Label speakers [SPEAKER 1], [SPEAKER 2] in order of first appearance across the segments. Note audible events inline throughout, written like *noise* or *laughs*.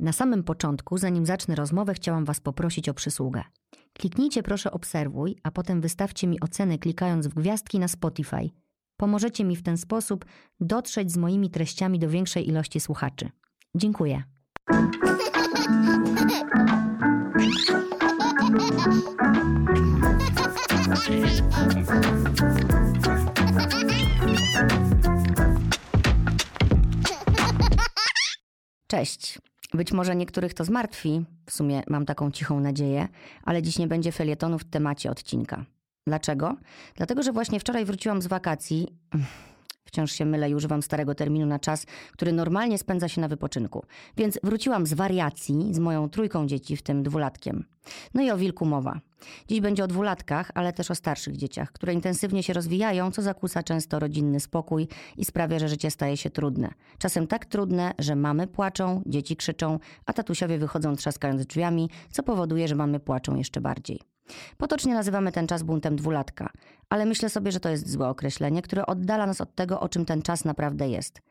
[SPEAKER 1] Na samym początku, zanim zacznę rozmowę, chciałam Was poprosić o przysługę. Kliknijcie proszę obserwuj, a potem wystawcie mi ocenę klikając w gwiazdki na Spotify. Pomożecie mi w ten sposób dotrzeć z moimi treściami do większej ilości słuchaczy. Dziękuję. Cześć. Być może niektórych to zmartwi, w sumie mam taką cichą nadzieję, ale dziś nie będzie felietonu w temacie odcinka. Dlaczego? Dlatego, że właśnie wczoraj wróciłam z wakacji. Wciąż się mylę i używam starego terminu na czas, który normalnie spędza się na wypoczynku. Więc wróciłam z wariacji z moją trójką dzieci, w tym dwulatkiem. No i o wilku mowa. Dziś będzie o dwulatkach, ale też o starszych dzieciach, które intensywnie się rozwijają, co zakłóca często rodzinny spokój i sprawia, że życie staje się trudne. Czasem tak trudne, że mamy płaczą, dzieci krzyczą, a tatusiowie wychodzą trzaskając drzwiami, co powoduje, że mamy płaczą jeszcze bardziej. Potocznie nazywamy ten czas buntem dwulatka, ale myślę sobie, że to jest złe określenie, które oddala nas od tego, o czym ten czas naprawdę jest.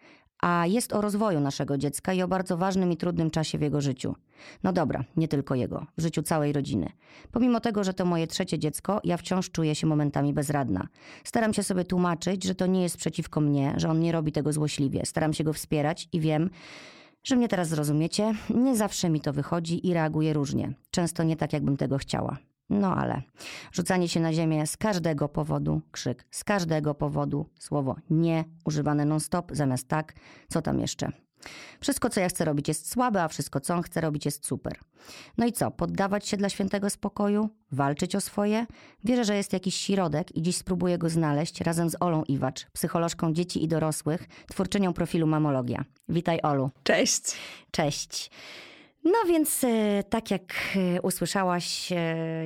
[SPEAKER 1] A jest o rozwoju naszego dziecka i o bardzo ważnym i trudnym czasie w jego życiu. No dobra, nie tylko jego, w życiu całej rodziny. Pomimo tego, że to moje trzecie dziecko, ja wciąż czuję się momentami bezradna. Staram się sobie tłumaczyć, że to nie jest przeciwko mnie, że on nie robi tego złośliwie. Staram się go wspierać i wiem, że mnie teraz zrozumiecie. Nie zawsze mi to wychodzi i reaguję różnie. Często nie tak, jakbym tego chciała. No ale rzucanie się na ziemię z każdego powodu, krzyk, z każdego powodu, słowo nie, używane non-stop zamiast tak, co tam jeszcze. Wszystko, co ja chcę robić, jest słabe, a wszystko, co on chce robić, jest super. No i co? Poddawać się dla świętego spokoju? Walczyć o swoje? Wierzę, że jest jakiś środek i dziś spróbuję go znaleźć razem z Olą Iwacz, psycholożką dzieci i dorosłych, twórczynią profilu Mamologia. Witaj, Olu.
[SPEAKER 2] Cześć.
[SPEAKER 1] Cześć. No więc e, tak jak e, usłyszałaś, e,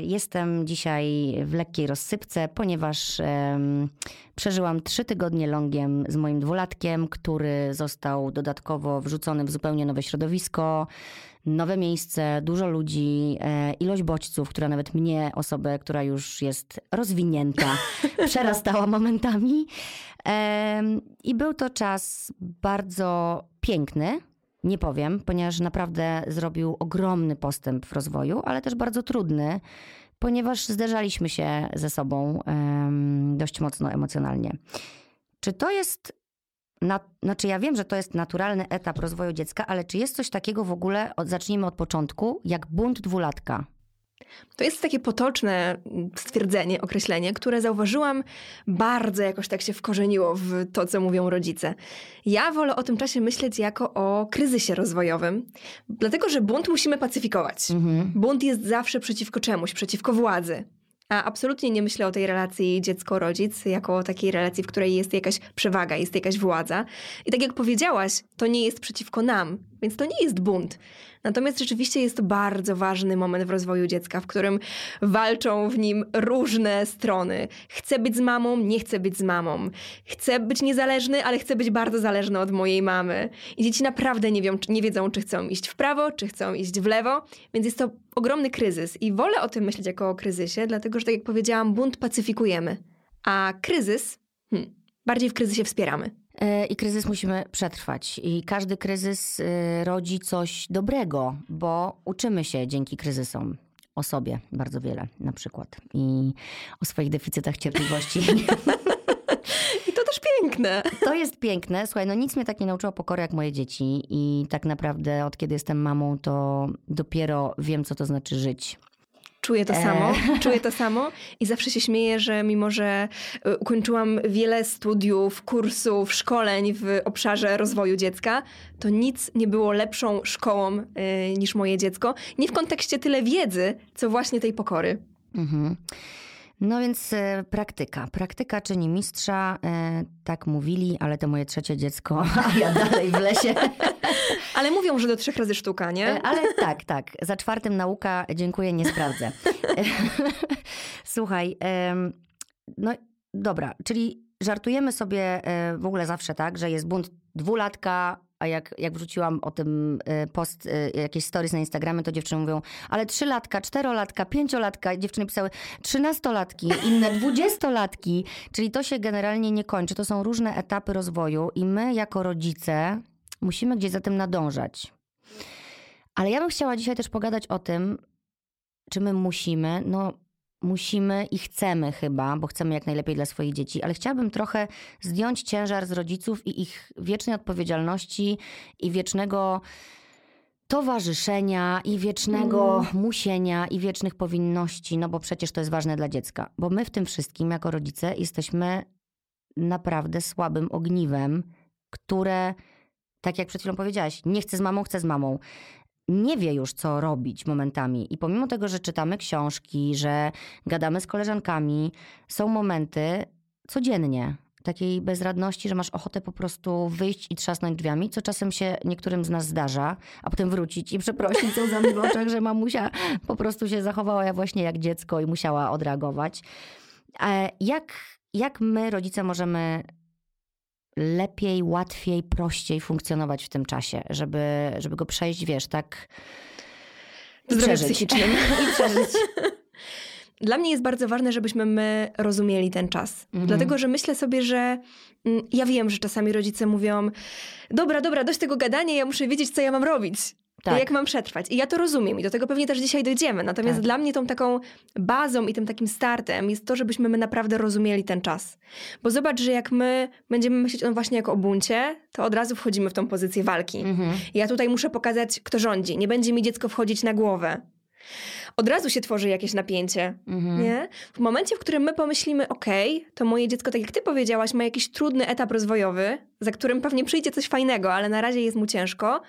[SPEAKER 1] jestem dzisiaj w lekkiej rozsypce, ponieważ przeżyłam trzy tygodnie longiem z moim dwulatkiem, który został dodatkowo wrzucony w zupełnie nowe środowisko, nowe miejsce, dużo ludzi, ilość bodźców, która nawet mnie, osobę, która już jest rozwinięta, *laughs* przerastała momentami. I był to czas bardzo piękny nie powiem, ponieważ naprawdę zrobił ogromny postęp w rozwoju, ale też bardzo trudny, ponieważ zderzaliśmy się ze sobą um, dość mocno emocjonalnie. Czy to jest na, znaczy, ja wiem, że to jest naturalny etap rozwoju dziecka, ale czy jest coś takiego w ogóle, od, zacznijmy od początku, jak bunt dwulatka?
[SPEAKER 2] To jest takie potoczne stwierdzenie, określenie, które zauważyłam bardzo jakoś tak się wkorzeniło w to, co mówią rodzice. Ja wolę o tym czasie myśleć jako o kryzysie rozwojowym, dlatego że bunt musimy pacyfikować. Mhm. Bunt jest zawsze przeciwko czemuś, przeciwko władzy. A absolutnie nie myślę o tej relacji dziecko-rodzic jako o takiej relacji, w której jest jakaś przewaga, jest jakaś władza. I tak jak powiedziałaś, to nie jest przeciwko nam, więc to nie jest bunt. Natomiast rzeczywiście jest to bardzo ważny moment w rozwoju dziecka, w którym walczą w nim różne strony. Chcę być z mamą, nie chcę być z mamą. Chcę być niezależny, ale chcę być bardzo zależny od mojej mamy. I dzieci naprawdę nie, wią, nie wiedzą, czy chcą iść w prawo, czy chcą iść w lewo, więc jest to ogromny kryzys. I wolę o tym myśleć jako o kryzysie, dlatego że, tak jak powiedziałam, bunt pacyfikujemy. A kryzys, hmm, bardziej w kryzysie wspieramy.
[SPEAKER 1] E, I kryzys musimy przetrwać. I każdy kryzys e, rodzi coś dobrego, bo uczymy się dzięki kryzysom o sobie bardzo wiele na przykład. I o swoich deficytach cierpliwości. *laughs*
[SPEAKER 2] I to też piękne.
[SPEAKER 1] To jest piękne. Słuchaj, no nic mnie tak nie nauczyło pokory jak moje dzieci. I tak naprawdę od kiedy jestem mamą, to dopiero wiem, co to znaczy żyć.
[SPEAKER 2] Czuję to samo, e. czuję to samo i zawsze się śmieję, że mimo, że e, ukończyłam wiele studiów, kursów, szkoleń w obszarze rozwoju dziecka, to nic nie było lepszą szkołą y, niż moje dziecko. Nie w kontekście tyle wiedzy, co właśnie tej pokory. Mhm.
[SPEAKER 1] No więc e, praktyka. Praktyka czyni mistrza, e, tak mówili, ale to moje trzecie dziecko, *laughs* a ja dalej w lesie. *laughs*
[SPEAKER 2] ale mówią, że do trzech razy sztuka, nie?
[SPEAKER 1] E, ale tak, tak. Za czwartym nauka, dziękuję, nie sprawdzę. *laughs* Słuchaj, no dobra, czyli żartujemy sobie w ogóle zawsze tak, że jest bunt dwulatka, a jak, jak wrzuciłam o tym e, post, e, jakieś stories na Instagramie, to dziewczyny mówią, ale trzylatka, czterolatka, pięciolatka, dziewczyny pisały trzynastolatki, inne dwudziestolatki, czyli to się generalnie nie kończy. To są różne etapy rozwoju i my jako rodzice musimy gdzieś za tym nadążać. Ale ja bym chciała dzisiaj też pogadać o tym, czy my musimy, no musimy i chcemy chyba, bo chcemy jak najlepiej dla swoich dzieci, ale chciałabym trochę zdjąć ciężar z rodziców i ich wiecznej odpowiedzialności i wiecznego towarzyszenia i wiecznego
[SPEAKER 2] Mhm.
[SPEAKER 1] musienia i wiecznych powinności, no bo przecież to jest ważne dla dziecka. Bo my w tym wszystkim jako rodzice jesteśmy naprawdę słabym ogniwem, które, tak jak przed chwilą powiedziałaś, nie chce z mamą, chce z mamą. Nie wie już, co robić momentami. I pomimo tego, że czytamy książki, że gadamy z koleżankami, są momenty codziennie takiej bezradności, że masz ochotę po prostu wyjść i trzasnąć drzwiami, co czasem się niektórym z nas zdarza, a potem wrócić i przeprosić ze łzami w oczach, że mamusia po prostu się zachowała ja właśnie jak dziecko i musiała odreagować. E, Jak, jak my, rodzice, możemy lepiej, łatwiej, prościej funkcjonować w tym czasie, żeby, żeby go przejść, wiesz, tak i przeżyć.
[SPEAKER 2] psychicznym. *laughs*
[SPEAKER 1] I przeżyć. *laughs*
[SPEAKER 2] Dla mnie jest bardzo ważne, żebyśmy my rozumieli ten czas.
[SPEAKER 1] Mhm.
[SPEAKER 2] Dlatego, że myślę sobie, że mm, ja wiem, że czasami rodzice mówią: Dobra, dobra, dość tego gadania, ja muszę wiedzieć, co ja mam robić.
[SPEAKER 1] Tak.
[SPEAKER 2] Jak mam przetrwać. I ja to rozumiem i do tego pewnie też dzisiaj dojdziemy. Natomiast
[SPEAKER 1] Tak.
[SPEAKER 2] dla mnie tą taką bazą i tym takim startem jest to, żebyśmy my naprawdę rozumieli ten czas. Bo zobacz, że jak my będziemy myśleć o właśnie jako o buncie, to od razu wchodzimy w tą pozycję walki.
[SPEAKER 1] Mhm.
[SPEAKER 2] Ja tutaj muszę pokazać, kto rządzi. Nie będzie mi dziecko wchodzić na głowę. Od razu się tworzy jakieś napięcie.
[SPEAKER 1] Mhm.
[SPEAKER 2] Nie? W momencie, w którym my pomyślimy, okej, to moje dziecko, tak jak ty powiedziałaś, ma jakiś trudny etap rozwojowy, za którym pewnie przyjdzie coś fajnego, ale na razie jest mu ciężko,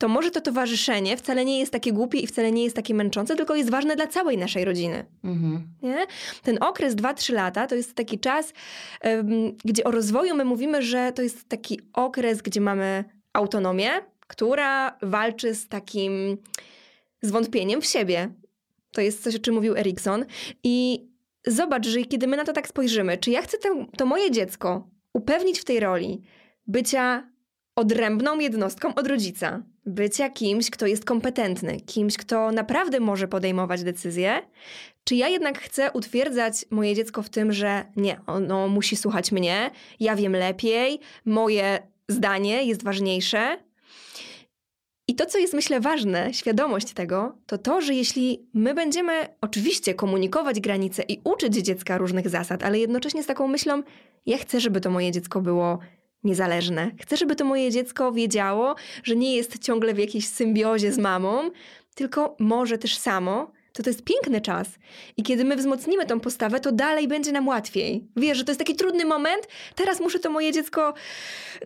[SPEAKER 2] to może to towarzyszenie wcale nie jest takie głupie i wcale nie jest takie męczące, tylko jest ważne dla całej naszej rodziny.
[SPEAKER 1] Mhm.
[SPEAKER 2] Nie? Ten okres 2-3 lata to jest taki czas, em, gdzie o rozwoju my mówimy, że to jest taki okres, gdzie mamy autonomię, która walczy z takim zwątpieniem w siebie. To jest coś, o czym mówił Erikson. I zobacz, że kiedy my na to tak spojrzymy, czy ja chcę to, to moje dziecko upewnić w tej roli bycia odrębną jednostką od rodzica, bycia kimś, kto jest kompetentny, kimś, kto naprawdę może podejmować decyzje, czy ja jednak chcę utwierdzać moje dziecko w tym, że nie, ono musi słuchać mnie, ja wiem lepiej, moje zdanie jest ważniejsze. I to, co jest myślę ważne, świadomość tego, to to, że jeśli my będziemy oczywiście komunikować granice i uczyć dziecka różnych zasad, ale jednocześnie z taką myślą, ja chcę, żeby to moje dziecko było niezależne. Chcę, żeby to moje dziecko wiedziało, że nie jest ciągle w jakiejś symbiozie z mamą, tylko może też samo. To to jest piękny czas. I kiedy my wzmocnimy tą postawę, to dalej będzie nam łatwiej. Wiesz, że to jest taki trudny moment. Teraz muszę to moje dziecko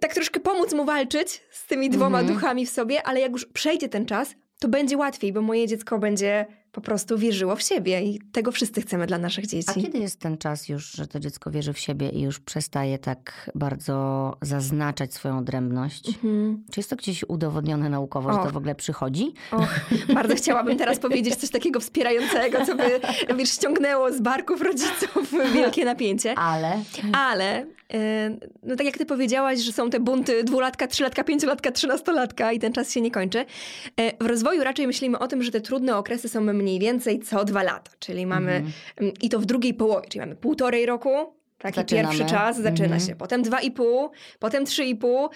[SPEAKER 2] tak troszkę pomóc mu walczyć z tymi dwoma
[SPEAKER 1] Mhm.
[SPEAKER 2] duchami w sobie, ale jak już przejdzie ten czas, to będzie łatwiej, bo moje dziecko będzie po prostu wierzyło w siebie i tego wszyscy chcemy dla naszych dzieci.
[SPEAKER 1] A kiedy jest ten czas już, że to dziecko wierzy w siebie i już przestaje tak bardzo zaznaczać swoją odrębność?
[SPEAKER 2] Mhm.
[SPEAKER 1] Czy jest to gdzieś udowodnione naukowo, że
[SPEAKER 2] Och.
[SPEAKER 1] to w ogóle przychodzi?
[SPEAKER 2] Och, bardzo chciałabym teraz *laughs* powiedzieć coś takiego wspierającego, co by wiesz, ściągnęło z barków rodziców wielkie *laughs* napięcie.
[SPEAKER 1] Ale
[SPEAKER 2] Ale, e, no tak jak ty powiedziałaś, że są te bunty dwulatka, trzylatka, pięciolatka, trzynastolatka i ten czas się nie kończy. E, W rozwoju raczej myślimy o tym, że te trudne okresy są mniej więcej co dwa lata, czyli mamy
[SPEAKER 1] Mhm.
[SPEAKER 2] mm, i to w drugiej połowie, czyli mamy półtorej roku, taki
[SPEAKER 1] Zaczynamy.
[SPEAKER 2] pierwszy czas zaczyna
[SPEAKER 1] Mhm.
[SPEAKER 2] się, potem dwa i pół, potem trzy i pół,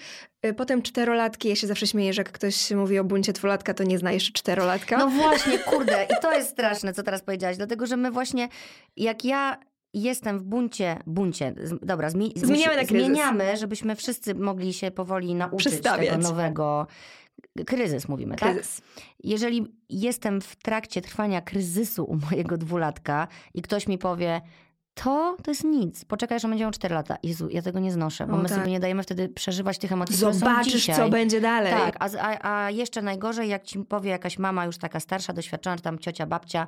[SPEAKER 2] y, potem czterolatki. Ja się zawsze śmieję, że jak ktoś mówi o buncie dwulatka, to nie zna jeszcze czterolatka.
[SPEAKER 1] No właśnie, *laughs* kurde, i to jest straszne, co teraz powiedziałaś, dlatego że my właśnie, jak ja jestem w buncie, buncie, dobra, zmi,
[SPEAKER 2] Zmieniamy
[SPEAKER 1] zmieniamy, żebyśmy wszyscy mogli się powoli nauczyć tego nowego, kryzys mówimy, tak?
[SPEAKER 2] Kryzys.
[SPEAKER 1] Jeżeli jestem w trakcie trwania kryzysu u mojego dwulatka i ktoś mi powie, to to jest nic, poczekaj, że będzie miał 4 lata. Jezu, ja tego nie znoszę, bo
[SPEAKER 2] O,
[SPEAKER 1] my
[SPEAKER 2] tak.
[SPEAKER 1] sobie nie dajemy wtedy przeżywać tych emocji,
[SPEAKER 2] Zobaczysz, co będzie dalej.
[SPEAKER 1] Tak, a, a, a jeszcze najgorzej, jak ci powie jakaś mama już taka starsza, doświadczona, czy tam ciocia, babcia,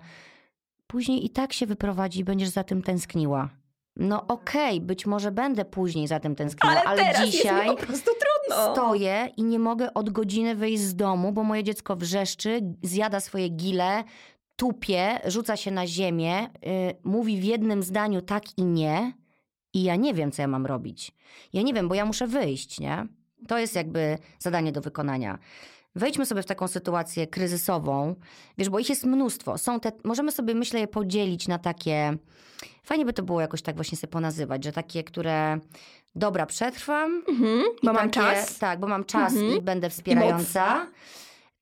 [SPEAKER 1] później i tak się wyprowadzi i będziesz za tym tęskniła. No okej, być może będę później za tym tęskniła,
[SPEAKER 2] Ale,
[SPEAKER 1] ale, dzisiaj
[SPEAKER 2] po prostu trudno.
[SPEAKER 1] Stoję i nie mogę od godziny wyjść z domu, bo moje dziecko wrzeszczy, zjada swoje gile, tupie, rzuca się na ziemię, y, mówi w jednym zdaniu tak i nie i ja nie wiem, co ja mam robić. Ja nie wiem, bo ja muszę wyjść, nie? To jest jakby zadanie do wykonania. Wejdźmy sobie w taką sytuację kryzysową, wiesz, bo ich jest mnóstwo. Są te, możemy sobie, myślę, je podzielić na takie, fajnie by to było jakoś tak właśnie sobie ponazywać, że takie, które dobra, przetrwam,
[SPEAKER 2] Mhm,
[SPEAKER 1] i
[SPEAKER 2] bo mam
[SPEAKER 1] takie-
[SPEAKER 2] czas.
[SPEAKER 1] Tak, bo mam czas
[SPEAKER 2] Mhm.
[SPEAKER 1] i będę wspierająca.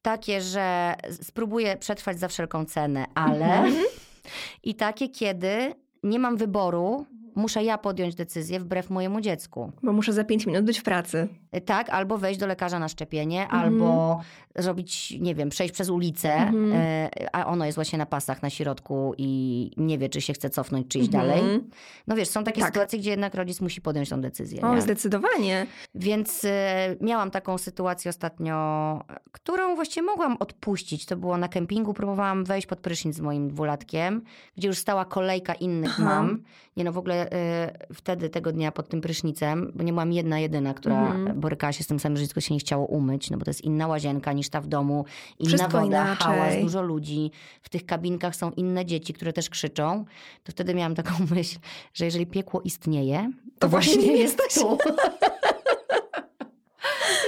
[SPEAKER 1] takie, że spróbuję przetrwać za wszelką cenę, ale
[SPEAKER 2] Mhm. *laughs*
[SPEAKER 1] i takie, kiedy nie mam wyboru, muszę ja podjąć decyzję wbrew mojemu dziecku.
[SPEAKER 2] Bo muszę za pięć minut być w pracy.
[SPEAKER 1] Tak, albo wejść do lekarza na szczepienie,
[SPEAKER 2] Mhm.
[SPEAKER 1] albo zrobić, nie wiem, przejść przez ulicę,
[SPEAKER 2] Mhm.
[SPEAKER 1] e, a ono jest właśnie na pasach na środku i nie wie, czy się chce cofnąć, czy iść dalej.
[SPEAKER 2] Mhm.
[SPEAKER 1] No wiesz, są takie
[SPEAKER 2] Tak.
[SPEAKER 1] sytuacje, gdzie jednak rodzic musi podjąć tą decyzję.
[SPEAKER 2] O,
[SPEAKER 1] nie?
[SPEAKER 2] zdecydowanie.
[SPEAKER 1] Więc e, miałam taką sytuację ostatnio, którą właściwie mogłam odpuścić. To było na kempingu, próbowałam wejść pod prysznic z moim dwulatkiem, gdzie już stała kolejka innych
[SPEAKER 2] Aha.
[SPEAKER 1] mam. Nie no, w ogóle wtedy tego dnia pod tym prysznicem, bo nie byłam jedna jedyna, która
[SPEAKER 2] Mhm.
[SPEAKER 1] borykała się z tym samym, że dziecko się nie chciało umyć, no bo to jest inna łazienka niż ta w domu, inna
[SPEAKER 2] Wszystko
[SPEAKER 1] woda,
[SPEAKER 2] inaczej.
[SPEAKER 1] hałas, dużo ludzi. W tych kabinkach są inne dzieci, które też krzyczą. To wtedy miałam taką *laughs* myśl, że jeżeli piekło istnieje, to,
[SPEAKER 2] To właśnie
[SPEAKER 1] właśnie
[SPEAKER 2] nie *laughs*
[SPEAKER 1] jest
[SPEAKER 2] jesteś.
[SPEAKER 1] tu. *laughs*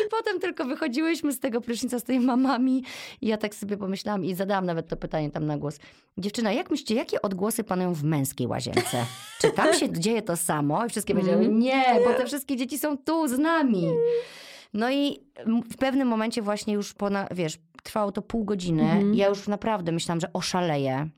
[SPEAKER 1] I potem tylko wychodziłyśmy z tego prysznica z tymi mamami i ja tak sobie pomyślałam i zadałam nawet to pytanie tam na głos. Dziewczyna, jak myślicie, jakie odgłosy panują w męskiej łazience? Czy tam się *laughs* dzieje to samo? I wszystkie powiedziały,
[SPEAKER 2] Mm.
[SPEAKER 1] nie, bo te wszystkie dzieci są tu z nami. No i w pewnym momencie właśnie już po, na, wiesz, trwało to pół godziny.
[SPEAKER 2] Mhm.
[SPEAKER 1] Ja już naprawdę myślałam, że oszaleję.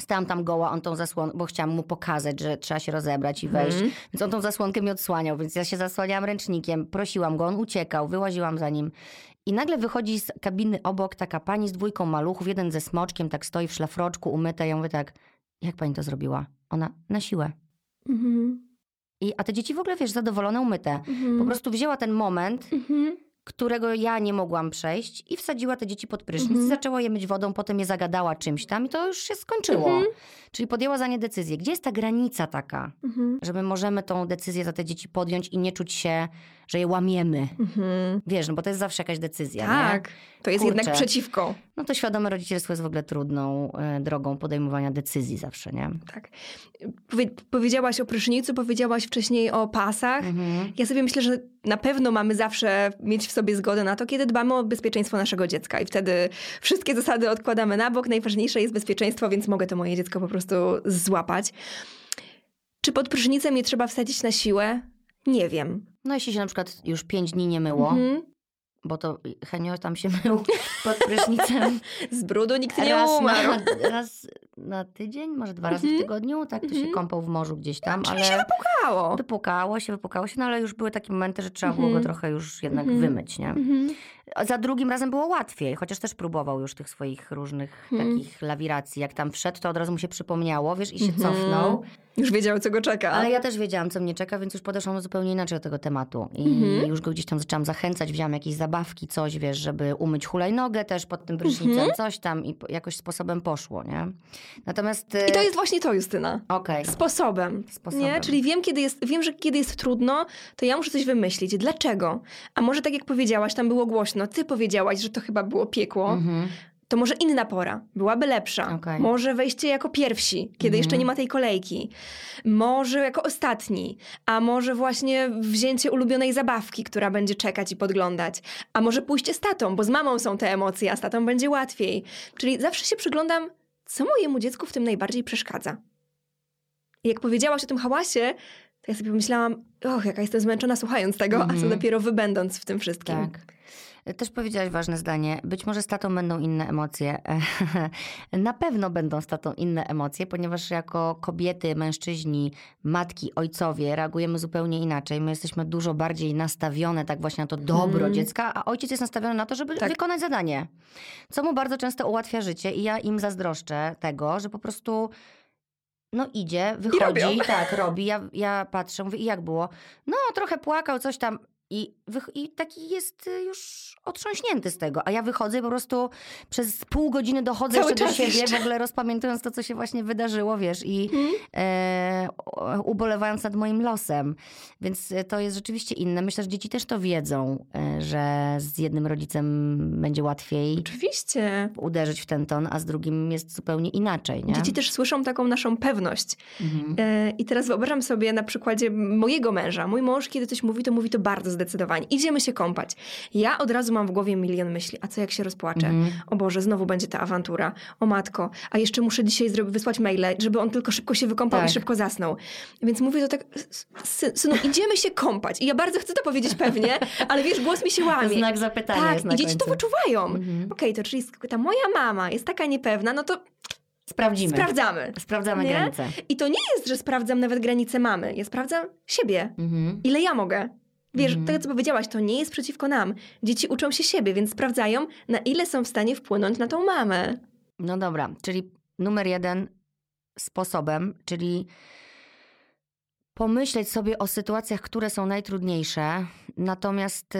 [SPEAKER 1] Stałam tam goła, on tą zasłonkę, bo chciałam mu pokazać, że trzeba się rozebrać i wejść.
[SPEAKER 2] Mhm.
[SPEAKER 1] Więc on tą zasłonkę mi odsłaniał, więc ja się zasłaniałam ręcznikiem, prosiłam go, on uciekał, wyłaziłam za nim. I nagle wychodzi z kabiny obok taka pani z dwójką maluchów, jeden ze smoczkiem, tak stoi w szlafroczku, umyta. Ja mówię tak, jak pani to zrobiła? Ona, na siłę.
[SPEAKER 2] Mhm.
[SPEAKER 1] I, a te dzieci w ogóle, wiesz, zadowolone, umyte.
[SPEAKER 2] Mhm.
[SPEAKER 1] Po prostu wzięła ten moment,
[SPEAKER 2] Mhm.
[SPEAKER 1] Którego ja nie mogłam przejść i wsadziła te dzieci pod prysznic,
[SPEAKER 2] Mhm.
[SPEAKER 1] zaczęła je myć wodą, potem je zagadała czymś tam i to już się skończyło.
[SPEAKER 2] Mhm.
[SPEAKER 1] Czyli podjęła za nie decyzję. Gdzie jest ta granica taka,
[SPEAKER 2] Mhm.
[SPEAKER 1] że my możemy tą decyzję za te dzieci podjąć i nie czuć się, że je łamiemy?
[SPEAKER 2] Mhm.
[SPEAKER 1] Wiesz, no bo to jest zawsze jakaś decyzja, nie?
[SPEAKER 2] Tak, to jest
[SPEAKER 1] Kurczę.
[SPEAKER 2] jednak przeciwko.
[SPEAKER 1] No to świadome rodzicielstwo jest w ogóle trudną e, drogą podejmowania decyzji zawsze, nie?
[SPEAKER 2] Tak. Powie- powiedziałaś o prysznicu, powiedziałaś wcześniej o pasach.
[SPEAKER 1] Mhm.
[SPEAKER 2] Ja sobie myślę, że na pewno mamy zawsze mieć w sobie zgodę na to, kiedy dbamy o bezpieczeństwo naszego dziecka i wtedy wszystkie zasady odkładamy na bok. Najważniejsze jest bezpieczeństwo, więc mogę to moje dziecko po prostu złapać. Czy pod prysznicem je trzeba wsadzić na siłę? Nie wiem.
[SPEAKER 1] No jeśli się na przykład już pięć dni nie myło,
[SPEAKER 2] Mhm.
[SPEAKER 1] bo to Henio tam się mył pod prysznicem *laughs*
[SPEAKER 2] Z brudu nikt nie
[SPEAKER 1] raz,
[SPEAKER 2] umarł.
[SPEAKER 1] na, raz na tydzień, może dwa razy w
[SPEAKER 2] Mhm.
[SPEAKER 1] tygodniu, tak to się
[SPEAKER 2] Mhm.
[SPEAKER 1] kąpał w morzu gdzieś tam,
[SPEAKER 2] Czyli
[SPEAKER 1] ale...
[SPEAKER 2] się wypukało.
[SPEAKER 1] Wypukało się, wypukało się, no ale już były takie momenty, że trzeba było go
[SPEAKER 2] Mhm.
[SPEAKER 1] trochę już jednak wymyć, nie? Za drugim razem było łatwiej, chociaż też próbował już tych swoich różnych
[SPEAKER 2] Mhm.
[SPEAKER 1] takich lawiracji. Jak tam wszedł, to od razu mu się przypomniało, wiesz, i się
[SPEAKER 2] Mhm.
[SPEAKER 1] cofnął.
[SPEAKER 2] Już wiedział, co go czeka.
[SPEAKER 1] Ale ja też wiedziałam, co mnie czeka, więc już podeszłam zupełnie inaczej do tego tematu. I
[SPEAKER 2] Mhm.
[SPEAKER 1] już go gdzieś tam zaczęłam zachęcać, wzięłam jakieś zabawki, coś, wiesz, żeby umyć hulajnogę też pod tym prysznicem,
[SPEAKER 2] Mhm.
[SPEAKER 1] coś tam i jakoś sposobem poszło, nie? Natomiast...
[SPEAKER 2] I to jest właśnie to, Justyna.
[SPEAKER 1] Okej.
[SPEAKER 2] Sposobem.
[SPEAKER 1] Sposobem.
[SPEAKER 2] Nie? Czyli wiem, kiedy jest, wiem, że kiedy jest trudno, to ja muszę coś wymyślić. Dlaczego? A może tak jak powiedziałaś, tam było głośno, ty powiedziałaś, że to chyba było piekło,
[SPEAKER 1] Mhm.
[SPEAKER 2] to może inna pora, byłaby lepsza.
[SPEAKER 1] Okej.
[SPEAKER 2] Może wejście jako pierwsi, kiedy jeszcze
[SPEAKER 1] Mhm.
[SPEAKER 2] nie ma tej kolejki. Może jako ostatni. A może właśnie wzięcie ulubionej zabawki, która będzie czekać i podglądać. A może pójście z tatą, bo z mamą są te emocje, a z tatą będzie łatwiej. Czyli zawsze się przyglądam, co mojemu dziecku w tym najbardziej przeszkadza. I jak powiedziałaś o tym hałasie, to ja sobie pomyślałam, och, jaka jestem zmęczona słuchając tego, a co
[SPEAKER 1] Mhm.
[SPEAKER 2] dopiero wybędąc w tym wszystkim.
[SPEAKER 1] Tak. Też powiedziałaś ważne zdanie. Być może z tatą będą inne emocje. *laughs* Na pewno będą z tatą inne emocje, ponieważ jako kobiety, mężczyźni, matki, ojcowie reagujemy zupełnie inaczej. My jesteśmy dużo bardziej nastawione tak właśnie na to dobro
[SPEAKER 2] Mhm.
[SPEAKER 1] dziecka, a ojciec jest nastawiony na to, żeby
[SPEAKER 2] Tak.
[SPEAKER 1] wykonać zadanie. Co mu bardzo często ułatwia życie i ja im zazdroszczę tego, że po prostu no idzie, wychodzi, tak, robi. Ja, ja patrzę, mówię, i jak było? No, trochę płakał, coś tam. I, I taki jest y, już otrząśnięty z tego. A ja wychodzę i po prostu przez pół godziny dochodzę
[SPEAKER 2] Cały
[SPEAKER 1] jeszcze do siebie,
[SPEAKER 2] jeszcze.
[SPEAKER 1] w ogóle rozpamiętując to, co się właśnie wydarzyło, wiesz, i
[SPEAKER 2] Mhm.
[SPEAKER 1] e, ubolewając nad moim losem. Więc e, to jest rzeczywiście inne. Myślę, że dzieci też to wiedzą, e, że z jednym rodzicem będzie łatwiej
[SPEAKER 2] Oczywiście.
[SPEAKER 1] uderzyć w ten ton, a z drugim jest zupełnie inaczej, nie?
[SPEAKER 2] Dzieci też słyszą taką naszą pewność.
[SPEAKER 1] Mhm.
[SPEAKER 2] E, I teraz wyobrażam sobie na przykładzie mojego męża. Mój mąż, kiedy coś mówi, to mówi to bardzo zdecydowanie. Zdecydowanie. Idziemy się kąpać. Ja od razu mam w głowie milion myśli. A co jak się rozpłaczę?
[SPEAKER 1] Mhm.
[SPEAKER 2] O Boże, znowu będzie ta awantura. O matko, a jeszcze muszę dzisiaj zrobić, wysłać maile, żeby on tylko szybko się wykąpał
[SPEAKER 1] Tak.
[SPEAKER 2] i szybko zasnął. Więc mówię to tak, sy, synu, idziemy się kąpać. I ja bardzo chcę to powiedzieć pewnie, *laughs* ale wiesz, głos mi się łamie.
[SPEAKER 1] Znak zapytania
[SPEAKER 2] tak,
[SPEAKER 1] jest na
[SPEAKER 2] i dzieci to wyczuwają.
[SPEAKER 1] Mhm.
[SPEAKER 2] Okej, to czyli ta moja mama jest taka niepewna, no to
[SPEAKER 1] Sprawdzimy.
[SPEAKER 2] sprawdzamy.
[SPEAKER 1] Sprawdzamy
[SPEAKER 2] Nie?
[SPEAKER 1] granice.
[SPEAKER 2] I to nie jest, że sprawdzam nawet granice mamy. Ja sprawdzam siebie.
[SPEAKER 1] Mhm.
[SPEAKER 2] Ile ja mogę. Wiesz,
[SPEAKER 1] Mhm.
[SPEAKER 2] tego co powiedziałaś, to nie jest przeciwko nam. Dzieci uczą się siebie, więc sprawdzają, na ile są w stanie wpłynąć na tą mamę.
[SPEAKER 1] No dobra, czyli numer jeden sposobem, czyli pomyśleć sobie o sytuacjach, które są najtrudniejsze. Natomiast y,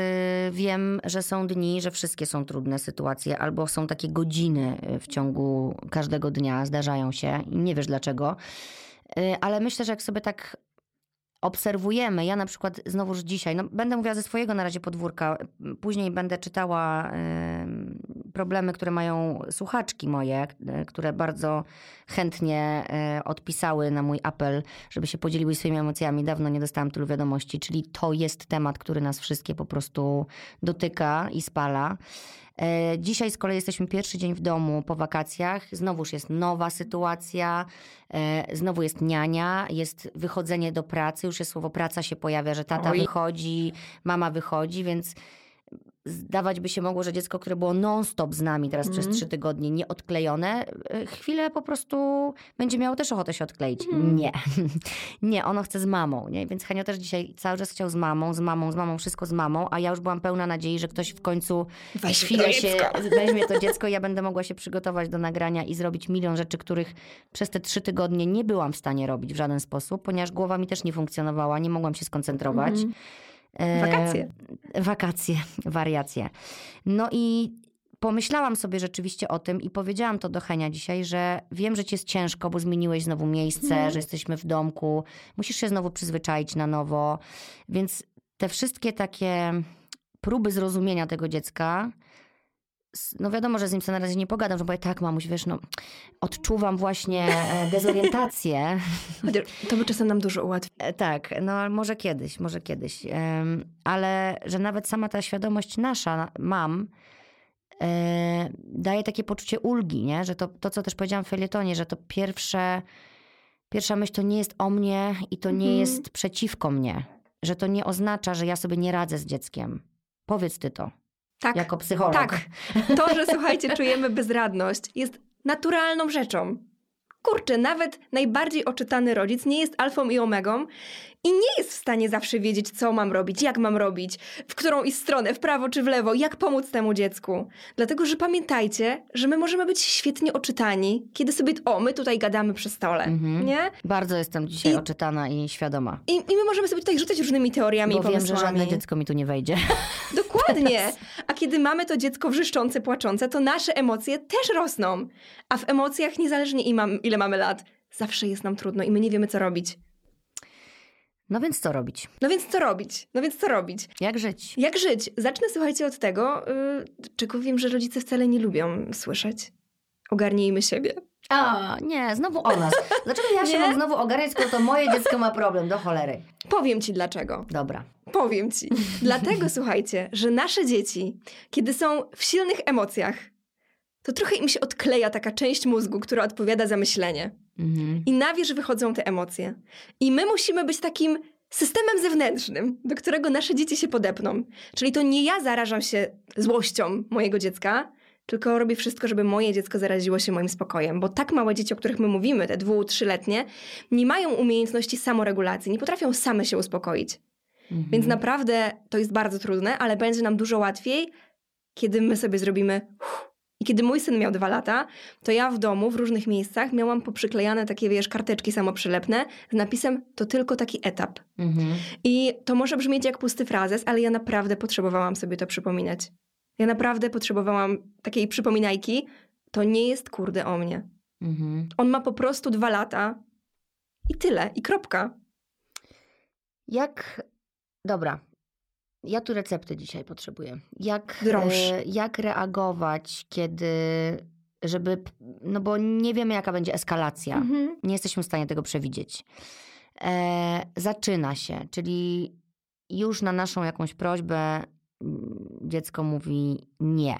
[SPEAKER 1] wiem, że są dni, że wszystkie są trudne sytuacje, albo są takie godziny y, w ciągu każdego dnia, zdarzają się i nie wiesz dlaczego. Y, ale myślę, że jak sobie tak obserwujemy, ja na przykład znowuż dzisiaj, no będę mówiła ze swojego na razie podwórka, później będę czytała problemy, które mają słuchaczki moje, które bardzo chętnie e, odpisały na mój apel, żeby się podzieliły swoimi emocjami. Dawno nie dostałam tylu wiadomości, czyli to jest temat, który nas wszystkie po prostu dotyka i spala. E, Dzisiaj z kolei jesteśmy pierwszy dzień w domu po wakacjach. Znowuż jest nowa sytuacja, e, znowu jest niania, jest wychodzenie do pracy, już jest słowo praca się pojawia, że tata
[SPEAKER 2] Oj.
[SPEAKER 1] wychodzi, mama wychodzi, więc zdawać by się mogło, że dziecko, które było non-stop z nami teraz
[SPEAKER 2] Mhm.
[SPEAKER 1] przez trzy tygodnie, nieodklejone, e, chwilę po prostu będzie miało też ochotę się odkleić.
[SPEAKER 2] Mhm.
[SPEAKER 1] Nie. *laughs* nie, ono chce z mamą, nie? Więc Henio też dzisiaj cały czas chciał z mamą, z mamą, z mamą, wszystko z mamą, a ja już byłam pełna nadziei, że ktoś w końcu
[SPEAKER 2] Weź
[SPEAKER 1] chwilę się *laughs* weźmie to dziecko i ja będę mogła się przygotować do nagrania i zrobić milion rzeczy, których przez te trzy tygodnie nie byłam w stanie robić w żaden sposób, ponieważ głowa mi też nie funkcjonowała, nie mogłam się skoncentrować.
[SPEAKER 2] Mhm.
[SPEAKER 1] E,
[SPEAKER 2] Wakacje.
[SPEAKER 1] Wakacje, *laughs* wariacje. No i pomyślałam sobie rzeczywiście o tym i powiedziałam to do Henia dzisiaj, że wiem, że ci jest ciężko, bo zmieniłeś znowu miejsce,
[SPEAKER 2] Mhm.
[SPEAKER 1] że jesteśmy w domku, musisz się znowu przyzwyczaić na nowo, więc te wszystkie takie próby zrozumienia tego dziecka, no wiadomo, że z nim sobie na razie nie pogadam, że mówię, tak mamuś, wiesz, no odczuwam właśnie e, dezorientację, *laughs*
[SPEAKER 2] to by czasem nam dużo ułatwi.
[SPEAKER 1] E, Tak, no może kiedyś, może kiedyś. Ale że nawet sama ta świadomość nasza, mam, e, daje takie poczucie ulgi, nie? Że to, to, co też powiedziałam w felietonie, że to pierwsze, pierwsza myśl to nie jest o mnie i to nie
[SPEAKER 2] Mhm.
[SPEAKER 1] jest przeciwko mnie. Że to nie oznacza, że ja sobie nie radzę z dzieckiem. Powiedz ty to,
[SPEAKER 2] Tak.
[SPEAKER 1] jako psycholog.
[SPEAKER 2] Tak. To, że *laughs* słuchajcie, czujemy bezradność, jest naturalną rzeczą. Kurczę, nawet najbardziej oczytany rodzic nie jest alfą i omegą i nie jest w stanie zawsze wiedzieć, co mam robić, jak mam robić, w którą iść stronę, w prawo czy w lewo, jak pomóc temu dziecku. Dlatego, że pamiętajcie, że my możemy być świetnie oczytani, kiedy sobie, o, my tutaj gadamy przy stole,
[SPEAKER 1] Mhm.
[SPEAKER 2] nie?
[SPEAKER 1] Bardzo jestem dzisiaj
[SPEAKER 2] I-
[SPEAKER 1] oczytana i świadoma.
[SPEAKER 2] I, I my możemy sobie tutaj rzucać różnymi teoriami
[SPEAKER 1] Bo
[SPEAKER 2] i
[SPEAKER 1] wiem,
[SPEAKER 2] pomysłami.
[SPEAKER 1] że żadne dziecko mi tu nie wejdzie. *laughs*
[SPEAKER 2] Dokładnie. A kiedy mamy to dziecko wrzeszczące, płaczące, to nasze emocje też rosną. A w emocjach, niezależnie i ile mamy lat, zawsze jest nam trudno i my nie wiemy, co robić.
[SPEAKER 1] No więc co robić?
[SPEAKER 2] No więc co robić? No więc co robić?
[SPEAKER 1] Jak żyć?
[SPEAKER 2] Jak żyć? Zacznę, słuchajcie, od tego, yy, czego wiem, że rodzice wcale nie lubią słyszeć. Ogarnijmy siebie.
[SPEAKER 1] A, nie, znowu o nas. Dlaczego ja *laughs* się mam znowu ogarniać, skoro to moje dziecko ma problem? Do cholery.
[SPEAKER 2] Powiem ci dlaczego.
[SPEAKER 1] Dobra.
[SPEAKER 2] Powiem ci. Dlatego, *laughs* słuchajcie, że nasze dzieci, kiedy są w silnych emocjach, to trochę im się odkleja taka część mózgu, która odpowiada za myślenie.
[SPEAKER 1] Mhm.
[SPEAKER 2] I na wierzch wychodzą te emocje. I my musimy być takim systemem zewnętrznym, do którego nasze dzieci się podepną. Czyli to nie ja zarażam się złością mojego dziecka, tylko robię wszystko, żeby moje dziecko zaraziło się moim spokojem. Bo tak małe dzieci, o których my mówimy, te dwu, trzyletnie, nie mają umiejętności samoregulacji, nie potrafią same się uspokoić.
[SPEAKER 1] Mhm.
[SPEAKER 2] Więc naprawdę to jest bardzo trudne, ale będzie nam dużo łatwiej, kiedy my sobie zrobimy. uff. I kiedy mój syn miał dwa lata, to ja w domu, w różnych miejscach miałam poprzyklejane takie, wiesz, karteczki samoprzylepne z napisem to tylko taki etap.
[SPEAKER 1] Mhm.
[SPEAKER 2] I to może brzmieć jak pusty frazes, ale ja naprawdę potrzebowałam sobie to przypominać. Ja naprawdę potrzebowałam takiej przypominajki. To nie jest kurde o mnie.
[SPEAKER 1] Mhm.
[SPEAKER 2] On ma po prostu dwa lata i tyle, i kropka.
[SPEAKER 1] Jak. Dobra. Ja tu recepty dzisiaj potrzebuję. Jak, e, jak reagować, kiedy. Żeby. No bo nie wiemy, jaka będzie eskalacja.
[SPEAKER 2] Mhm.
[SPEAKER 1] Nie jesteśmy w stanie tego przewidzieć. E, zaczyna się, czyli już na naszą jakąś prośbę mm, dziecko mówi nie.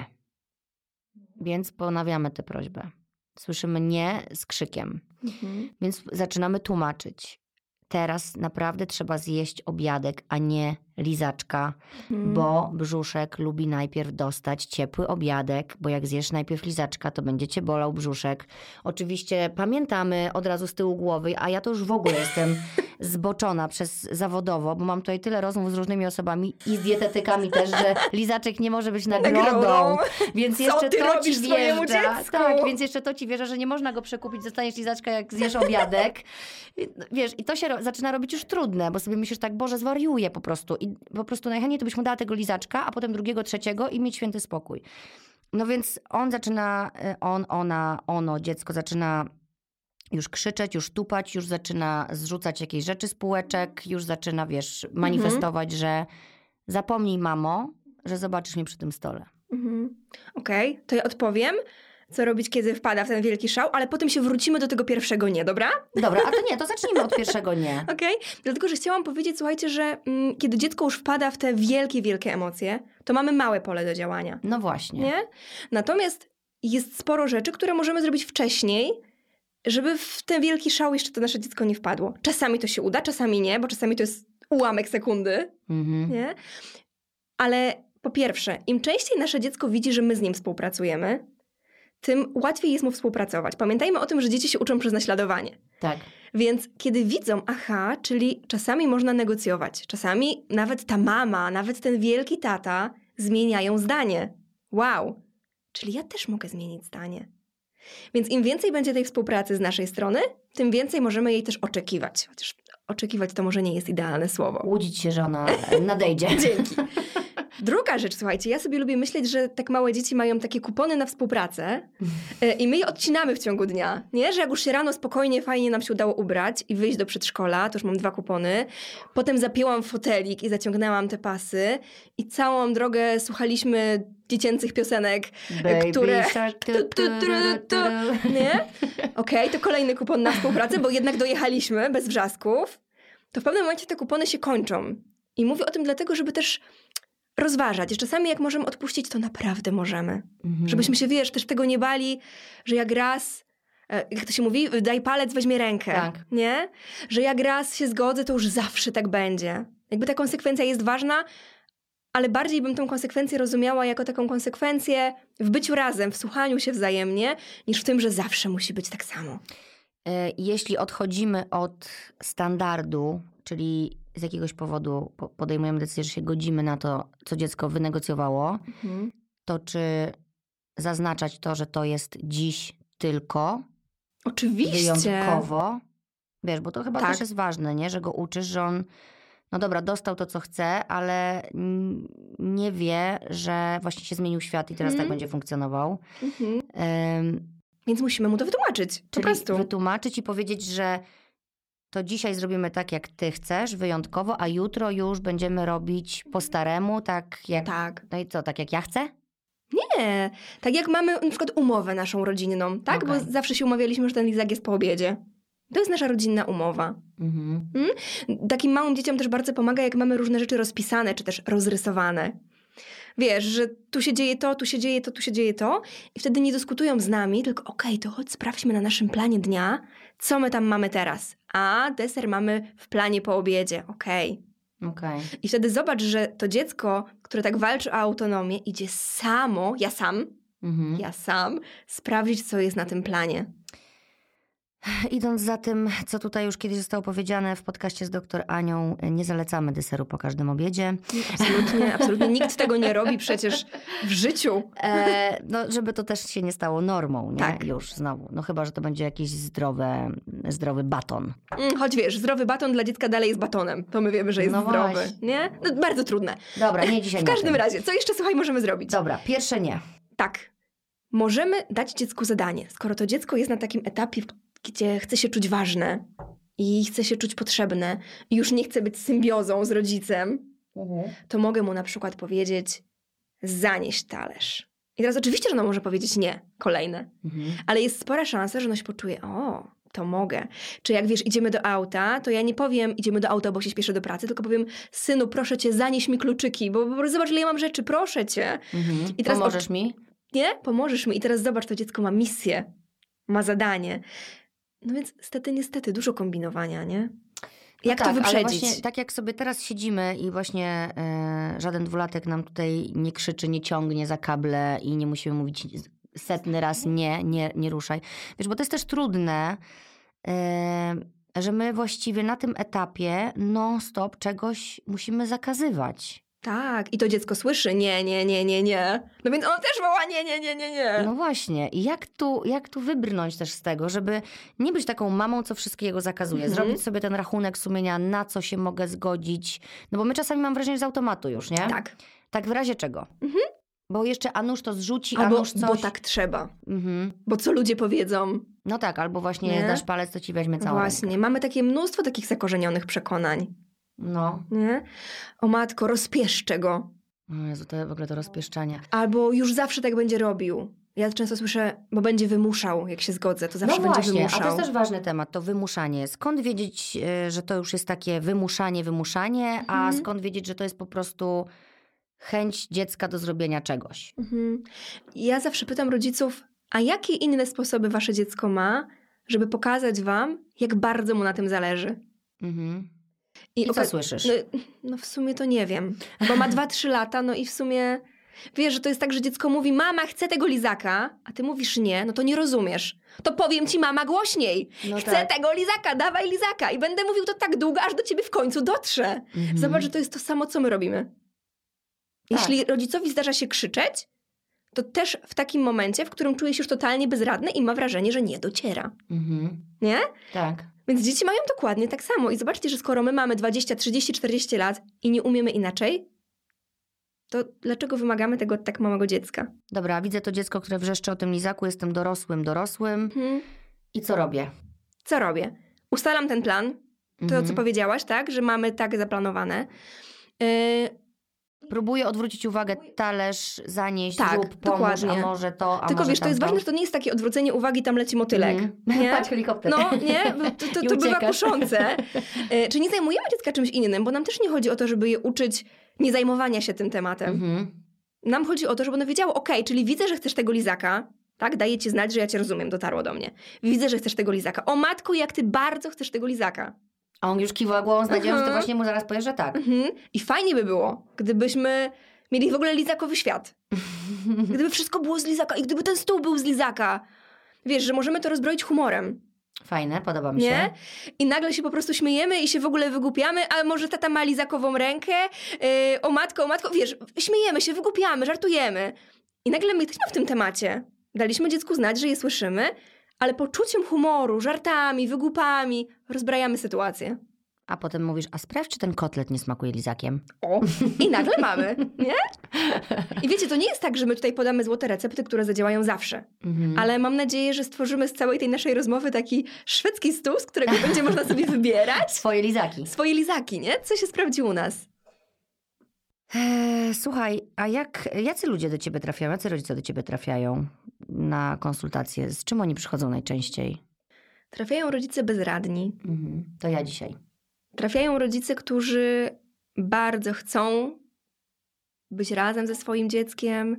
[SPEAKER 1] Więc ponawiamy tę prośbę. Słyszymy nie z krzykiem.
[SPEAKER 2] Mhm.
[SPEAKER 1] Więc zaczynamy tłumaczyć. Teraz naprawdę trzeba zjeść obiadek, a nie lizaczka,
[SPEAKER 2] Mhm.
[SPEAKER 1] bo brzuszek lubi najpierw dostać ciepły obiadek, bo jak zjesz najpierw lizaczka, to będzie cię bolał brzuszek. Oczywiście pamiętamy od razu z tyłu głowy, a ja to już w ogóle jestem *laughs* zboczona przez zawodowo, bo mam tutaj tyle rozmów z różnymi osobami i z dietetykami też, że lizaczek nie może być nagrodą.
[SPEAKER 2] Nagrodą.
[SPEAKER 1] Więc
[SPEAKER 2] Co
[SPEAKER 1] jeszcze to ci wjeżdża. Tak, więc jeszcze to ci wierzę, że nie można go przekupić, dostaniesz lizaczka jak zjesz obiadek. *laughs* Wiesz, i to się ro- zaczyna robić już trudne, bo sobie myślisz tak, Boże, zwariuję po prostu. I po prostu najchętniej to byś mu dała tego lizaczka, a potem drugiego, trzeciego i mieć święty spokój. No więc on zaczyna, y, on, ona, ono, dziecko zaczyna już krzyczeć, już tupać, już zaczyna zrzucać jakieś rzeczy z półeczek, już zaczyna, wiesz, manifestować, że zapomnij mamo, że zobaczysz mnie przy tym stole.
[SPEAKER 2] Mhm. Okej, to ja odpowiem, co robić, kiedy wpada w ten wielki szał, ale potem się wrócimy do tego pierwszego nie, dobra?
[SPEAKER 1] Dobra, a to nie, to zacznijmy od pierwszego nie. *laughs*
[SPEAKER 2] Okej? Dlatego, że chciałam powiedzieć, słuchajcie, że mm, kiedy dziecko już wpada w te wielkie, wielkie emocje, to mamy małe pole do działania,
[SPEAKER 1] No właśnie.
[SPEAKER 2] nie? Natomiast jest sporo rzeczy, które możemy zrobić wcześniej, żeby w ten wielki szał jeszcze to nasze dziecko nie wpadło. Czasami to się uda, czasami nie, bo czasami to jest ułamek sekundy,
[SPEAKER 1] Mhm.
[SPEAKER 2] nie? Ale po pierwsze, im częściej nasze dziecko widzi, że my z nim współpracujemy, tym łatwiej jest mu współpracować. Pamiętajmy o tym, że dzieci się uczą przez naśladowanie.
[SPEAKER 1] Tak.
[SPEAKER 2] Więc kiedy widzą, aha, czyli czasami można negocjować, czasami nawet ta mama, nawet ten wielki tata zmieniają zdanie. Wow, czyli ja też mogę zmienić zdanie. Więc im więcej będzie tej współpracy z naszej strony, tym więcej możemy jej też oczekiwać. Chociaż oczekiwać to może nie jest idealne słowo.
[SPEAKER 1] Łudzić się, że ona nadejdzie. *laughs*
[SPEAKER 2] Dzięki. Druga rzecz, słuchajcie, ja sobie lubię myśleć, że tak małe dzieci mają takie kupony na współpracę e, i my je odcinamy w ciągu dnia. Nie, że jak już się rano spokojnie, fajnie nam się udało ubrać i wyjść do przedszkola, to już mam dwa kupony. Potem zapięłam fotelik i zaciągnęłam te pasy i całą drogę słuchaliśmy dziecięcych piosenek,
[SPEAKER 1] Baby
[SPEAKER 2] które-
[SPEAKER 1] shark, tu,
[SPEAKER 2] tu,
[SPEAKER 1] tu,
[SPEAKER 2] nie? *laughs* Okej, to kolejny kupon na współpracę, bo jednak dojechaliśmy bez wrzasków. To w pewnym momencie te kupony się kończą. I mówię o tym dlatego, żeby też rozważać, że czasami jak możemy odpuścić, to naprawdę możemy.
[SPEAKER 1] Mhm.
[SPEAKER 2] Żebyśmy się, wiesz, też tego nie bali, że jak raz, e, jak to się mówi, daj palec, weźmie rękę.
[SPEAKER 1] Tak.
[SPEAKER 2] Nie? Że jak raz się zgodzę, to już zawsze tak będzie. Jakby ta konsekwencja jest ważna, ale bardziej bym tą konsekwencję rozumiała jako taką konsekwencję w byciu razem, w słuchaniu się wzajemnie, niż w tym, że zawsze musi być tak samo.
[SPEAKER 1] E, Jeśli odchodzimy od standardu, czyli z jakiegoś powodu po- podejmujemy decyzję, że się godzimy na to, co dziecko wynegocjowało, to czy zaznaczać to, że to jest dziś tylko,
[SPEAKER 2] Oczywiście.
[SPEAKER 1] wyjątkowo? Wiesz, bo to chyba
[SPEAKER 2] Tak.
[SPEAKER 1] też jest ważne, nie? Że go uczysz, że on, no dobra, dostał to, co chce, ale mm, nie wie, że właśnie się zmienił świat i teraz
[SPEAKER 2] Mhm.
[SPEAKER 1] tak będzie funkcjonował.
[SPEAKER 2] Mhm.
[SPEAKER 1] Em,
[SPEAKER 2] Więc musimy mu to wytłumaczyć. Po prostu.
[SPEAKER 1] wytłumaczyć i powiedzieć, że to dzisiaj zrobimy tak, jak ty chcesz, wyjątkowo, a jutro już będziemy robić po staremu, tak jak...
[SPEAKER 2] Tak.
[SPEAKER 1] No i co, tak jak ja chcę?
[SPEAKER 2] Nie. Tak jak mamy na przykład umowę naszą rodzinną, tak?
[SPEAKER 1] Okej.
[SPEAKER 2] Bo zawsze się umawialiśmy, że ten lizak jest po obiedzie. To jest nasza rodzinna umowa.
[SPEAKER 1] Mhm.
[SPEAKER 2] Takim małym dzieciom też bardzo pomaga, jak mamy różne rzeczy rozpisane, czy też rozrysowane. Wiesz, że tu się dzieje to, tu się dzieje to, tu się dzieje to i wtedy nie dyskutują z nami, tylko okej, to chodź sprawdźmy na naszym planie dnia, co my tam mamy teraz. A, deser mamy w planie po obiedzie, okej.
[SPEAKER 1] Okej.
[SPEAKER 2] I wtedy zobacz, że to dziecko, które tak walczy o autonomię, idzie samo, ja sam,
[SPEAKER 1] Mhm.
[SPEAKER 2] ja sam, sprawdzić, co jest na tym planie.
[SPEAKER 1] Idąc za tym, co tutaj już kiedyś zostało powiedziane w podcaście z doktor Anią, nie zalecamy deseru po każdym obiedzie.
[SPEAKER 2] Absolutnie, absolutnie. Nikt tego nie robi przecież w życiu.
[SPEAKER 1] E, no, żeby to też się nie stało normą, nie?
[SPEAKER 2] Tak.
[SPEAKER 1] Już znowu. No chyba, że to będzie jakiś zdrowe, zdrowy baton.
[SPEAKER 2] Mm, Choć wiesz, zdrowy baton dla dziecka dalej jest batonem. To my wiemy, że jest
[SPEAKER 1] No
[SPEAKER 2] zdrowy.
[SPEAKER 1] właśnie.
[SPEAKER 2] Nie? No, bardzo trudne.
[SPEAKER 1] Dobra, nie dzisiaj
[SPEAKER 2] W każdym
[SPEAKER 1] tym.
[SPEAKER 2] razie, co jeszcze, słuchaj, możemy zrobić?
[SPEAKER 1] Dobra, pierwsze nie.
[SPEAKER 2] Tak. Możemy dać dziecku zadanie. Skoro to dziecko jest na takim etapie, w- gdzie chce się czuć ważne i chce się czuć potrzebne i już nie chce być symbiozą z rodzicem, to mogę mu na przykład powiedzieć zanieś talerz. I teraz oczywiście, że ono może powiedzieć nie, kolejne.
[SPEAKER 1] Mhm.
[SPEAKER 2] Ale jest spora szansa, że ono się poczuje, o, to mogę. Czy jak wiesz, idziemy do auta, to ja nie powiem, idziemy do auta, bo się śpieszę do pracy, tylko powiem, synu, proszę cię, zanieś mi kluczyki, bo, bo zobacz, ile ja mam rzeczy, proszę cię.
[SPEAKER 1] Mhm.
[SPEAKER 2] I teraz
[SPEAKER 1] Pomożesz mi?
[SPEAKER 2] Nie? Pomożesz mi. I teraz zobacz, to dziecko ma misję, ma zadanie. No więc niestety, niestety, dużo kombinowania, nie? Jak
[SPEAKER 1] no
[SPEAKER 2] to
[SPEAKER 1] tak, ale
[SPEAKER 2] wyprzedzić?
[SPEAKER 1] właśnie tak jak sobie teraz siedzimy i właśnie e, żaden dwulatek nam tutaj nie krzyczy, nie ciągnie za kable i nie musimy mówić setny raz nie, nie, nie ruszaj. Wiesz, bo to jest też trudne, e, że my właściwie na tym etapie non-stop czegoś musimy zakazywać.
[SPEAKER 2] Tak, i to dziecko słyszy nie, nie, nie, nie, nie. No więc on też woła nie, nie, nie, nie, nie.
[SPEAKER 1] No właśnie. I jak tu, jak tu wybrnąć też z tego, żeby nie być taką mamą, co wszystkiego zakazuje.
[SPEAKER 2] Mhm.
[SPEAKER 1] Zrobić sobie ten rachunek sumienia, na co się mogę zgodzić. No bo my czasami mam wrażenie z automatu już, nie?
[SPEAKER 2] Tak.
[SPEAKER 1] Tak w razie czego? Bo jeszcze a nuż to zrzuci,
[SPEAKER 2] Albo,
[SPEAKER 1] nuż coś.
[SPEAKER 2] bo tak trzeba.
[SPEAKER 1] Mhm.
[SPEAKER 2] Bo co ludzie powiedzą?
[SPEAKER 1] No tak, albo właśnie
[SPEAKER 2] Nie?
[SPEAKER 1] dasz palec, to ci weźmie całą
[SPEAKER 2] Właśnie,
[SPEAKER 1] rękę.
[SPEAKER 2] mamy takie mnóstwo takich zakorzenionych przekonań.
[SPEAKER 1] No.
[SPEAKER 2] Nie? O matko, rozpieszczę go.
[SPEAKER 1] O Jezu, to w ogóle to rozpieszczanie.
[SPEAKER 2] Albo już zawsze tak będzie robił. Ja często słyszę, bo będzie wymuszał, jak się zgodzę, to zawsze
[SPEAKER 1] no
[SPEAKER 2] będzie
[SPEAKER 1] właśnie,
[SPEAKER 2] wymuszał.
[SPEAKER 1] a to jest też ważny temat, to wymuszanie. Skąd wiedzieć, e, że to już jest takie wymuszanie, wymuszanie, a
[SPEAKER 2] Mhm.
[SPEAKER 1] skąd wiedzieć, że to jest po prostu chęć dziecka do zrobienia czegoś?
[SPEAKER 2] Mhm. Ja zawsze pytam rodziców, a jakie inne sposoby wasze dziecko ma, żeby pokazać wam, jak bardzo mu na tym zależy?
[SPEAKER 1] Mhm. I co
[SPEAKER 2] oka-
[SPEAKER 1] słyszysz?
[SPEAKER 2] No, no w sumie to nie wiem, bo ma 2-3 lata, no i w sumie wiesz, że to jest tak, że dziecko mówi, mama, chcę tego lizaka, a ty mówisz nie, no to nie rozumiesz. To powiem ci, mama, głośniej.
[SPEAKER 1] No
[SPEAKER 2] chcę
[SPEAKER 1] tak.
[SPEAKER 2] tego lizaka, dawaj lizaka. I będę mówił to tak długo, aż do ciebie w końcu dotrze.
[SPEAKER 1] Mhm.
[SPEAKER 2] Zobacz, że to jest to samo, co my robimy.
[SPEAKER 1] Tak.
[SPEAKER 2] Jeśli rodzicowi zdarza się krzyczeć, to też w takim momencie, w którym czuje się już totalnie bezradny i ma wrażenie, że nie dociera.
[SPEAKER 1] Mhm.
[SPEAKER 2] Nie?
[SPEAKER 1] Tak.
[SPEAKER 2] Więc dzieci mają dokładnie tak samo. I zobaczcie, że skoro my mamy 20, 30, 40 lat i nie umiemy inaczej, to dlaczego wymagamy tego od tak małego dziecka?
[SPEAKER 1] Dobra, widzę to dziecko, które wrzeszczy o tym lizaku, jestem dorosłym, dorosłym.
[SPEAKER 2] Hmm.
[SPEAKER 1] I co robię?
[SPEAKER 2] Co robię? Ustalam ten plan, to
[SPEAKER 1] Mhm.
[SPEAKER 2] co powiedziałaś, tak? Że mamy tak zaplanowane. Yy,
[SPEAKER 1] Próbuję odwrócić uwagę, talerz, zanieść,
[SPEAKER 2] Tak,
[SPEAKER 1] zrób, pomóż,
[SPEAKER 2] dokładnie.
[SPEAKER 1] a może to, a
[SPEAKER 2] tylko
[SPEAKER 1] może
[SPEAKER 2] wiesz, to jest ważne, że to nie jest takie odwrócenie uwagi, tam leci motylek.
[SPEAKER 1] Mhm.
[SPEAKER 2] Nie? *laughs*
[SPEAKER 1] Patrz, helikopter.
[SPEAKER 2] No, nie? To, to, *laughs* to bywa kuszące. *laughs* E, Czy nie zajmujemy dziecka czymś innym? Bo nam też nie chodzi o to, żeby je uczyć nie zajmowania się tym tematem.
[SPEAKER 1] Mhm.
[SPEAKER 2] Nam chodzi o to, żeby one wiedziało, okej, czyli widzę, że chcesz tego lizaka, tak? Daję ci znać, że ja cię rozumiem, dotarło do mnie. Widzę, że chcesz tego lizaka. O matko, jak ty bardzo chcesz tego lizaka.
[SPEAKER 1] A on już kiwa głową z nadzieją, że ty
[SPEAKER 2] Mhm.
[SPEAKER 1] właśnie mu zaraz powiesz, że tak.
[SPEAKER 2] Mhm. I fajnie by było, gdybyśmy mieli w ogóle lizakowy świat. *laughs* Gdyby wszystko było z lizaka i gdyby ten stół był z lizaka. Wiesz, że możemy to rozbroić humorem.
[SPEAKER 1] Fajne, podoba mi
[SPEAKER 2] Nie?
[SPEAKER 1] się.
[SPEAKER 2] I nagle się po prostu śmiejemy i się w ogóle wygłupiamy, a może tata ma lizakową rękę, yy, o matko, o matko, wiesz, śmiejemy się, wygłupiamy, żartujemy. I nagle my jesteśmy w tym temacie. Daliśmy dziecku znać, że je słyszymy, ale poczuciem humoru, żartami, wygłupami rozbrajamy sytuację.
[SPEAKER 1] A potem mówisz, a sprawdź, czy ten kotlet nie smakuje lizakiem.
[SPEAKER 2] O, i nagle mamy, nie? I wiecie, to nie jest tak, że my tutaj podamy złote recepty, które zadziałają zawsze.
[SPEAKER 1] Mhm.
[SPEAKER 2] Ale mam nadzieję, że stworzymy z całej tej naszej rozmowy taki szwedzki stół, z którego będzie można sobie wybierać *laughs*
[SPEAKER 1] Swoje lizaki.
[SPEAKER 2] swoje lizaki, nie? Co się sprawdzi u nas?
[SPEAKER 1] Eee, słuchaj, a jak, jacy ludzie do ciebie trafiają, jacy rodzice do ciebie trafiają na konsultacje? Z czym oni przychodzą najczęściej?
[SPEAKER 2] Trafiają rodzice bezradni.
[SPEAKER 1] Mhm. To ja dzisiaj.
[SPEAKER 2] Trafiają rodzice, którzy bardzo chcą być razem ze swoim dzieckiem,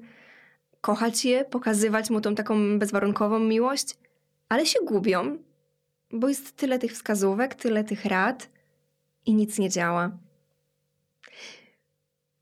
[SPEAKER 2] kochać je, pokazywać mu tą taką bezwarunkową miłość, ale się gubią, bo jest tyle tych wskazówek, tyle tych rad i nic nie działa.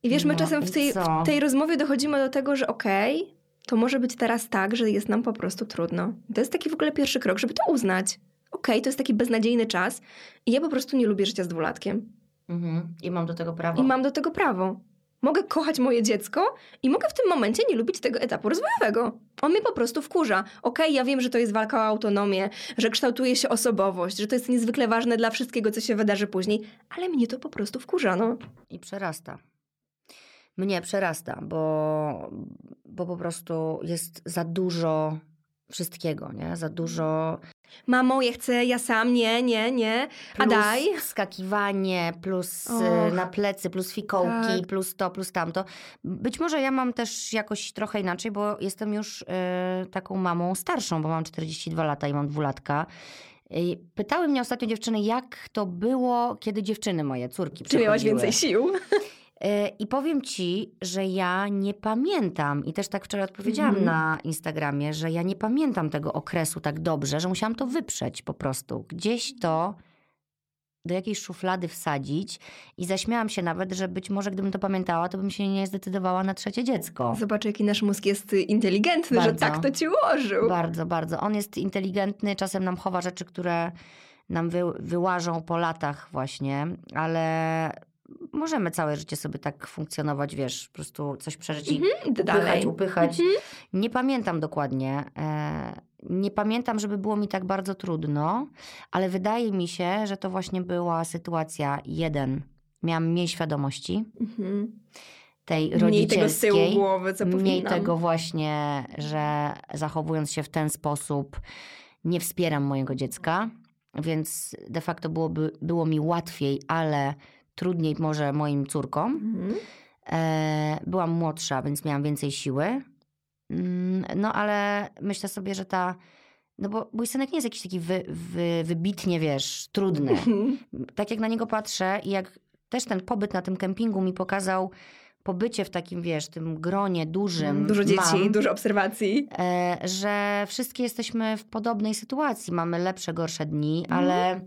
[SPEAKER 2] I wiesz, my
[SPEAKER 1] No
[SPEAKER 2] czasem w tej, w tej rozmowie dochodzimy do tego, że okej, to może być teraz tak, że jest nam po prostu trudno. To jest taki w ogóle pierwszy krok, żeby to uznać. Okej, to jest taki beznadziejny czas i ja po prostu nie lubię życia z dwulatkiem.
[SPEAKER 1] Mhm. I mam do tego prawo.
[SPEAKER 2] I mam do tego prawo. Mogę kochać moje dziecko i mogę w tym momencie nie lubić tego etapu rozwojowego. On mnie po prostu wkurza. Okej, ja wiem, że to jest walka o autonomię, że kształtuje się osobowość, że to jest niezwykle ważne dla wszystkiego, co się wydarzy później, ale mnie to po prostu wkurza, no.
[SPEAKER 1] I przerasta. Mnie przerasta, bo, bo po prostu jest za dużo wszystkiego, nie? Za dużo.
[SPEAKER 2] Mamo, ja chcę, ja sam, nie, nie, nie. A
[SPEAKER 1] Plus
[SPEAKER 2] daj.
[SPEAKER 1] skakiwanie, plus
[SPEAKER 2] Och.
[SPEAKER 1] e, na plecy, plus fikołki,
[SPEAKER 2] Tak.
[SPEAKER 1] plus to, plus tamto. Być może ja mam też jakoś trochę inaczej, bo jestem już e, taką mamą starszą, bo mam 42 lata i mam dwulatka. Pytały mnie ostatnio dziewczyny, jak to było, kiedy dziewczyny moje, córki
[SPEAKER 2] Czy miałaś więcej sił?
[SPEAKER 1] E, I powiem ci, że ja nie pamiętam, i też tak wczoraj odpowiedziałam
[SPEAKER 2] Mhm.
[SPEAKER 1] na Instagramie, że ja nie pamiętam tego okresu tak dobrze, że musiałam to wyprzeć po prostu. Gdzieś to do jakiejś szuflady wsadzić i zaśmiałam się nawet, że być może gdybym to pamiętała, to bym się nie zdecydowała na trzecie dziecko.
[SPEAKER 2] Zobacz, jaki nasz mózg jest inteligentny, że
[SPEAKER 1] Bardzo.
[SPEAKER 2] tak to ci ułożył.
[SPEAKER 1] Bardzo, bardzo. On jest inteligentny, czasem nam chowa rzeczy, które nam wy, wyłażą po latach właśnie, ale możemy całe życie sobie tak funkcjonować, wiesz, po prostu coś przeżyć i
[SPEAKER 2] Idę
[SPEAKER 1] upychać,
[SPEAKER 2] dalej.
[SPEAKER 1] upychać.
[SPEAKER 2] Mhm.
[SPEAKER 1] Nie pamiętam dokładnie. E, nie pamiętam, żeby było mi tak bardzo trudno, ale wydaje mi się, że to właśnie była sytuacja jeden. Miałam mniej świadomości
[SPEAKER 2] Mhm.
[SPEAKER 1] tej
[SPEAKER 2] Mniej tego z
[SPEAKER 1] rodzicielskiej.
[SPEAKER 2] tyłu głowy, co
[SPEAKER 1] Mniej
[SPEAKER 2] powinnam.
[SPEAKER 1] tego właśnie, że zachowując się w ten sposób nie wspieram mojego dziecka, więc de facto byłoby, było mi łatwiej, ale trudniej może moim córkom.
[SPEAKER 2] Mhm.
[SPEAKER 1] E, byłam młodsza, więc miałam więcej siły. Mm, No ale myślę sobie, że ta... No bo mój synek nie jest jakiś taki wy, wy, wybitnie, wiesz, trudny. *laughs*
[SPEAKER 2] Mhm.
[SPEAKER 1] Tak jak na niego patrzę i jak też ten pobyt na tym kempingu mi pokazał pobycie w takim, wiesz, tym gronie dużym
[SPEAKER 2] Dużo dzieci,
[SPEAKER 1] mam,
[SPEAKER 2] dużo obserwacji.
[SPEAKER 1] e, że wszystkie jesteśmy w podobnej sytuacji. Mamy lepsze, gorsze dni,
[SPEAKER 2] Mhm.
[SPEAKER 1] ale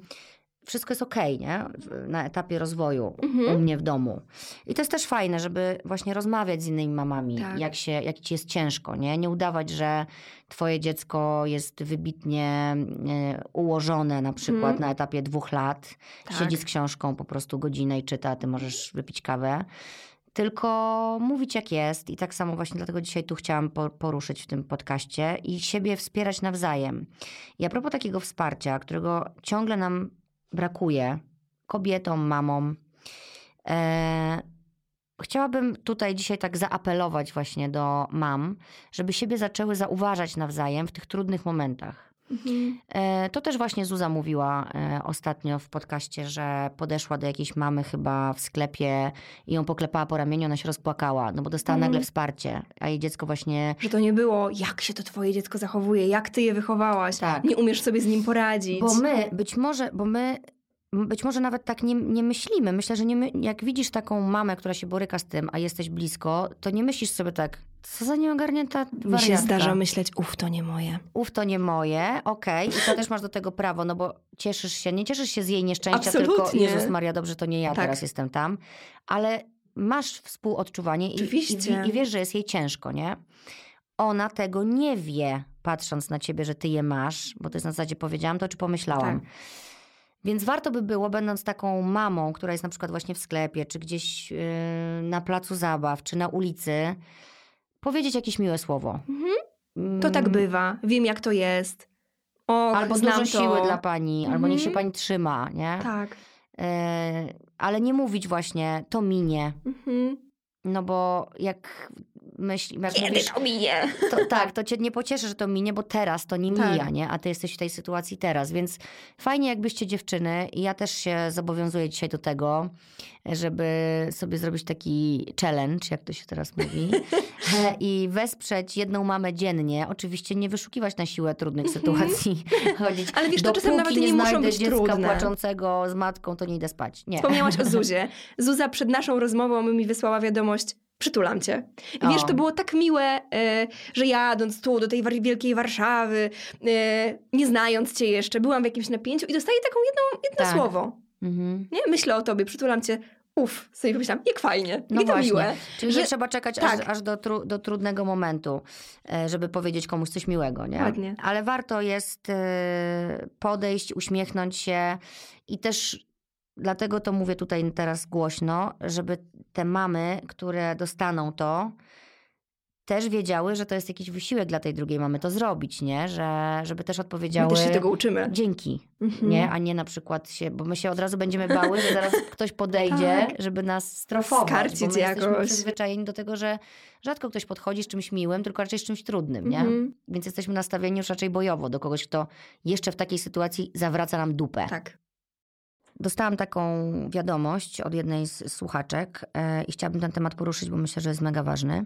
[SPEAKER 1] wszystko jest okej, nie? W- Na etapie rozwoju
[SPEAKER 2] Mhm.
[SPEAKER 1] u mnie w domu. I to jest też fajne, żeby właśnie rozmawiać z innymi mamami,
[SPEAKER 2] Tak.
[SPEAKER 1] jak, się, jak ci jest ciężko, nie? Nie udawać, że twoje dziecko jest wybitnie e, ułożone na przykład
[SPEAKER 2] Mhm.
[SPEAKER 1] na etapie dwóch lat.
[SPEAKER 2] Tak.
[SPEAKER 1] Siedzi z książką po prostu godzinę i czyta, a ty możesz wypić kawę. Tylko mówić jak jest i tak samo właśnie dlatego dzisiaj tu chciałam po- poruszyć w tym podcaście i siebie wspierać nawzajem. I a propos takiego wsparcia, którego ciągle nam brakuje kobietom, mamom, e, chciałabym tutaj dzisiaj tak zaapelować właśnie do mam, żeby siebie zaczęły zauważać nawzajem w tych trudnych momentach.
[SPEAKER 2] Mhm.
[SPEAKER 1] E, To też właśnie Zuza mówiła e, ostatnio w podcaście, że podeszła do jakiejś mamy chyba w sklepie i ją poklepała po ramieniu, ona się rozpłakała, no bo dostała
[SPEAKER 2] Mhm.
[SPEAKER 1] nagle wsparcie, a jej dziecko właśnie
[SPEAKER 2] Że to nie było, jak się to twoje dziecko zachowuje, jak ty je wychowałaś,
[SPEAKER 1] Tak.
[SPEAKER 2] nie umiesz sobie z nim poradzić.
[SPEAKER 1] Bo my, być może, bo my być może nawet tak nie, nie myślimy. Myślę, że nie my, jak widzisz taką mamę, która się boryka z tym, a jesteś blisko, to nie myślisz sobie tak, co za nieogarnięta
[SPEAKER 2] Mi się zdarza myśleć, uff, to nie moje.
[SPEAKER 1] Uf, to nie moje, okej. I to też masz do tego prawo, no bo cieszysz się, nie cieszysz się z jej nieszczęścia, tylko
[SPEAKER 2] Absolutnie.
[SPEAKER 1] Jezus Maria, dobrze, to nie ja
[SPEAKER 2] Tak.
[SPEAKER 1] teraz jestem tam. Ale masz współodczuwanie i, i, i wiesz, że jest jej ciężko, nie? Ona tego nie wie, patrząc na ciebie, że ty je masz, bo to jest na zasadzie powiedziałam to, czy pomyślałam.
[SPEAKER 2] Tak.
[SPEAKER 1] Więc warto by było, będąc taką mamą, która jest na przykład właśnie w sklepie, czy gdzieś yy, na placu zabaw, czy na ulicy, powiedzieć jakieś miłe słowo.
[SPEAKER 2] Mhm. To tak
[SPEAKER 1] Mm,
[SPEAKER 2] bywa, wiem jak to jest. O,
[SPEAKER 1] Albo
[SPEAKER 2] znam
[SPEAKER 1] dużo
[SPEAKER 2] to.
[SPEAKER 1] siły dla pani, albo niech się
[SPEAKER 2] Mhm.
[SPEAKER 1] pani trzyma, nie?
[SPEAKER 2] Tak.
[SPEAKER 1] E, ale nie mówić właśnie, to minie.
[SPEAKER 2] Mhm.
[SPEAKER 1] No bo jak myśli,
[SPEAKER 2] Kiedy
[SPEAKER 1] mówisz,
[SPEAKER 2] to minie?
[SPEAKER 1] to, tak, to cię nie pocieszy, że to minie, bo teraz to nie
[SPEAKER 2] Tak.
[SPEAKER 1] mija, nie? A ty jesteś w tej sytuacji teraz, więc fajnie jakbyście dziewczyny, i ja też się zobowiązuję dzisiaj do tego, żeby sobie zrobić taki challenge, jak to się teraz mówi, *laughs* e, i wesprzeć jedną mamę dziennie. Oczywiście nie wyszukiwać na siłę trudnych sytuacji, *laughs* chodzić.
[SPEAKER 2] Ale wiesz, to czasem nawet nie muszą
[SPEAKER 1] znajdę
[SPEAKER 2] być
[SPEAKER 1] dziecka
[SPEAKER 2] trudne.
[SPEAKER 1] płaczącego z matką, to nie idę spać. Nie.
[SPEAKER 2] Wspomniałaś o *laughs* Zuzie. Zuza przed naszą rozmową mi wysłała wiadomość, przytulam cię. I wiesz, to było tak miłe, e, że jadąc tu do tej wielkiej Warszawy, e, nie znając cię jeszcze, byłam w jakimś napięciu i dostaję taką jedną, jedno
[SPEAKER 1] Tak.
[SPEAKER 2] słowo.
[SPEAKER 1] Mhm.
[SPEAKER 2] Nie? Myślę o tobie, przytulam cię. Uff, sobie pomyślałam, jak fajnie.
[SPEAKER 1] No
[SPEAKER 2] I to
[SPEAKER 1] właśnie.
[SPEAKER 2] miłe.
[SPEAKER 1] Czyli
[SPEAKER 2] że-
[SPEAKER 1] trzeba czekać
[SPEAKER 2] tak.
[SPEAKER 1] aż, aż do, tru, do trudnego momentu, e, żeby powiedzieć komuś coś miłego, nie?
[SPEAKER 2] Ładnie.
[SPEAKER 1] Ale warto jest podejść, uśmiechnąć się i też dlatego to mówię tutaj teraz głośno, żeby te mamy, które dostaną to, też wiedziały, że to jest jakiś wysiłek dla tej drugiej mamy to zrobić, nie? Że, żeby też
[SPEAKER 2] My
[SPEAKER 1] odpowiedziały
[SPEAKER 2] też się tego uczymy.
[SPEAKER 1] dzięki,
[SPEAKER 2] Mhm.
[SPEAKER 1] nie? A nie na przykład się, bo my się od razu będziemy bały, że zaraz *laughs* ktoś podejdzie,
[SPEAKER 2] Tak.
[SPEAKER 1] żeby nas strofować.
[SPEAKER 2] Skarcić
[SPEAKER 1] bo my jesteśmy
[SPEAKER 2] jakoś.
[SPEAKER 1] przyzwyczajeni do tego, że rzadko ktoś podchodzi z czymś miłym, tylko raczej z czymś trudnym, nie?
[SPEAKER 2] Mhm.
[SPEAKER 1] Więc jesteśmy nastawieni już raczej bojowo do kogoś, kto jeszcze w takiej sytuacji zawraca nam dupę.
[SPEAKER 2] Tak.
[SPEAKER 1] Dostałam taką wiadomość od jednej z słuchaczek e, i chciałabym ten temat poruszyć, bo myślę, że jest mega ważny.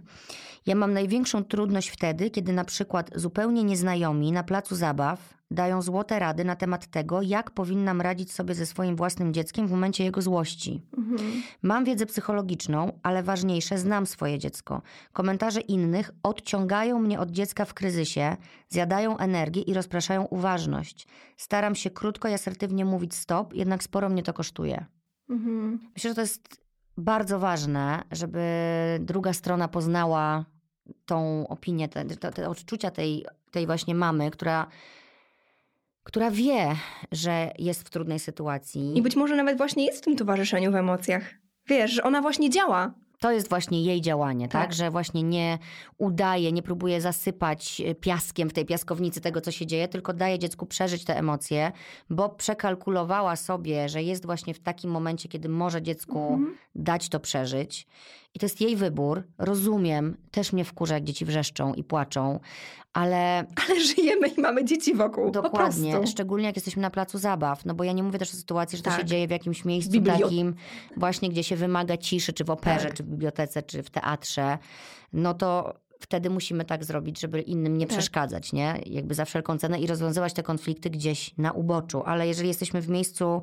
[SPEAKER 1] Ja mam największą trudność wtedy, kiedy na przykład zupełnie nieznajomi na placu zabaw dają złote rady na temat tego, jak powinnam radzić sobie ze swoim własnym dzieckiem w momencie jego złości.
[SPEAKER 2] Mhm.
[SPEAKER 1] Mam wiedzę psychologiczną, ale ważniejsze, znam swoje dziecko. Komentarze innych odciągają mnie od dziecka w kryzysie, zjadają energię i rozpraszają uważność. Staram się krótko i asertywnie mówić stop, jednak sporo mnie to kosztuje.
[SPEAKER 2] Mhm.
[SPEAKER 1] Myślę, że to jest bardzo ważne, żeby druga strona poznała tą opinię, te, te, te odczucia tej, tej właśnie mamy, która, która wie, że jest w trudnej sytuacji.
[SPEAKER 2] I być może nawet właśnie jest w tym towarzyszeniu w emocjach. Wiesz, że ona właśnie działa.
[SPEAKER 1] To jest właśnie jej działanie, tak?
[SPEAKER 2] Tak.
[SPEAKER 1] Że właśnie nie udaje, nie próbuje zasypać e, piaskiem w tej piaskownicy tego, co się dzieje, tylko daje dziecku przeżyć te emocje, bo przekalkulowała sobie, że jest właśnie w takim momencie, kiedy może dziecku
[SPEAKER 2] Mhm.
[SPEAKER 1] dać to przeżyć. I to jest jej wybór. Rozumiem, też mnie wkurza, jak dzieci wrzeszczą i płaczą, ale *laughs*
[SPEAKER 2] Ale żyjemy i mamy dzieci wokół.
[SPEAKER 1] Dokładnie, szczególnie jak jesteśmy na placu zabaw, no bo ja nie mówię też o sytuacji, że to się
[SPEAKER 2] Tak.
[SPEAKER 1] dzieje w jakimś miejscu takim właśnie, gdzie się wymaga ciszy, czy w operze,
[SPEAKER 2] Tak.
[SPEAKER 1] czy w bibliotece, czy w teatrze, no to wtedy musimy tak zrobić, żeby innym nie
[SPEAKER 2] Tak.
[SPEAKER 1] przeszkadzać, nie? Jakby za wszelką cenę i rozwiązywać te konflikty gdzieś na uboczu, ale jeżeli jesteśmy w miejscu,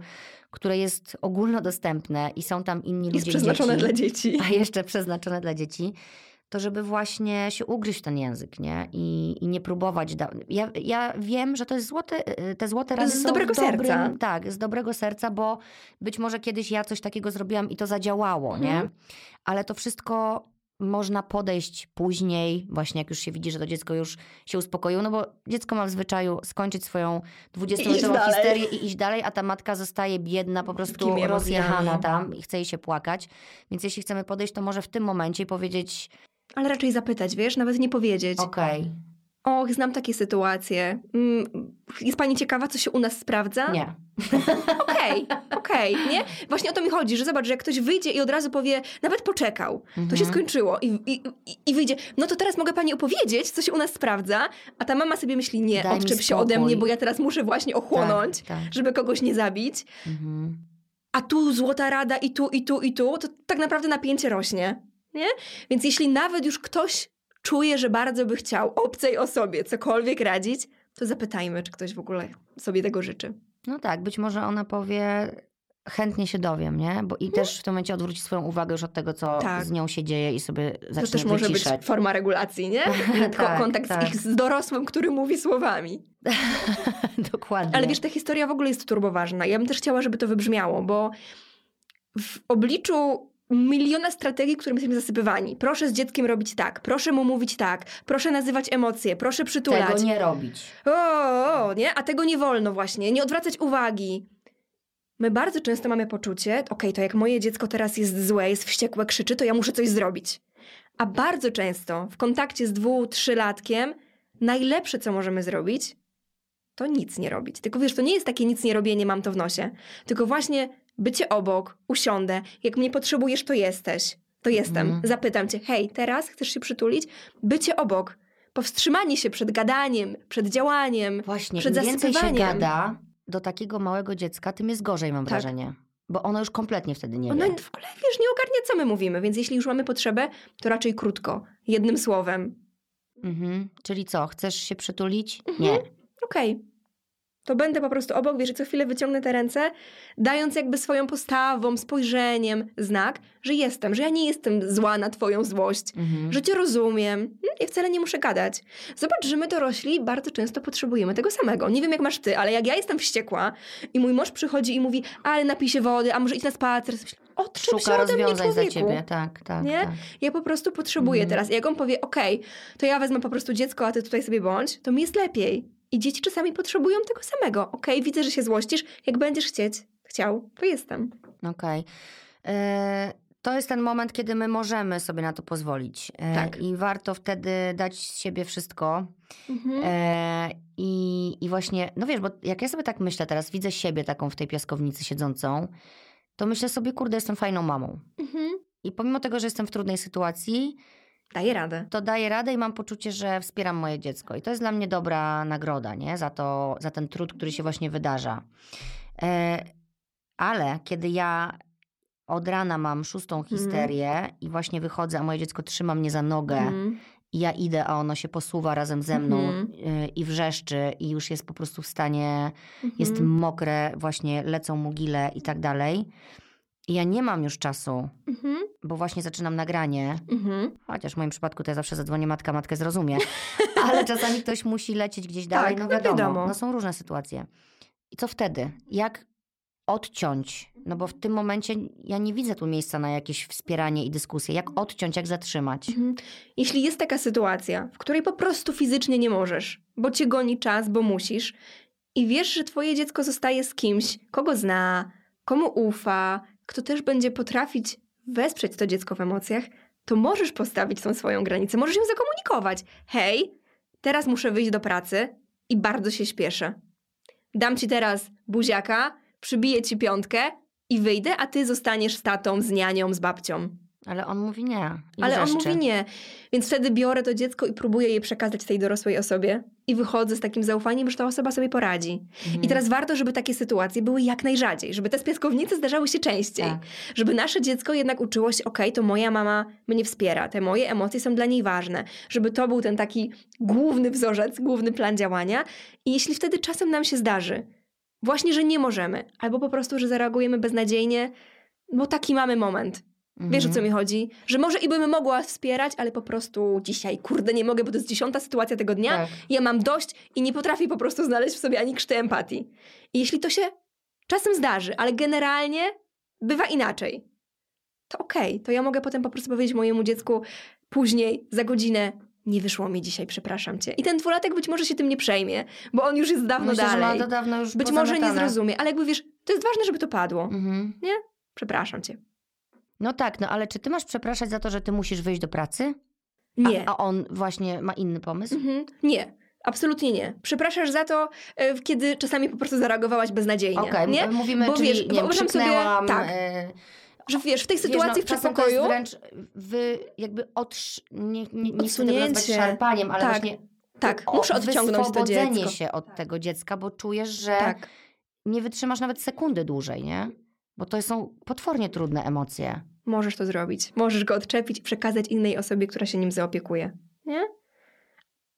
[SPEAKER 1] które jest ogólnodostępne i są tam inni
[SPEAKER 2] Jest
[SPEAKER 1] ludzie i
[SPEAKER 2] przeznaczone
[SPEAKER 1] dzieci,
[SPEAKER 2] dla dzieci.
[SPEAKER 1] a jeszcze przeznaczone dla dzieci, to żeby właśnie się ugryźć w ten język, nie? I, i nie próbować. Da- ja, ja wiem, że to jest złote, y, te złote rady
[SPEAKER 2] Z dobrego
[SPEAKER 1] dobrym,
[SPEAKER 2] serca.
[SPEAKER 1] Tak, z dobrego serca, bo być może kiedyś ja coś takiego zrobiłam i to zadziałało, nie?
[SPEAKER 2] Mhm.
[SPEAKER 1] Ale to wszystko można podejść później, właśnie jak już się widzi, że to dziecko już się uspokoiło, no bo dziecko ma w zwyczaju skończyć swoją 20-metrową
[SPEAKER 2] dalej.
[SPEAKER 1] histerię i iść dalej, a ta matka zostaje biedna, po prostu rozjechana tam i chce jej się płakać. Więc jeśli chcemy podejść, to może w tym momencie powiedzieć,
[SPEAKER 2] Ale raczej zapytać, wiesz, nawet nie powiedzieć.
[SPEAKER 1] okej,
[SPEAKER 2] Och, znam takie sytuacje. Mm, Jest pani ciekawa, co się u nas sprawdza?
[SPEAKER 1] nie. *laughs*
[SPEAKER 2] Okej, okej, nie? Właśnie o to mi chodzi, że zobacz, że jak ktoś wyjdzie i od razu powie, nawet poczekał, to
[SPEAKER 1] Mhm.
[SPEAKER 2] się skończyło i, i, i- wyjdzie, no to teraz mogę pani opowiedzieć, co się u nas sprawdza, a ta mama sobie myśli, nie,
[SPEAKER 1] Daj
[SPEAKER 2] odczep się ode mnie, bo ja teraz muszę właśnie ochłonąć,
[SPEAKER 1] Tak, tak.
[SPEAKER 2] żeby kogoś nie zabić,
[SPEAKER 1] Mhm.
[SPEAKER 2] a tu złota rada i tu, i tu, i tu, to tak naprawdę napięcie rośnie, nie? Więc jeśli nawet już ktoś czuje, że bardzo by chciał obcej osobie cokolwiek radzić, to zapytajmy, czy ktoś w ogóle sobie tego życzy.
[SPEAKER 1] No tak, być może ona powie, chętnie się dowiem, nie? Bo i też w tym momencie odwróci swoją uwagę już od tego, co
[SPEAKER 2] No. Tak.
[SPEAKER 1] z nią się dzieje i sobie
[SPEAKER 2] To
[SPEAKER 1] zacznie
[SPEAKER 2] też może
[SPEAKER 1] wyciszać.
[SPEAKER 2] być forma regulacji, nie? *laughs*
[SPEAKER 1] Tak,
[SPEAKER 2] Kontakt
[SPEAKER 1] tak.
[SPEAKER 2] z ich z dorosłym, który mówi słowami. *laughs*
[SPEAKER 1] Dokładnie.
[SPEAKER 2] Ale wiesz, ta historia w ogóle jest turboważna. Ja bym też chciała, żeby to wybrzmiało, bo w obliczu miliona strategii, którymi jesteśmy zasypywani. Proszę z dzieckiem robić tak, proszę mu mówić tak, proszę nazywać emocje, proszę przytulać.
[SPEAKER 1] Tego nie robić.
[SPEAKER 2] O, o, nie? A tego nie wolno właśnie, nie odwracać uwagi. My bardzo często mamy poczucie, okej, to jak moje dziecko teraz jest złe, jest wściekłe, krzyczy, to ja muszę coś zrobić. A bardzo często w kontakcie z dwu, trzylatkiem najlepsze, co możemy zrobić, to nic nie robić. Tylko wiesz, to nie jest takie nic nie robienie, mam to w nosie. Tylko właśnie bycie obok, usiądę, jak mnie potrzebujesz, to jesteś. To jestem.
[SPEAKER 1] Mhm.
[SPEAKER 2] Zapytam cię, hej, teraz chcesz się przytulić? Bycie obok. Powstrzymanie się przed gadaniem, przed działaniem.
[SPEAKER 1] Właśnie,
[SPEAKER 2] Przed
[SPEAKER 1] im więcej się
[SPEAKER 2] zasypywaniem.
[SPEAKER 1] gada do takiego małego dziecka, tym jest gorzej, mam
[SPEAKER 2] Tak.
[SPEAKER 1] wrażenie. Bo ono już kompletnie wtedy nie
[SPEAKER 2] Ona
[SPEAKER 1] wie.
[SPEAKER 2] w ogóle, wiesz, nie ogarnia, co my mówimy, więc jeśli już mamy potrzebę, to raczej krótko, jednym słowem.
[SPEAKER 1] Mhm. Czyli co, chcesz się przytulić?
[SPEAKER 2] Mhm.
[SPEAKER 1] Nie.
[SPEAKER 2] Okej. To będę po prostu obok, wiesz, i co chwilę wyciągnę te ręce, dając jakby swoją postawą, spojrzeniem znak, że jestem, że ja nie jestem zła na twoją złość,
[SPEAKER 1] Mhm.
[SPEAKER 2] że cię rozumiem. Mm, Ja wcale nie muszę gadać. Zobacz, że my dorośli bardzo często potrzebujemy tego samego. Nie wiem, jak masz ty, ale jak ja jestem wściekła i mój mąż przychodzi i mówi, ale napij się wody, a może idź na spacer. Odczep się
[SPEAKER 1] Szuka
[SPEAKER 2] ode mnie,
[SPEAKER 1] rozwiązań za
[SPEAKER 2] człowieku.
[SPEAKER 1] ciebie. Tak, tak,
[SPEAKER 2] Nie?
[SPEAKER 1] tak.
[SPEAKER 2] Ja po prostu potrzebuję
[SPEAKER 1] Mhm.
[SPEAKER 2] teraz. I jak on powie, okej, to ja wezmę po prostu dziecko, a ty tutaj sobie bądź, to mi jest lepiej. I dzieci czasami potrzebują tego samego. Okej, widzę, że się złościsz. Jak będziesz chcieć, chciał, to jestem.
[SPEAKER 1] Okej. E, To jest ten moment, kiedy my możemy sobie na to pozwolić. E,
[SPEAKER 2] Tak.
[SPEAKER 1] I warto wtedy dać z siebie wszystko.
[SPEAKER 2] Mhm.
[SPEAKER 1] E, i, I właśnie, no wiesz, bo jak ja sobie tak myślę teraz, widzę siebie taką w tej piaskownicy siedzącą, to myślę sobie, kurde, jestem fajną mamą.
[SPEAKER 2] Mhm.
[SPEAKER 1] I pomimo tego, że jestem w trudnej sytuacji,
[SPEAKER 2] Daję radę.
[SPEAKER 1] to daję radę i mam poczucie, że wspieram moje dziecko. I to jest dla mnie dobra nagroda, nie? Za, to, za ten trud, który się właśnie wydarza. E, ale kiedy ja od rana mam szóstą histerię i właśnie wychodzę, a moje dziecko trzyma mnie za nogę
[SPEAKER 2] Mhm.
[SPEAKER 1] i ja idę, a ono się posuwa razem ze mną
[SPEAKER 2] Mhm.
[SPEAKER 1] y, i wrzeszczy i już jest po prostu w stanie, jest
[SPEAKER 2] Mhm.
[SPEAKER 1] mokre, właśnie lecą mu gile i tak dalej. I ja nie mam już czasu,
[SPEAKER 2] Mhm.
[SPEAKER 1] bo właśnie zaczynam nagranie,
[SPEAKER 2] Mhm.
[SPEAKER 1] chociaż w moim przypadku to ja zawsze zadzwonię matka, matkę zrozumie, *laughs* ale czasami ktoś musi lecieć gdzieś dalej,
[SPEAKER 2] Tak,
[SPEAKER 1] no
[SPEAKER 2] no
[SPEAKER 1] wiadomo,
[SPEAKER 2] wiadomo.
[SPEAKER 1] no są różne sytuacje. I co wtedy? Jak odciąć? No bo w tym momencie ja nie widzę tu miejsca na jakieś wspieranie i dyskusję. Jak odciąć, jak zatrzymać?
[SPEAKER 2] Mhm. Jeśli jest taka sytuacja, w której po prostu fizycznie nie możesz, bo cię goni czas, bo musisz, i wiesz, że twoje dziecko zostaje z kimś, kogo zna, komu ufa, kto też będzie potrafić wesprzeć to dziecko w emocjach, to możesz postawić tą swoją granicę, możesz ją zakomunikować. Hej, teraz muszę wyjść do pracy i bardzo się śpieszę. Dam ci teraz buziaka, przybiję ci piątkę i wyjdę, a ty zostaniesz z tatą, z nianią, z babcią.
[SPEAKER 1] Ale on mówi nie.
[SPEAKER 2] Ale on mówi nie. Więc wtedy biorę to dziecko i próbuję je przekazać tej dorosłej osobie. I wychodzę z takim zaufaniem, że ta osoba sobie poradzi.
[SPEAKER 1] Mhm.
[SPEAKER 2] I teraz warto, żeby takie sytuacje były jak najrzadziej, żeby te spiaskownice zdarzały się częściej.
[SPEAKER 1] Tak.
[SPEAKER 2] Żeby nasze dziecko jednak uczyło się, okej, to moja mama mnie wspiera, te moje emocje są dla niej ważne. Żeby to był ten taki główny wzorzec, główny plan działania. I jeśli wtedy czasem nam się zdarzy, właśnie, że nie możemy, albo po prostu, że zareagujemy beznadziejnie, bo taki mamy moment. Wiesz o co
[SPEAKER 1] Mhm.
[SPEAKER 2] mi chodzi? Że może i bym mogła wspierać, ale po prostu dzisiaj, kurde, nie mogę, bo to jest dziesiąta sytuacja tego dnia.
[SPEAKER 1] Tak.
[SPEAKER 2] Ja mam dość i nie potrafię po prostu znaleźć w sobie ani krzty empatii. I jeśli to się czasem zdarzy, ale generalnie bywa inaczej, to okej, to ja mogę potem po prostu powiedzieć mojemu dziecku później, za godzinę, nie wyszło mi dzisiaj, przepraszam cię. I ten dwulatek być może się tym nie przejmie, bo on już jest dawno
[SPEAKER 1] Myślę, że ma
[SPEAKER 2] dalej.
[SPEAKER 1] to dawno już
[SPEAKER 2] Być może nie zrozumie, ale jakby wiesz, to jest ważne, żeby to padło.
[SPEAKER 1] Mhm.
[SPEAKER 2] Przepraszam cię.
[SPEAKER 1] No tak, no ale czy ty masz przepraszać za to, że ty musisz wyjść do pracy?
[SPEAKER 2] Nie.
[SPEAKER 1] A, a on właśnie ma inny pomysł?
[SPEAKER 2] Mhm. Nie. Absolutnie nie. Przepraszasz za to, e, kiedy czasami po prostu zareagowałaś beznadziejnie.
[SPEAKER 1] Okej,
[SPEAKER 2] nie?
[SPEAKER 1] m- mówimy,
[SPEAKER 2] Bo
[SPEAKER 1] czyli
[SPEAKER 2] wiesz,
[SPEAKER 1] nie wiem,
[SPEAKER 2] sobie- tak.
[SPEAKER 1] e,
[SPEAKER 2] Że wiesz, w tej sytuacji
[SPEAKER 1] wiesz,
[SPEAKER 2] w
[SPEAKER 1] no, to
[SPEAKER 2] przedpokoju...
[SPEAKER 1] jest wręcz wy, jakby odsz... nie, nie, nie chcę tego nazwać szarpaniem, ale
[SPEAKER 2] Tak.
[SPEAKER 1] właśnie
[SPEAKER 2] Tak,
[SPEAKER 1] o-
[SPEAKER 2] muszę odciągnąć to dziecko.
[SPEAKER 1] się od tego dziecka, bo czujesz, że
[SPEAKER 2] Tak.
[SPEAKER 1] nie wytrzymasz nawet sekundy dłużej, nie? Bo to są potwornie trudne emocje.
[SPEAKER 2] Możesz to zrobić. Możesz go odczepić i przekazać innej osobie, która się nim zaopiekuje. Nie?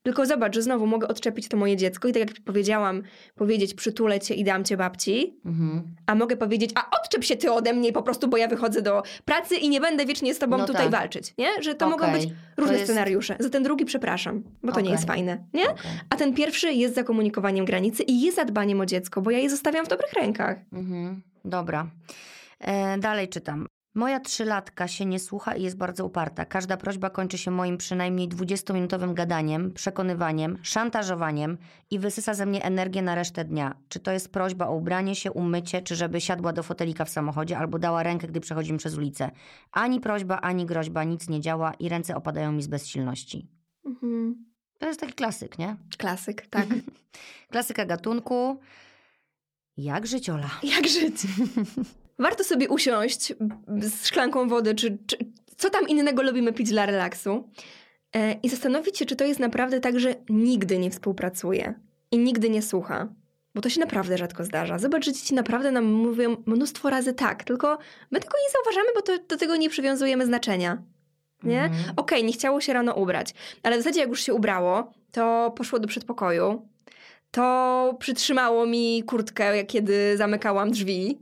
[SPEAKER 2] Tylko zobacz, że znowu mogę odczepić to moje dziecko i tak jak powiedziałam, powiedzieć przytulę cię i dam cię babci,
[SPEAKER 1] Mhm.
[SPEAKER 2] a mogę powiedzieć, a odczep się ty ode mnie po prostu, bo ja wychodzę do pracy i nie będę wiecznie z tobą
[SPEAKER 1] No
[SPEAKER 2] tutaj
[SPEAKER 1] tak.
[SPEAKER 2] walczyć. Nie? Że to mogą być różne
[SPEAKER 1] jest-
[SPEAKER 2] scenariusze. Za ten drugi przepraszam, bo to nie
[SPEAKER 1] Okej.
[SPEAKER 2] jest fajne. Nie?
[SPEAKER 1] okej.
[SPEAKER 2] A ten pierwszy jest zakomunikowaniem granicy i jest zadbaniem o dziecko, bo ja je zostawiam w dobrych rękach.
[SPEAKER 1] Mhm, dobra. E, dalej czytam. Moja trzylatka się nie słucha i jest bardzo uparta. Każda prośba kończy się moim przynajmniej 20-minutowym gadaniem, przekonywaniem, szantażowaniem i wysysa ze mnie energię na resztę dnia. Czy to jest prośba o ubranie się, umycie, czy żeby siadła do fotelika w samochodzie albo dała rękę, gdy przechodzimy przez ulicę. Ani prośba, ani groźba, nic nie działa i ręce opadają mi z bezsilności.
[SPEAKER 2] Mhm.
[SPEAKER 1] To jest taki klasyk, nie?
[SPEAKER 2] Klasyk, tak. *laughs*
[SPEAKER 1] Klasyka gatunku. Jak żyć, Ola?
[SPEAKER 2] Jak żyć? *laughs* Warto sobie usiąść z szklanką wody, czy, czy co tam innego lubimy pić dla relaksu e, i zastanowić się, czy to jest naprawdę tak, że nigdy nie współpracuje i nigdy nie słucha. Bo to się naprawdę rzadko zdarza. Zobacz, że dzieci naprawdę nam mówią mnóstwo razy tak, tylko my tego nie zauważamy, bo to, do tego nie przywiązujemy znaczenia. Nie?
[SPEAKER 1] Mhm.
[SPEAKER 2] Okej, nie chciało się rano ubrać, ale w zasadzie jak już się ubrało, to poszło do przedpokoju, to przytrzymało mi kurtkę, kiedy zamykałam drzwi,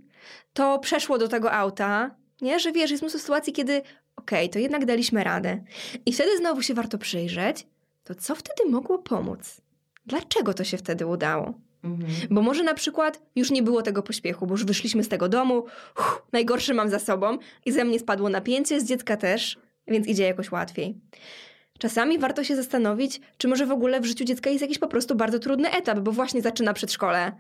[SPEAKER 2] to przeszło do tego auta, nie? Że wiesz, jest mnóstwo sytuacji, kiedy okej, to jednak daliśmy radę. I wtedy znowu się warto przyjrzeć, to co wtedy mogło pomóc? Dlaczego to się wtedy udało?
[SPEAKER 1] Mhm.
[SPEAKER 2] Bo może na przykład już nie było tego pośpiechu, bo już wyszliśmy z tego domu, uff, najgorsze mam za sobą i ze mnie spadło napięcie, z dziecka też, więc idzie jakoś łatwiej. Czasami warto się zastanowić, czy może w ogóle w życiu dziecka jest jakiś po prostu bardzo trudny etap, bo właśnie zaczyna przedszkole,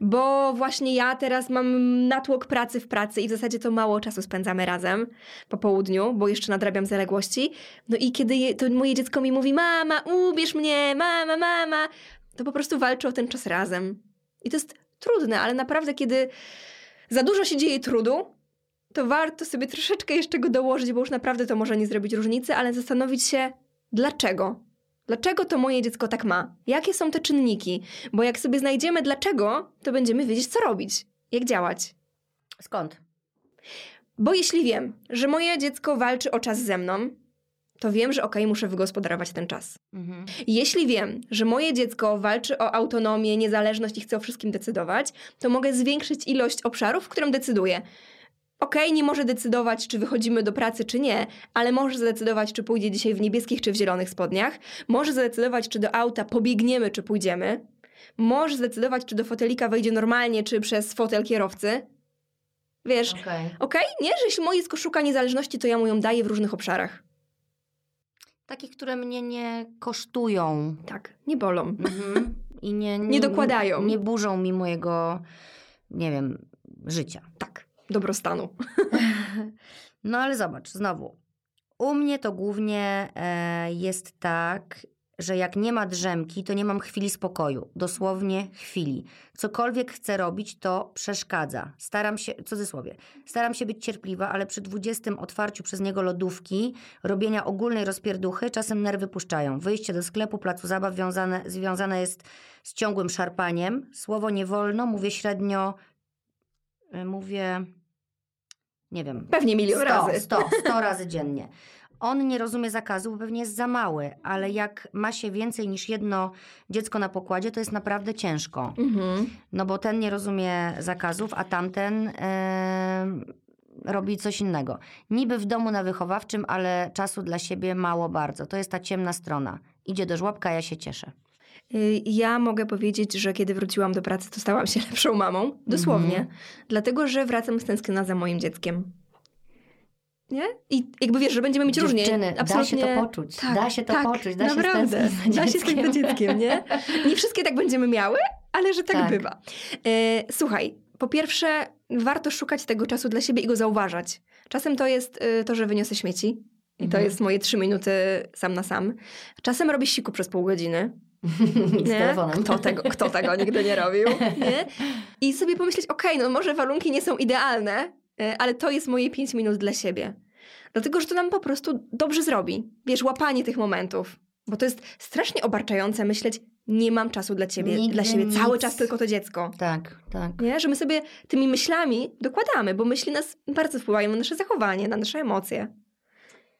[SPEAKER 2] bo właśnie ja teraz mam natłok pracy w pracy i w zasadzie to mało czasu spędzamy razem po południu, bo jeszcze nadrabiam zaległości. No i kiedy je, to moje dziecko mi mówi, mama, ubierz mnie, mama, mama, to po prostu walczę o ten czas razem. I to jest trudne, ale naprawdę, kiedy za dużo się dzieje trudu, to warto sobie troszeczkę jeszcze go dołożyć, bo już naprawdę to może nie zrobić różnicy, ale zastanowić się, dlaczego. Dlaczego to moje dziecko tak ma? Jakie są te czynniki? Bo jak sobie znajdziemy dlaczego, to będziemy wiedzieć, co robić, jak działać.
[SPEAKER 1] Skąd?
[SPEAKER 2] Bo jeśli wiem, że moje dziecko walczy o czas ze mną, to wiem, że okej, muszę wygospodarować ten czas.
[SPEAKER 1] Mhm.
[SPEAKER 2] Jeśli wiem, że moje dziecko walczy o autonomię, niezależność i chce o wszystkim decydować, to mogę zwiększyć ilość obszarów, w którym decyduję. Okej, nie może decydować, czy wychodzimy do pracy, czy nie, ale może zadecydować, czy pójdzie dzisiaj w niebieskich, czy w zielonych spodniach. Może zadecydować, czy do auta pobiegniemy, czy pójdziemy. Może zdecydować, czy do fotelika wejdzie normalnie, czy przez fotel kierowcy. Wiesz,
[SPEAKER 1] Okej.
[SPEAKER 2] okej, nie? Że jeśli moje dziecko szuka niezależności, to ja mu ją daję w różnych obszarach.
[SPEAKER 1] Takich, które mnie nie kosztują.
[SPEAKER 2] Tak, nie bolą.
[SPEAKER 1] Mhm. I nie,
[SPEAKER 2] Nie dokładają.
[SPEAKER 1] Nie burzą mi mojego, nie wiem, życia.
[SPEAKER 2] Tak, dobrostanu. *laughs*
[SPEAKER 1] No ale zobacz, znowu. U mnie to głównie e, jest tak, że jak nie ma drzemki, to nie mam chwili spokoju. Dosłownie chwili. Cokolwiek chcę robić, to przeszkadza. Staram się, cudzysłowie, staram się być cierpliwa, ale przy 20 otwarciu przez niego lodówki, robienia ogólnej rozpierduchy, czasem nerwy puszczają. Wyjście do sklepu, placu zabaw wiązane, związane jest z ciągłym szarpaniem. Słowo nie wolno, mówię średnio, y, mówię, nie wiem,
[SPEAKER 2] Pewnie milion
[SPEAKER 1] 100,
[SPEAKER 2] razy.
[SPEAKER 1] 100, 100 *laughs* razy dziennie. On nie rozumie zakazu, bo pewnie jest za mały, ale jak ma się więcej niż jedno dziecko na pokładzie, to jest naprawdę ciężko.
[SPEAKER 2] Mhm.
[SPEAKER 1] No bo ten nie rozumie zakazów, a tamten em, robi coś innego. Niby w domu na wychowawczym, ale czasu dla siebie mało bardzo. To jest ta ciemna strona. Idzie do żłobka, ja się cieszę.
[SPEAKER 2] Y, Ja mogę powiedzieć, że kiedy wróciłam do pracy, to stałam się *laughs* lepszą mamą. Dosłownie.
[SPEAKER 1] Mhm.
[SPEAKER 2] Dlatego, że wracam z tęskniona za moim dzieckiem. Nie? I jakby wiesz, że będziemy mieć różnie.
[SPEAKER 1] Dziewczyny, da się to poczuć.
[SPEAKER 2] Tak,
[SPEAKER 1] Da się to
[SPEAKER 2] tak,
[SPEAKER 1] poczuć. Da się
[SPEAKER 2] naprawdę.
[SPEAKER 1] stęsknić za
[SPEAKER 2] Da się stęsknić za
[SPEAKER 1] dzieckiem.
[SPEAKER 2] dzieckiem, nie? *laughs* Nie wszystkie tak będziemy miały, ale że tak,
[SPEAKER 1] Tak.
[SPEAKER 2] bywa. E, słuchaj, po pierwsze, warto szukać tego czasu dla siebie i go zauważać. Czasem to jest y, to, że wyniosę śmieci. I to
[SPEAKER 1] Mhm.
[SPEAKER 2] jest moje trzy minuty sam na sam. Czasem robię siku przez pół godziny.
[SPEAKER 1] Z
[SPEAKER 2] Nie?
[SPEAKER 1] telefonem.
[SPEAKER 2] Kto tego, kto tego nigdy nie robił? *laughs* Nie? I sobie pomyśleć, okej, no może warunki nie są idealne, e, ale to jest moje 5 minut dla siebie. Dlatego, że to nam po prostu dobrze zrobi. Wiesz, łapanie tych momentów. Bo to jest strasznie obarczające myśleć, nie mam czasu dla ciebie,
[SPEAKER 1] Nigdy
[SPEAKER 2] dla siebie, cały
[SPEAKER 1] nic.
[SPEAKER 2] czas tylko to dziecko.
[SPEAKER 1] Tak, tak.
[SPEAKER 2] Nie? Że my sobie tymi myślami dokładamy, bo myśli nas bardzo wpływają na nasze zachowanie, na nasze emocje.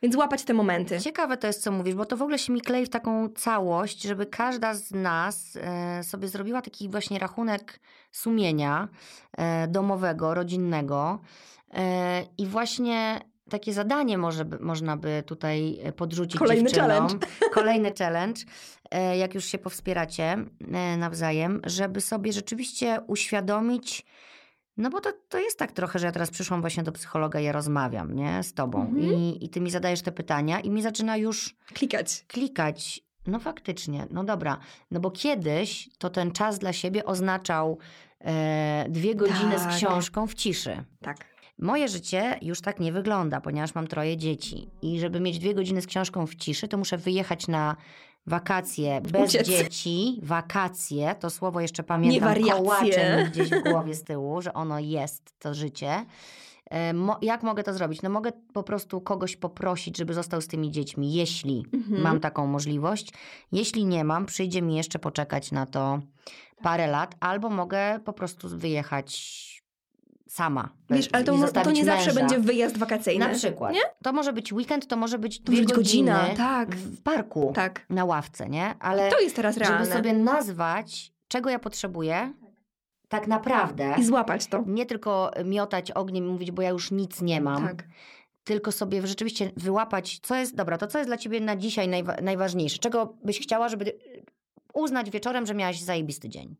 [SPEAKER 2] Więc łapać te momenty.
[SPEAKER 1] Ciekawe to jest, co mówisz, bo to w ogóle się mi klei w taką całość, żeby każda z nas e, sobie zrobiła taki właśnie rachunek sumienia e, domowego, rodzinnego e, i właśnie takie zadanie może można by tutaj podrzucić
[SPEAKER 2] Kolejny
[SPEAKER 1] dziewczynom.
[SPEAKER 2] challenge. *laughs*
[SPEAKER 1] Kolejny challenge, jak już się powspieracie nawzajem, żeby sobie rzeczywiście uświadomić, no bo to, to jest tak trochę, że ja teraz przyszłam właśnie do psychologa, ja rozmawiam, nie, z tobą
[SPEAKER 2] Mhm.
[SPEAKER 1] I, i ty mi zadajesz te pytania i mi zaczyna już
[SPEAKER 2] Klikać.
[SPEAKER 1] klikać. No faktycznie, no dobra. No bo kiedyś to ten czas dla siebie oznaczał e, dwie godziny
[SPEAKER 2] Tak.
[SPEAKER 1] z książką w ciszy.
[SPEAKER 2] Tak.
[SPEAKER 1] Moje życie już tak nie wygląda, ponieważ mam troje dzieci. I żeby mieć dwie godziny z książką w ciszy, to muszę wyjechać na wakacje bez
[SPEAKER 2] Uciec.
[SPEAKER 1] dzieci. Wakacje, to słowo jeszcze pamiętam
[SPEAKER 2] wariacje.
[SPEAKER 1] kołaczem gdzieś w głowie z tyłu, że ono jest, to życie. E, Mo- jak mogę to zrobić? No mogę po prostu kogoś poprosić, żeby został z tymi dziećmi, jeśli
[SPEAKER 2] Mhm.
[SPEAKER 1] mam taką możliwość. Jeśli nie mam, przyjdzie mi jeszcze poczekać na to parę lat, albo mogę po prostu wyjechać sama.
[SPEAKER 2] Wiesz, ale to, to nie zawsze
[SPEAKER 1] męża.
[SPEAKER 2] będzie wyjazd wakacyjny.
[SPEAKER 1] Na przykład.
[SPEAKER 2] Nie?
[SPEAKER 1] To może być weekend, to może być dwie godziny
[SPEAKER 2] godzina, tak.
[SPEAKER 1] w parku,
[SPEAKER 2] Tak.
[SPEAKER 1] na ławce, nie? Ale
[SPEAKER 2] To jest teraz realne.
[SPEAKER 1] żeby sobie nazwać, czego ja potrzebuję, tak naprawdę.
[SPEAKER 2] I złapać to.
[SPEAKER 1] Nie tylko miotać ogniem i mówić, bo ja już nic nie mam,
[SPEAKER 2] Tak.
[SPEAKER 1] tylko sobie rzeczywiście wyłapać, co jest, dobra, to co jest dla ciebie na dzisiaj najwa- najważniejsze? Czego byś chciała, żeby uznać wieczorem, że miałaś zajebisty dzień?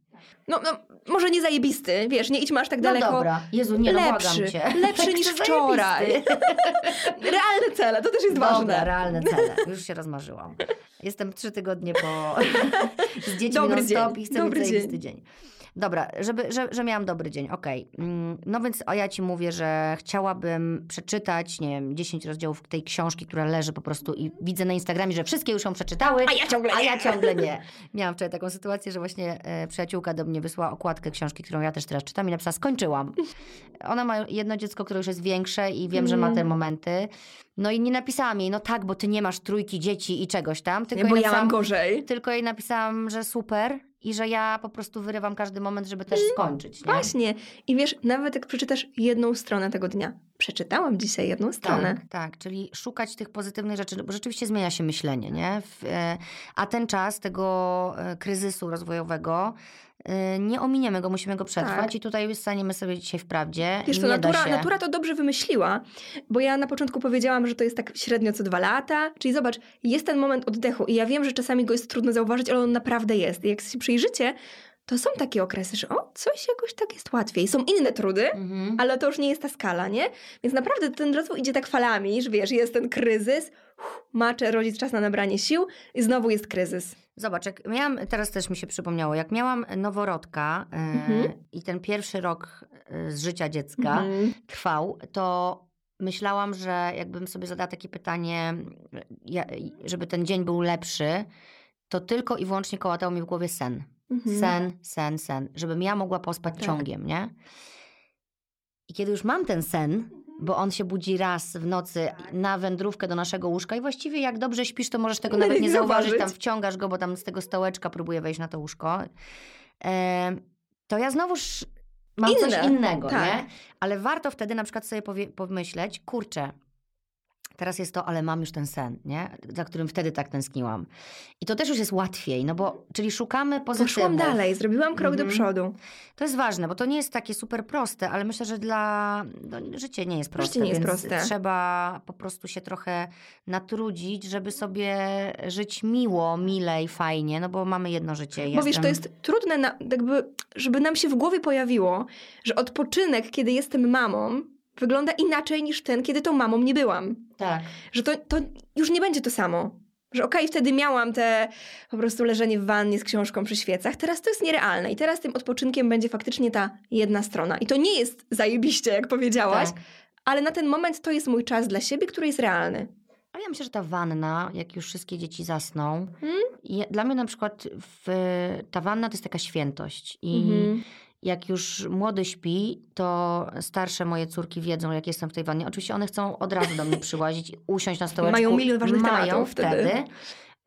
[SPEAKER 2] No, no, może nie zajebisty, wiesz, nie idźmy aż tak daleko.
[SPEAKER 1] No dobra, Jezu, nie no,
[SPEAKER 2] lepszy,
[SPEAKER 1] błagam cię. *laughs*
[SPEAKER 2] lepszy niż wczoraj. *laughs* Realne cele, to też jest
[SPEAKER 1] Dobra,
[SPEAKER 2] ważne.
[SPEAKER 1] realne *laughs* cele. Już się rozmarzyłam. Jestem trzy tygodnie po... z dziećmi
[SPEAKER 2] Dobry
[SPEAKER 1] non-stop
[SPEAKER 2] dzień,
[SPEAKER 1] i chcę
[SPEAKER 2] dobry
[SPEAKER 1] mieć zajebisty dzień. Dobra, żeby, że, że miałam dobry dzień, okej. Mm, No więc o ja ci mówię, że chciałabym przeczytać, nie wiem, 10 rozdziałów tej książki, która leży po prostu i widzę na Instagramie, że wszystkie już ją przeczytały.
[SPEAKER 2] A ja ciągle
[SPEAKER 1] A
[SPEAKER 2] nie.
[SPEAKER 1] ja ciągle nie. Miałam wczoraj taką sytuację, że właśnie e, przyjaciółka do mnie wysłała okładkę książki, którą ja też teraz czytam i napisała, skończyłam. Ona ma jedno dziecko, które już jest większe i wiem, że ma te
[SPEAKER 2] Mm.
[SPEAKER 1] momenty. No i nie napisałam jej, no tak, bo ty nie masz trójki dzieci i czegoś tam. Tylko
[SPEAKER 2] Nie, bo ja mam gorzej.
[SPEAKER 1] tylko jej napisałam, że super i że ja po prostu wyrywam każdy moment, żeby też skończyć. Nie?
[SPEAKER 2] Właśnie. I wiesz, nawet jak przeczytasz jedną stronę tego dnia. Przeczytałam dzisiaj jedną stronę.
[SPEAKER 1] Tak, tak, czyli szukać tych pozytywnych rzeczy, bo rzeczywiście zmienia się myślenie, nie? E, a ten czas tego e, kryzysu rozwojowego nie ominiemy go, musimy go przetrwać
[SPEAKER 2] Tak.
[SPEAKER 1] i tutaj staniemy sobie dzisiaj w prawdzie.
[SPEAKER 2] Wiesz co, natura, natura to dobrze wymyśliła, bo ja na początku powiedziałam, że to jest tak średnio co dwa lata, czyli zobacz, jest ten moment oddechu i ja wiem, że czasami go jest trudno zauważyć, ale on naprawdę jest. I jak się przyjrzycie, to są takie okresy, że o, coś jakoś tak jest łatwiej. Są inne trudy,
[SPEAKER 1] Mhm.
[SPEAKER 2] ale to już nie jest ta skala, nie? Więc naprawdę ten rozwój idzie tak falami, że wiesz, jest ten kryzys, uff, macze, rodzic czas na nabranie sił i znowu jest kryzys.
[SPEAKER 1] Zobacz, jak miałam, teraz też mi się przypomniało, jak miałam noworodka e,
[SPEAKER 2] Mhm.
[SPEAKER 1] i ten pierwszy rok e, z życia dziecka
[SPEAKER 2] Mhm.
[SPEAKER 1] trwał, to myślałam, że jakbym sobie zadała takie pytanie, żeby ten dzień był lepszy, to tylko i wyłącznie kołatał mi w głowie sen.
[SPEAKER 2] Mhm.
[SPEAKER 1] Sen, sen, sen. Żebym ja mogła pospać
[SPEAKER 2] Tak.
[SPEAKER 1] ciągiem, nie? Kiedy już mam ten sen, bo on się budzi raz w nocy na wędrówkę do naszego łóżka i właściwie jak dobrze śpisz, to możesz tego
[SPEAKER 2] Nawet
[SPEAKER 1] nawet nie zauważyć. Tam wciągasz go, bo tam z tego stołeczka próbuje wejść na to łóżko. E, to ja znowuż mam coś
[SPEAKER 2] Inne,
[SPEAKER 1] innego,
[SPEAKER 2] tak.
[SPEAKER 1] nie? Ale warto wtedy na przykład sobie pomyśleć, kurczę, teraz jest to, ale mam już ten sen, nie? Za którym wtedy tak tęskniłam. I to też już jest łatwiej, no bo, czyli szukamy pozytywów.
[SPEAKER 2] Poszłam dalej, zrobiłam krok
[SPEAKER 1] Mhm.
[SPEAKER 2] do przodu.
[SPEAKER 1] To jest ważne, bo to nie jest takie super proste, ale myślę, że dla no, życie nie jest proste.
[SPEAKER 2] Życie nie jest proste.
[SPEAKER 1] Trzeba po prostu się trochę natrudzić, żeby sobie żyć miło, milej, fajnie, no bo mamy jedno życie.
[SPEAKER 2] Bo wiesz, to jest trudne, na, jakby, żeby nam się w głowie pojawiło, że odpoczynek, kiedy jestem mamą, wygląda inaczej niż ten, kiedy tą mamą nie byłam.
[SPEAKER 1] Tak.
[SPEAKER 2] Że to, to już nie będzie to samo. Że okej, wtedy miałam te po prostu leżenie w wannie z książką przy świecach, teraz to jest nierealne i teraz tym odpoczynkiem będzie faktycznie ta jedna strona. I to nie jest zajebiście, jak powiedziałaś,
[SPEAKER 1] tak.
[SPEAKER 2] ale na ten moment to jest mój czas dla siebie, który jest realny.
[SPEAKER 1] Ale ja myślę, że ta wanna, jak już wszystkie dzieci zasną,
[SPEAKER 2] Hmm?
[SPEAKER 1] dla mnie na przykład w, ta wanna to jest taka świętość. I
[SPEAKER 2] Mhm.
[SPEAKER 1] Jak już młody śpi, to starsze moje córki wiedzą, jak jestem w tej wannie. Oczywiście one chcą od razu do mnie przyłazić, usiąść na stołeczku.
[SPEAKER 2] Mają milion ważnych
[SPEAKER 1] Mają
[SPEAKER 2] tematów wtedy.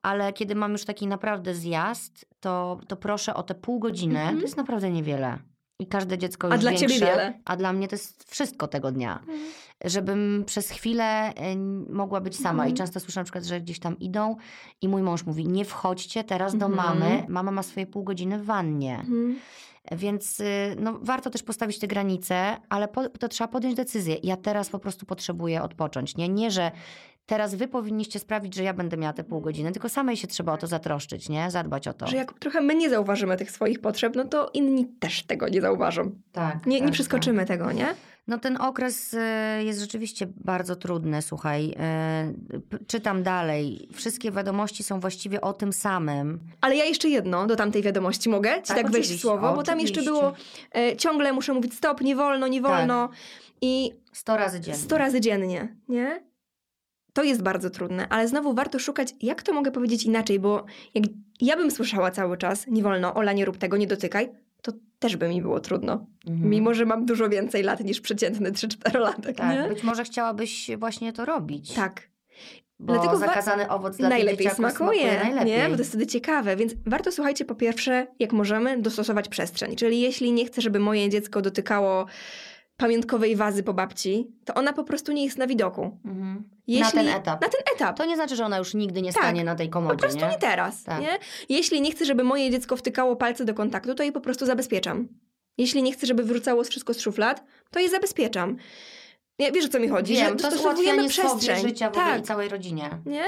[SPEAKER 1] Ale kiedy mam już taki naprawdę zjazd, to, to proszę o te pół godziny.
[SPEAKER 2] Mhm.
[SPEAKER 1] To jest naprawdę niewiele. I każde dziecko
[SPEAKER 2] A
[SPEAKER 1] już
[SPEAKER 2] dla
[SPEAKER 1] większe,
[SPEAKER 2] ciebie wiele.
[SPEAKER 1] A dla mnie to jest wszystko tego dnia. Żebym przez chwilę e, mogła być sama.
[SPEAKER 2] Mhm.
[SPEAKER 1] I często słyszę na przykład, że gdzieś tam idą i mój mąż mówi, nie wchodźcie teraz do
[SPEAKER 2] Mhm.
[SPEAKER 1] mamy. Mama ma swoje pół godziny w wannie. Więc y, no, warto też postawić te granice, ale po, to trzeba podjąć decyzję. Ja teraz po prostu potrzebuję odpocząć. Nie, nie że teraz wy powinniście sprawić, że ja będę miała te pół godziny, tylko samej się trzeba o to zatroszczyć, nie? Zadbać o to.
[SPEAKER 2] Że jak trochę my nie zauważymy tych swoich potrzeb, no to inni też tego nie zauważą.
[SPEAKER 1] tak,
[SPEAKER 2] Nie, nie
[SPEAKER 1] tak,
[SPEAKER 2] przeskoczymy tego, nie?
[SPEAKER 1] Tak. No ten okres y, jest rzeczywiście bardzo trudny, słuchaj. y, Czytam dalej. Wszystkie wiadomości są właściwie o tym samym.
[SPEAKER 2] Ale ja jeszcze jedno do tamtej wiadomości mogę ci
[SPEAKER 1] Tak,
[SPEAKER 2] tak, wejść w
[SPEAKER 1] oczywiście,
[SPEAKER 2] słowo, bo tam jeszcze było e, ciągle muszę mówić stop, nie wolno, nie wolno i
[SPEAKER 1] Sto razy dziennie.
[SPEAKER 2] sto razy dziennie, nie? To jest bardzo trudne, ale znowu warto szukać, jak to mogę powiedzieć inaczej, bo jak ja bym słyszała cały czas, nie wolno, Ola, nie rób tego, nie dotykaj, też by mi było trudno.
[SPEAKER 1] Mhm.
[SPEAKER 2] Mimo, że mam dużo więcej lat niż przeciętny 3-4-latek,
[SPEAKER 1] Tak,
[SPEAKER 2] nie?
[SPEAKER 1] być może chciałabyś właśnie to robić.
[SPEAKER 2] Tak.
[SPEAKER 1] Bo
[SPEAKER 2] Dlatego
[SPEAKER 1] zakazany owoc dla
[SPEAKER 2] najlepiej
[SPEAKER 1] dzieciaków
[SPEAKER 2] smakuje,
[SPEAKER 1] najlepiej.
[SPEAKER 2] nie? Bo to jest wtedy ciekawe, więc warto, słuchajcie, po pierwsze, jak możemy, dostosować przestrzeń. Czyli jeśli nie chcę, żeby moje dziecko dotykało pamiątkowej wazy po babci, to ona po prostu nie jest na widoku.
[SPEAKER 1] Mhm.
[SPEAKER 2] Jeśli,
[SPEAKER 1] na ten etap.
[SPEAKER 2] Na ten etap.
[SPEAKER 1] To nie znaczy, że ona już nigdy nie
[SPEAKER 2] Tak.
[SPEAKER 1] stanie na tej komodzie,
[SPEAKER 2] po prostu nie,
[SPEAKER 1] nie?
[SPEAKER 2] teraz,
[SPEAKER 1] Tak.
[SPEAKER 2] nie? Jeśli nie chcę, żeby moje dziecko wtykało palce do kontaktu, to je po prostu zabezpieczam. Jeśli nie chcę, żeby wyrzucało wszystko z szuflad, to je zabezpieczam. Nie, wiesz o co mi chodzi?
[SPEAKER 1] Wiem,
[SPEAKER 2] że
[SPEAKER 1] to ułatwianie sobie
[SPEAKER 2] przestrzeń.
[SPEAKER 1] życia w ogóle
[SPEAKER 2] tak.
[SPEAKER 1] całej rodzinie.
[SPEAKER 2] nie?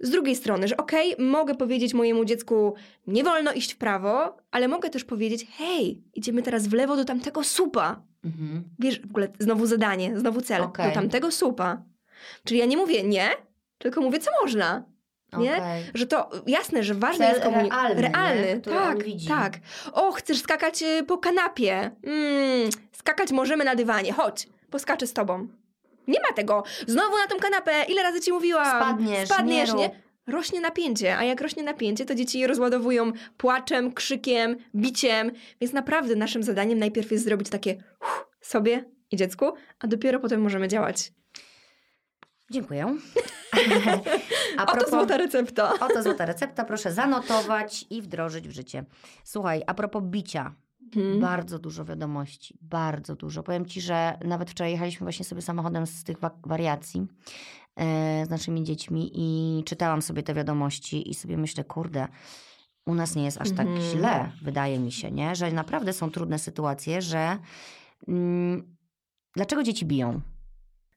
[SPEAKER 2] Z drugiej strony, że okej, mogę powiedzieć mojemu dziecku, nie wolno iść w prawo, ale mogę też powiedzieć, hej, idziemy teraz w lewo do tamtego supa.
[SPEAKER 1] Mhm.
[SPEAKER 2] Wiesz, w ogóle znowu zadanie, znowu cel,
[SPEAKER 1] Okej.
[SPEAKER 2] do tamtego supa. Czyli ja nie mówię nie, tylko mówię, co można. Nie?
[SPEAKER 1] Okej.
[SPEAKER 2] Że to jasne, że ważne
[SPEAKER 1] Cel
[SPEAKER 2] jest komunikacja.
[SPEAKER 1] realny,
[SPEAKER 2] realny tak, tak. O, chcesz skakać y, po kanapie. Mm, skakać możemy na dywanie. Chodź, poskaczę z tobą. Nie ma tego. Znowu na tą kanapę. Ile razy ci mówiłam?
[SPEAKER 1] Spadniesz,
[SPEAKER 2] Spadniesz,
[SPEAKER 1] nie
[SPEAKER 2] nie? Rośnie napięcie, a jak rośnie napięcie, to dzieci je rozładowują płaczem, krzykiem, biciem. Więc naprawdę naszym zadaniem najpierw jest zrobić takie uff, sobie i dziecku, a dopiero potem możemy działać.
[SPEAKER 1] Dziękuję. *laughs*
[SPEAKER 2] A Oto złota recepta.
[SPEAKER 1] Oto złota recepta, proszę zanotować i wdrożyć w życie. Słuchaj, a propos bicia. Hmm. Bardzo dużo wiadomości, bardzo dużo. Powiem ci, że nawet wczoraj jechaliśmy właśnie sobie samochodem z tych wariacji e, z naszymi dziećmi i czytałam sobie te wiadomości i sobie myślę, kurde, u nas nie jest aż tak hmm. źle, wydaje mi się, nie? Że naprawdę są trudne sytuacje, że mm, dlaczego dzieci biją?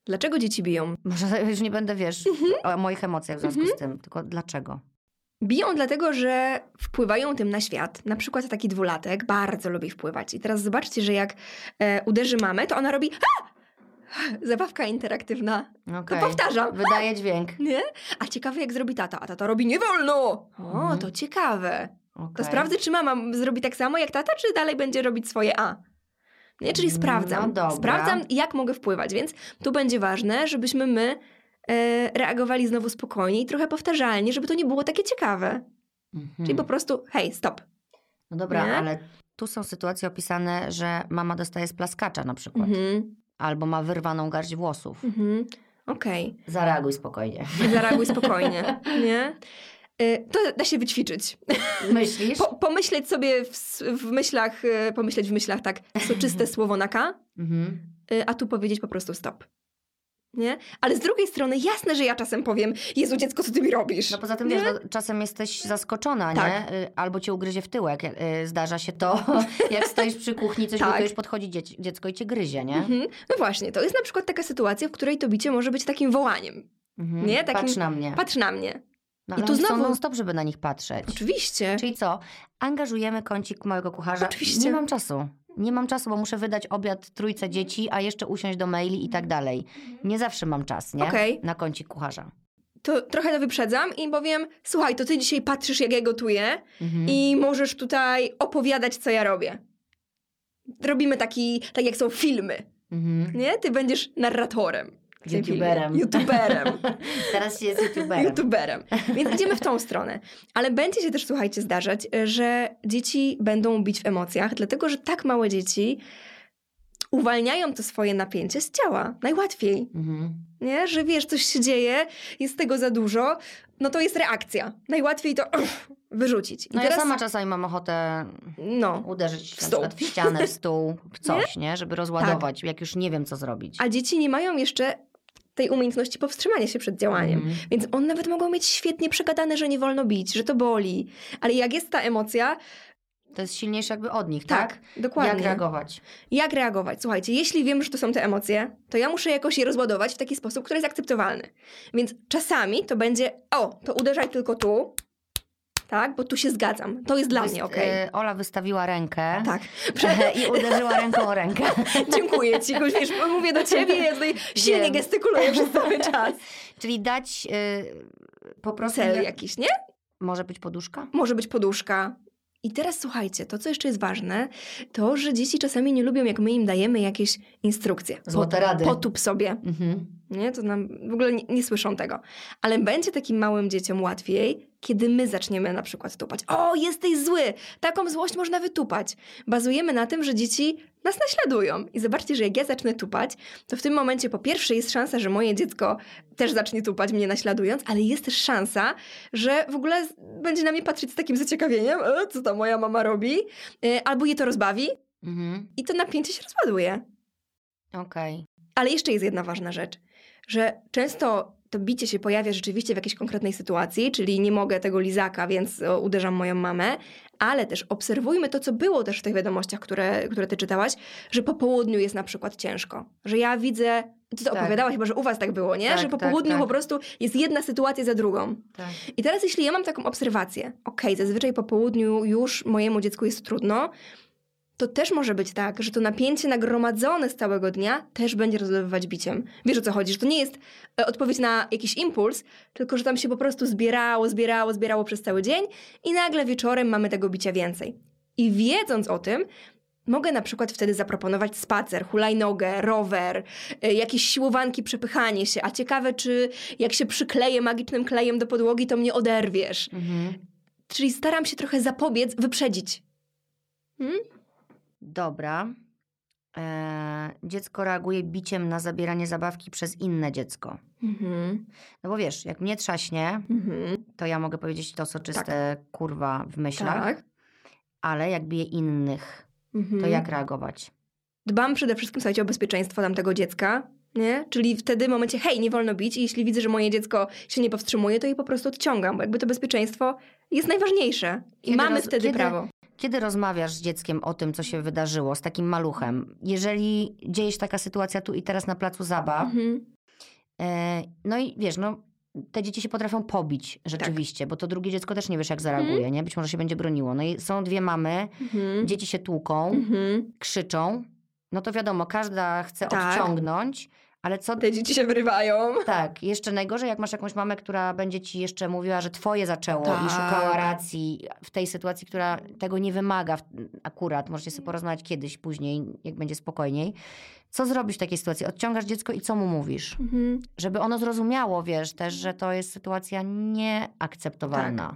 [SPEAKER 2] Dlaczego dzieci biją?
[SPEAKER 1] Może *laughs* już nie będę, wiesz, mhm. o moich emocjach w związku z mhm. tym, tylko dlaczego?
[SPEAKER 2] Biją dlatego, że wpływają tym na świat. Na przykład taki dwulatek bardzo lubi wpływać. I teraz zobaczcie, że jak e, uderzy mamę, to ona robi A! Zabawka interaktywna. Okay. To powtarzam.
[SPEAKER 1] Wydaje dźwięk.
[SPEAKER 2] Nie? A ciekawe jak zrobi tata. A tata robi nie wolno. O, mhm. to ciekawe. Okay. To sprawdzę, czy mama zrobi tak samo jak tata, czy dalej będzie robić swoje A. Nie? Czyli sprawdzam. No sprawdzam, jak mogę wpływać. Więc tu będzie ważne, żebyśmy my reagowali znowu spokojnie i trochę powtarzalnie, żeby to nie było takie ciekawe. Mhm. Czyli po prostu, hej, stop.
[SPEAKER 1] No dobra, nie? ale tu są sytuacje opisane, że mama dostaje splaskacza na przykład. Mhm. Albo ma wyrwaną garść włosów. Mhm.
[SPEAKER 2] Okej.
[SPEAKER 1] Okay. Zareaguj spokojnie.
[SPEAKER 2] Zareaguj spokojnie, *laughs* nie? Y, to da się wyćwiczyć.
[SPEAKER 1] Myślisz?
[SPEAKER 2] Po, pomyśleć sobie w, w, myślach, y, pomyśleć w myślach tak, soczyste *laughs* słowo na K, mhm. A tu powiedzieć po prostu stop. Nie? Ale z drugiej strony jasne, że ja czasem powiem, Jezu dziecko, co ty mi robisz?
[SPEAKER 1] No poza tym, nie? wiesz, no, czasem jesteś zaskoczona, tak. nie? Albo cię ugryzie w tyłek. Zdarza się to, *laughs* *laughs* jak stoisz przy kuchni, coś tak. już podchodzi dziecko i cię gryzie, nie? Mhm.
[SPEAKER 2] No właśnie, to jest na przykład taka sytuacja, w której to bicie może być takim wołaniem. Mhm. Nie? Takim,
[SPEAKER 1] patrz na mnie.
[SPEAKER 2] Patrz na mnie.
[SPEAKER 1] No, I tu znowu non stop, żeby na nich patrzeć.
[SPEAKER 2] Oczywiście.
[SPEAKER 1] Czyli co? Angażujemy kącik małego kucharza.
[SPEAKER 2] Oczywiście.
[SPEAKER 1] Nie mam czasu. Nie mam czasu, bo muszę wydać obiad trójce dzieci, a jeszcze usiąść do maili i tak dalej. Nie zawsze mam czas, nie? Na kącik kucharza.
[SPEAKER 2] To trochę to wyprzedzam i powiem, słuchaj, to ty dzisiaj patrzysz, jak ja gotuję mhm. i możesz tutaj opowiadać, co ja robię. Robimy taki, tak jak są filmy. Mhm. Nie? Ty będziesz narratorem.
[SPEAKER 1] YouTuberem.
[SPEAKER 2] YouTuberem. *laughs*
[SPEAKER 1] Teraz się jest YouTuberem.
[SPEAKER 2] YouTuberem. Więc idziemy w tą stronę. Ale będzie się też, słuchajcie, zdarzać, że dzieci będą bić w emocjach, dlatego że tak małe dzieci uwalniają to swoje napięcie z ciała. Najłatwiej. Mhm. Nie? Że wiesz, coś się dzieje, jest tego za dużo, no to jest reakcja. Najłatwiej to uff, wyrzucić.
[SPEAKER 1] I no teraz... ja sama czasami mam ochotę no, uderzyć w, stół. w ścianę, w stół, w *laughs* coś, nie? nie? Żeby rozładować, tak. jak już nie wiem, co zrobić.
[SPEAKER 2] A dzieci nie mają jeszcze tej umiejętności powstrzymania się przed działaniem. Mm. Więc one nawet mogą mieć świetnie przegadane, że nie wolno bić, że to boli. Ale jak jest ta emocja,
[SPEAKER 1] to jest silniejsze jakby od nich, tak?
[SPEAKER 2] Tak, dokładnie.
[SPEAKER 1] Jak reagować?
[SPEAKER 2] Jak reagować? Słuchajcie, jeśli wiem, że to są te emocje, to ja muszę jakoś je rozładować w taki sposób, który jest akceptowalny. Więc czasami to będzie, o, to uderzaj tylko tu, tak? Bo tu się zgadzam. To jest dla mnie ok. Yy,
[SPEAKER 1] Ola wystawiła rękę.
[SPEAKER 2] Tak. *laughs*
[SPEAKER 1] I uderzyła ręką o rękę. *laughs*
[SPEAKER 2] Dziękuję ci. Wiesz, mówię do ciebie, ja tutaj silnie Wiem. gestykuluję przez cały *laughs* czas.
[SPEAKER 1] Czyli dać yy, po prostu...
[SPEAKER 2] Cel jakiś, nie?
[SPEAKER 1] Może być poduszka?
[SPEAKER 2] Może być poduszka. I teraz słuchajcie, to co jeszcze jest ważne, to, że dzieci czasami nie lubią, jak my im dajemy jakieś instrukcje.
[SPEAKER 1] Złote rady.
[SPEAKER 2] Potup sobie. Mhm. Nie? To nam w ogóle nie, nie, słyszą tego. Ale będzie takim małym dzieciom łatwiej, kiedy my zaczniemy na przykład tupać. O, jesteś zły! Taką złość można wytupać. Bazujemy na tym, że dzieci nas naśladują. I zobaczcie, że jak ja zacznę tupać, to w tym momencie po pierwsze jest szansa, że moje dziecko też zacznie tupać, mnie naśladując, ale jest też szansa, że w ogóle będzie na mnie patrzeć z takim zaciekawieniem, e, co ta moja mama robi, e, albo je to rozbawi. Mhm. I to napięcie się rozładuje.
[SPEAKER 1] Okej. Okay.
[SPEAKER 2] Ale jeszcze jest jedna ważna rzecz że często to bicie się pojawia rzeczywiście w jakiejś konkretnej sytuacji, czyli nie mogę tego lizaka, więc uderzam moją mamę, ale też obserwujmy to, co było też w tych wiadomościach, które, które ty czytałaś, że po południu jest na przykład ciężko. Że ja widzę, ty to tak. opowiadałaś chyba, że u was tak było, nie? Tak, że po tak, południu tak. po prostu jest jedna sytuacja za drugą. Tak. I teraz jeśli ja mam taką obserwację, okej, okay, zazwyczaj po południu już mojemu dziecku jest trudno, to też może być tak, że to napięcie nagromadzone z całego dnia też będzie rozlewywać biciem. Wiesz o co chodzi, że to nie jest e, odpowiedź na jakiś impuls, tylko że tam się po prostu zbierało, zbierało, zbierało przez cały dzień i nagle wieczorem mamy tego bicia więcej. I wiedząc o tym, Mogę na przykład wtedy zaproponować spacer, hulajnogę, rower, e, jakieś siłowanki, przepychanie się. A ciekawe, czy jak się przykleję magicznym klejem do podłogi, to mnie oderwiesz. Mhm. Czyli staram się trochę zapobiec, wyprzedzić.
[SPEAKER 1] Hmm? Dobra. e, dziecko reaguje biciem na zabieranie zabawki przez inne dziecko.
[SPEAKER 2] Mhm.
[SPEAKER 1] No bo wiesz, jak mnie trzaśnie,
[SPEAKER 2] Mhm.
[SPEAKER 1] to ja mogę powiedzieć to soczyste kurwa w myślach,
[SPEAKER 2] Tak.
[SPEAKER 1] ale jak bije innych,
[SPEAKER 2] Mhm.
[SPEAKER 1] to jak reagować?
[SPEAKER 2] Dbam przede wszystkim, słuchajcie, o bezpieczeństwo tamtego dziecka, nie? Czyli wtedy w momencie, hej, nie wolno bić i jeśli widzę, że moje dziecko się nie powstrzymuje, to je po prostu odciągam, bo jakby to bezpieczeństwo jest najważniejsze. I
[SPEAKER 1] Kiedy
[SPEAKER 2] mamy
[SPEAKER 1] roz-
[SPEAKER 2] wtedy
[SPEAKER 1] kiedy-
[SPEAKER 2] prawo.
[SPEAKER 1] Kiedy rozmawiasz z dzieckiem o tym, co się wydarzyło, z takim maluchem, jeżeli dzieje się taka sytuacja tu i teraz na placu zabaw,
[SPEAKER 2] Mhm.
[SPEAKER 1] e, no i wiesz, no te dzieci się potrafią pobić rzeczywiście, bo to drugie dziecko też nie wiesz, jak zareaguje, nie? Być może się będzie broniło. No i są dwie mamy,
[SPEAKER 2] Mhm.
[SPEAKER 1] dzieci się tłuką,
[SPEAKER 2] Mhm.
[SPEAKER 1] krzyczą, no to wiadomo, każda chce
[SPEAKER 2] Tak.
[SPEAKER 1] odciągnąć, ale co...
[SPEAKER 2] Te dzieci się wyrywają.
[SPEAKER 1] Tak, jeszcze najgorzej, jak masz jakąś mamę, która będzie ci jeszcze mówiła, że twoje zaczęło i
[SPEAKER 2] Tak.
[SPEAKER 1] szukała racji w tej sytuacji, która tego nie wymaga akurat. Możecie sobie porozmawiać kiedyś, później, jak będzie spokojniej. Co zrobisz w takiej sytuacji? Odciągasz dziecko i co mu mówisz?
[SPEAKER 2] Mhm.
[SPEAKER 1] Żeby ono zrozumiało, wiesz, też, że to jest sytuacja nieakceptowalna.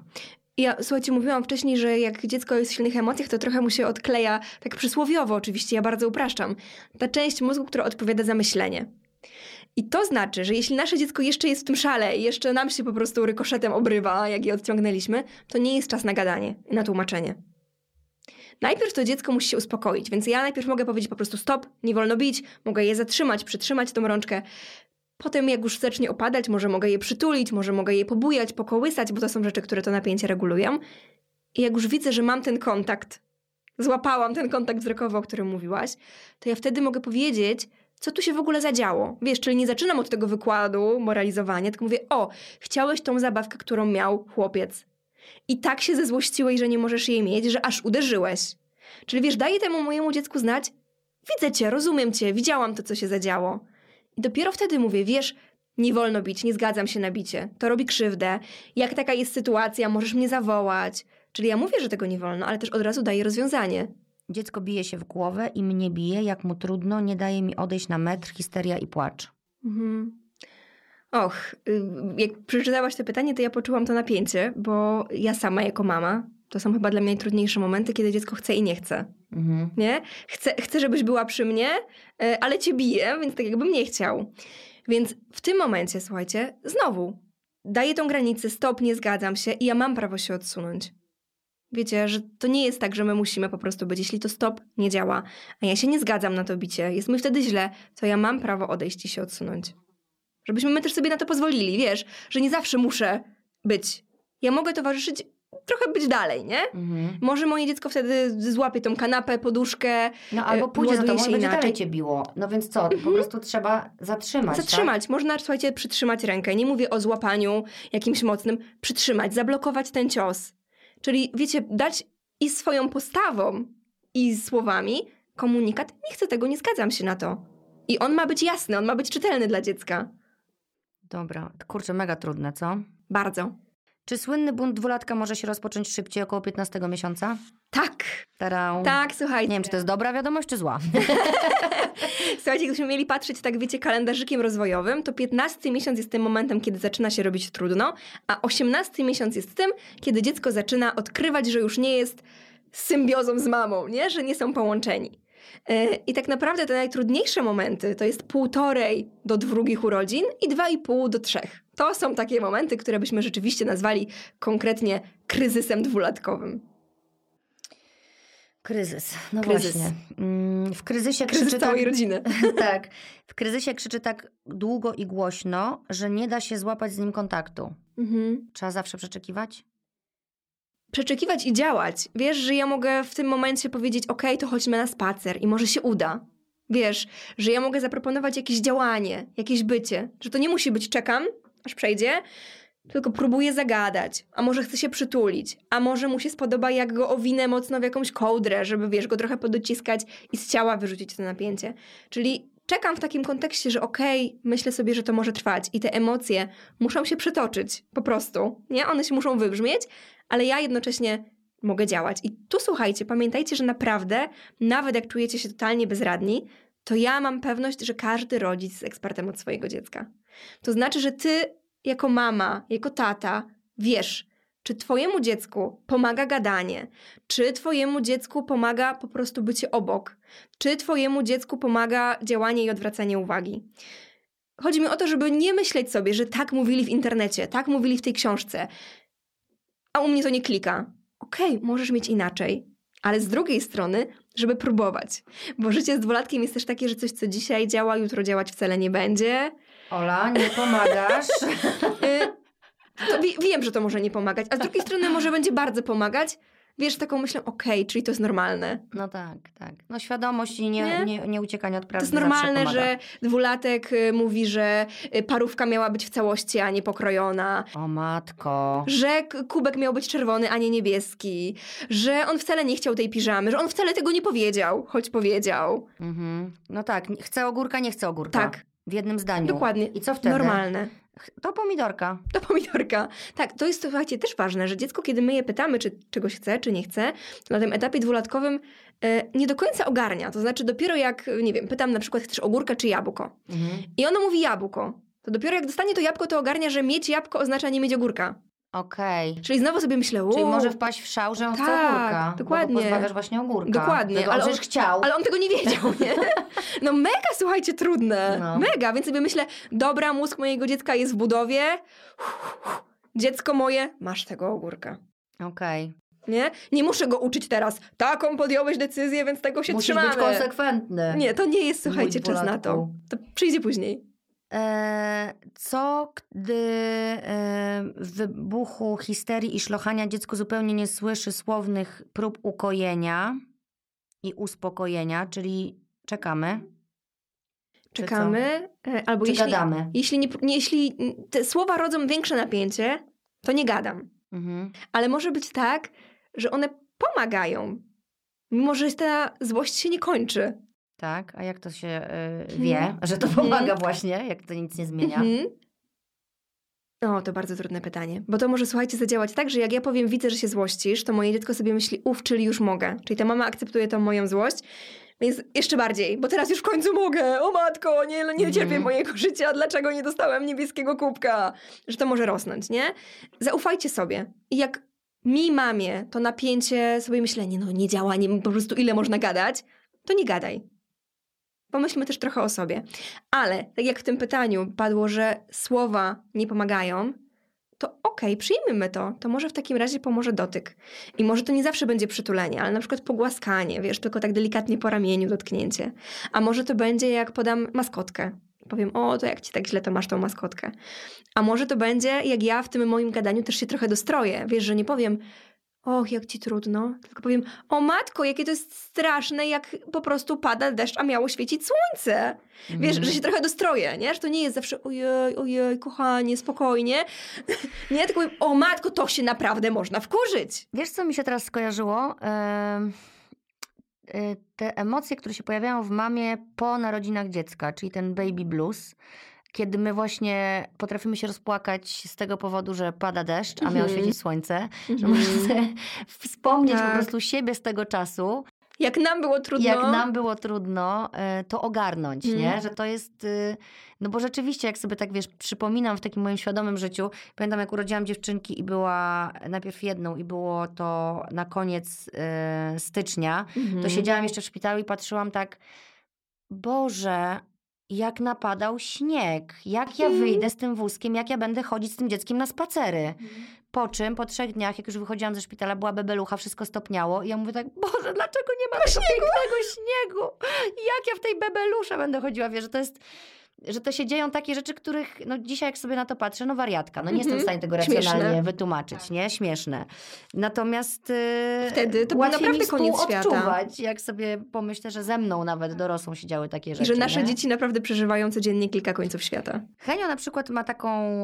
[SPEAKER 2] Ja, słuchajcie, mówiłam wcześniej, że jak dziecko jest w silnych emocjach, to trochę mu się odkleja, tak przysłowiowo oczywiście, ja bardzo upraszczam, ta część mózgu, która odpowiada za myślenie. I to znaczy, że jeśli nasze dziecko jeszcze jest w tym szale i jeszcze nam się po prostu rykoszetem obrywa, jak je odciągnęliśmy, to nie jest czas na gadanie na tłumaczenie. Najpierw to dziecko musi się uspokoić, więc ja najpierw mogę powiedzieć po prostu stop, nie wolno bić, mogę je zatrzymać, przytrzymać tą rączkę. Potem jak już zacznie opadać, może mogę je przytulić, może mogę je pobujać, pokołysać, bo to są rzeczy, które to napięcie regulują. I jak już widzę, że mam ten kontakt, złapałam ten kontakt wzrokowy, o którym mówiłaś, to ja wtedy mogę powiedzieć, co tu się w ogóle zadziało. Wiesz, czyli nie zaczynam od tego wykładu, moralizowania, tylko mówię, o, chciałeś tą zabawkę, którą miał chłopiec. I tak się zezłościłeś, że nie możesz jej mieć, że aż uderzyłeś. Czyli wiesz, daję temu mojemu dziecku znać, widzę cię, rozumiem cię, widziałam to, co się zadziało. I dopiero wtedy mówię, wiesz, nie wolno bić, nie zgadzam się na bicie. To robi krzywdę. Jak taka jest sytuacja, możesz mnie zawołać. Czyli ja mówię, że tego nie wolno, ale też od razu daję rozwiązanie.
[SPEAKER 1] Dziecko bije się w głowę i mnie bije, jak mu trudno, nie daje mi odejść na metr, histeria i płacz.
[SPEAKER 2] Mhm. Och, y, jak przeczytałaś to pytanie, to ja poczułam to napięcie, bo ja sama jako mama, to są chyba dla mnie najtrudniejsze momenty, kiedy dziecko chce i nie chce.
[SPEAKER 1] Mhm.
[SPEAKER 2] Nie? Chcę, chcę, żebyś była przy mnie, e, ale cię bije, więc tak jakbym nie chciał. Więc w tym momencie, słuchajcie, znowu daję tą granicę, stop, nie zgadzam się i ja mam prawo się odsunąć. Wiecie, że to nie jest tak, że my musimy po prostu być. Jeśli to stop nie działa, a ja się nie zgadzam na to bicie, jest mi wtedy źle, to ja mam prawo odejść i się odsunąć. Żebyśmy my też sobie na to pozwolili, wiesz, że nie zawsze muszę być. Ja mogę towarzyszyć, trochę być dalej, nie?
[SPEAKER 1] Mhm.
[SPEAKER 2] Może moje dziecko wtedy złapie tą kanapę, poduszkę,
[SPEAKER 1] No albo
[SPEAKER 2] E,
[SPEAKER 1] pójdzie za tobą i będzie
[SPEAKER 2] inaczej.
[SPEAKER 1] dalej cię biło. No więc co, po prostu trzeba zatrzymać, Tak?
[SPEAKER 2] Zatrzymać. Można, słuchajcie, przytrzymać rękę. Nie mówię o złapaniu jakimś mocnym. Przytrzymać, zablokować ten cios. Czyli, wiecie, dać i swoją postawą, i słowami komunikat. Nie chcę tego, nie zgadzam się na to. I on ma być jasny, on ma być czytelny dla dziecka.
[SPEAKER 1] Dobra, kurczę, mega trudne, co?
[SPEAKER 2] Bardzo.
[SPEAKER 1] Czy słynny bunt dwulatka może się rozpocząć szybciej, około 15 miesiąca?
[SPEAKER 2] Tak,
[SPEAKER 1] Tarau.
[SPEAKER 2] tak, słuchajcie.
[SPEAKER 1] Nie wiem, czy to jest dobra wiadomość, czy zła. *laughs*
[SPEAKER 2] Słuchajcie, gdybyśmy mieli patrzeć tak, wiecie, kalendarzykiem rozwojowym, to 15 miesiąc jest tym momentem, kiedy zaczyna się robić trudno, a 18 miesiąc jest tym, kiedy dziecko zaczyna odkrywać, że już nie jest symbiozą z mamą, nie? Że nie są połączeni. Yy, I tak naprawdę te najtrudniejsze momenty to jest półtorej do drugich urodzin i dwa i pół do trzech. To są takie momenty, które byśmy rzeczywiście nazwali konkretnie kryzysem dwulatkowym.
[SPEAKER 1] Kryzys. No
[SPEAKER 2] Kryzys.
[SPEAKER 1] właśnie. Mm, W kryzysie
[SPEAKER 2] Kryzys
[SPEAKER 1] krzyczy
[SPEAKER 2] całej
[SPEAKER 1] tak,
[SPEAKER 2] rodziny. *laughs*
[SPEAKER 1] tak. W kryzysie krzyczy tak długo i głośno, że nie da się złapać z nim kontaktu.
[SPEAKER 2] Mhm.
[SPEAKER 1] Trzeba zawsze przeczekiwać?
[SPEAKER 2] przeczekiwać i działać. Wiesz, że ja mogę w tym momencie powiedzieć, ok, to chodźmy na spacer i może się uda. Wiesz, że ja mogę zaproponować jakieś działanie, jakieś bycie, że to nie musi być czekam, aż przejdzie, tylko próbuję zagadać, a może chcę się przytulić, a może mu się spodoba, jak go owinę mocno w jakąś kołdrę, żeby, wiesz, go trochę podociskać i z ciała wyrzucić to napięcie. Czyli czekam w takim kontekście, że okej, myślę sobie, że to może trwać i te emocje muszą się przetoczyć, po prostu, nie? One się muszą wybrzmieć, ale ja jednocześnie mogę działać. I tu słuchajcie, pamiętajcie, że naprawdę, nawet jak czujecie się totalnie bezradni, to ja mam pewność, że każdy rodzic jest ekspertem od swojego dziecka. To znaczy, że ty jako mama, jako tata wiesz, czy twojemu dziecku pomaga gadanie, czy twojemu dziecku pomaga po prostu bycie obok, czy twojemu dziecku pomaga działanie i odwracanie uwagi. Chodzi mi o to, żeby nie myśleć sobie, że tak mówili w internecie, tak mówili w tej książce, a u mnie to nie klika. Okej, okay, możesz mieć inaczej, ale z drugiej strony, żeby próbować. Bo życie z dwulatkiem jest też takie, że coś, co dzisiaj działa, jutro działać wcale nie będzie.
[SPEAKER 1] Ola, nie pomagasz. *laughs*
[SPEAKER 2] Y, to wi- wiem, że to może nie pomagać, a z drugiej strony może będzie bardzo pomagać. Wiesz, taką myślę, okej, okay, czyli to jest normalne.
[SPEAKER 1] No tak, tak. No świadomość i nie, nie? nie, nie uciekanie od prawdy
[SPEAKER 2] To jest normalne, że dwulatek y, mówi, że y, parówka miała być w całości, a nie pokrojona.
[SPEAKER 1] O matko.
[SPEAKER 2] Że kubek miał być czerwony, a nie niebieski. Że on wcale nie chciał tej piżamy, że on wcale tego nie powiedział, choć powiedział.
[SPEAKER 1] Mhm. No tak, chce ogórka, nie chce ogórka.
[SPEAKER 2] Tak.
[SPEAKER 1] W jednym zdaniu.
[SPEAKER 2] Dokładnie.
[SPEAKER 1] I co wtedy?
[SPEAKER 2] Normalne.
[SPEAKER 1] To pomidorka.
[SPEAKER 2] To pomidorka. Tak, to jest słuchajcie też ważne, że dziecko, kiedy my je pytamy, czy czegoś chce, czy nie chce, na tym etapie dwulatkowym e, nie do końca ogarnia. To znaczy dopiero jak, nie wiem, pytam na przykład chcesz ogórka czy jabłko. Mhm. I ono mówi jabłko. To dopiero jak dostanie to jabłko, to ogarnia, że mieć jabłko oznacza nie mieć ogórka.
[SPEAKER 1] Okej.
[SPEAKER 2] Czyli znowu sobie myślę,
[SPEAKER 1] Czyli może wpaść w szał, że on tak, chce ogórka.
[SPEAKER 2] dokładnie.
[SPEAKER 1] Bo pozbawiasz właśnie ogórka.
[SPEAKER 2] Dokładnie.
[SPEAKER 1] Tego
[SPEAKER 2] ale
[SPEAKER 1] on chciał.
[SPEAKER 2] Ale on tego nie wiedział, nie? No mega, słuchajcie, trudne. No. Mega, więc sobie myślę, dobra, mózg mojego dziecka jest w budowie. Dziecko moje, masz tego ogórka.
[SPEAKER 1] Okej.
[SPEAKER 2] Nie? Nie muszę go uczyć teraz. Taką podjąłeś decyzję, więc tego się
[SPEAKER 1] Musisz
[SPEAKER 2] trzymamy.
[SPEAKER 1] być konsekwentny.
[SPEAKER 2] Nie, to nie jest, słuchajcie, czas na to. To przyjdzie później.
[SPEAKER 1] E, co gdy w wybuchu histerii i szlochania dziecko zupełnie nie słyszy słownych prób ukojenia i uspokojenia, czyli czekamy?
[SPEAKER 2] Czekamy, e, albo
[SPEAKER 1] Czy
[SPEAKER 2] jeśli,
[SPEAKER 1] gadamy?
[SPEAKER 2] Jeśli, nie, jeśli te słowa rodzą większe napięcie, to nie gadam. Mhm. Ale może być tak, że one pomagają, mimo że ta złość się nie kończy.
[SPEAKER 1] Tak, a jak to się y, wie, hmm. że to pomaga hmm. właśnie, jak to nic nie zmienia? Hmm.
[SPEAKER 2] O, to bardzo trudne pytanie. Bo to może, słuchajcie, zadziałać tak, że jak ja powiem, widzę, że się złościsz, to moje dziecko sobie myśli, uf, czyli już mogę. Czyli ta mama akceptuje tą moją złość, więc jeszcze bardziej, bo teraz już w końcu mogę. O matko, nie, nie cierpię mm. mojego *laughs* życia, dlaczego nie dostałem niebieskiego kubka? Że to może rosnąć, nie? Zaufajcie sobie. I jak mi, mamie, to napięcie, sobie myślenie, no nie działa, nie, po prostu ile można gadać, to nie gadaj pomyślmy też trochę o sobie. Ale tak jak w tym pytaniu padło, że słowa nie pomagają, to okej, okay, przyjmijmy to. To może w takim razie pomoże dotyk. I może to nie zawsze będzie przytulenie, ale na przykład pogłaskanie, wiesz, tylko tak delikatnie po ramieniu dotknięcie. A może to będzie jak podam maskotkę. Powiem, o, to jak ci tak źle, to masz tą maskotkę. A może to będzie, jak ja w tym moim gadaniu też się trochę dostroję. Wiesz, że nie powiem, Och, jak ci trudno. Tylko powiem, o matko, jakie to jest straszne, jak po prostu pada deszcz, a miało świecić słońce. Mm. Wiesz, że mhm. się trochę dostroję, nie? Że to nie jest zawsze ojej, ojej, kochanie, spokojnie. *laughs* nie, tylko powiem, o matko, to się naprawdę można wkurzyć.
[SPEAKER 1] Wiesz, co mi się teraz skojarzyło? Yy, te emocje, które się pojawiają w mamie po narodzinach dziecka, czyli ten baby blues kiedy my właśnie potrafimy się rozpłakać z tego powodu, że pada deszcz, a miało mhm. świecić słońce, że możemy sobie *laughs* wspomnieć tak. po prostu siebie z tego czasu.
[SPEAKER 2] Jak nam było trudno.
[SPEAKER 1] Jak nam było trudno, e, to ogarnąć, nie? Mhm. Że to jest... Y, no bo rzeczywiście, jak sobie tak, wiesz, przypominam w takim moim świadomym życiu, pamiętam jak urodziłam dziewczynki i była najpierw jedną i było to na koniec y, stycznia, to mhm. siedziałam jeszcze w szpitalu i patrzyłam tak, Boże, jak napadał śnieg, jak ja mhm. wyjdę z tym wózkiem, jak ja będę chodzić z tym dzieckiem na spacery. Mhm. Po czym po trzech dniach, jak już wychodziłam ze szpitala, była bebelucha, wszystko stopniało i ja mówię tak, Boże, dlaczego nie ma tego pięknego śniegu? Jak ja w tej bebelusze będę chodziła? Wiesz, że to jest że to się dzieją takie rzeczy, których no dzisiaj jak sobie na to patrzę, no wariatka, no nie jestem w mhm. stanie tego racjonalnie Śmieszne. wytłumaczyć, tak. nie? Śmieszne. Natomiast yy,
[SPEAKER 2] wtedy to był naprawdę koniec świata.
[SPEAKER 1] jak sobie pomyślę, że ze mną nawet dorosłą się działy takie rzeczy.
[SPEAKER 2] I że nasze
[SPEAKER 1] nie?
[SPEAKER 2] dzieci naprawdę przeżywają codziennie kilka końców świata.
[SPEAKER 1] Henio na przykład ma taką,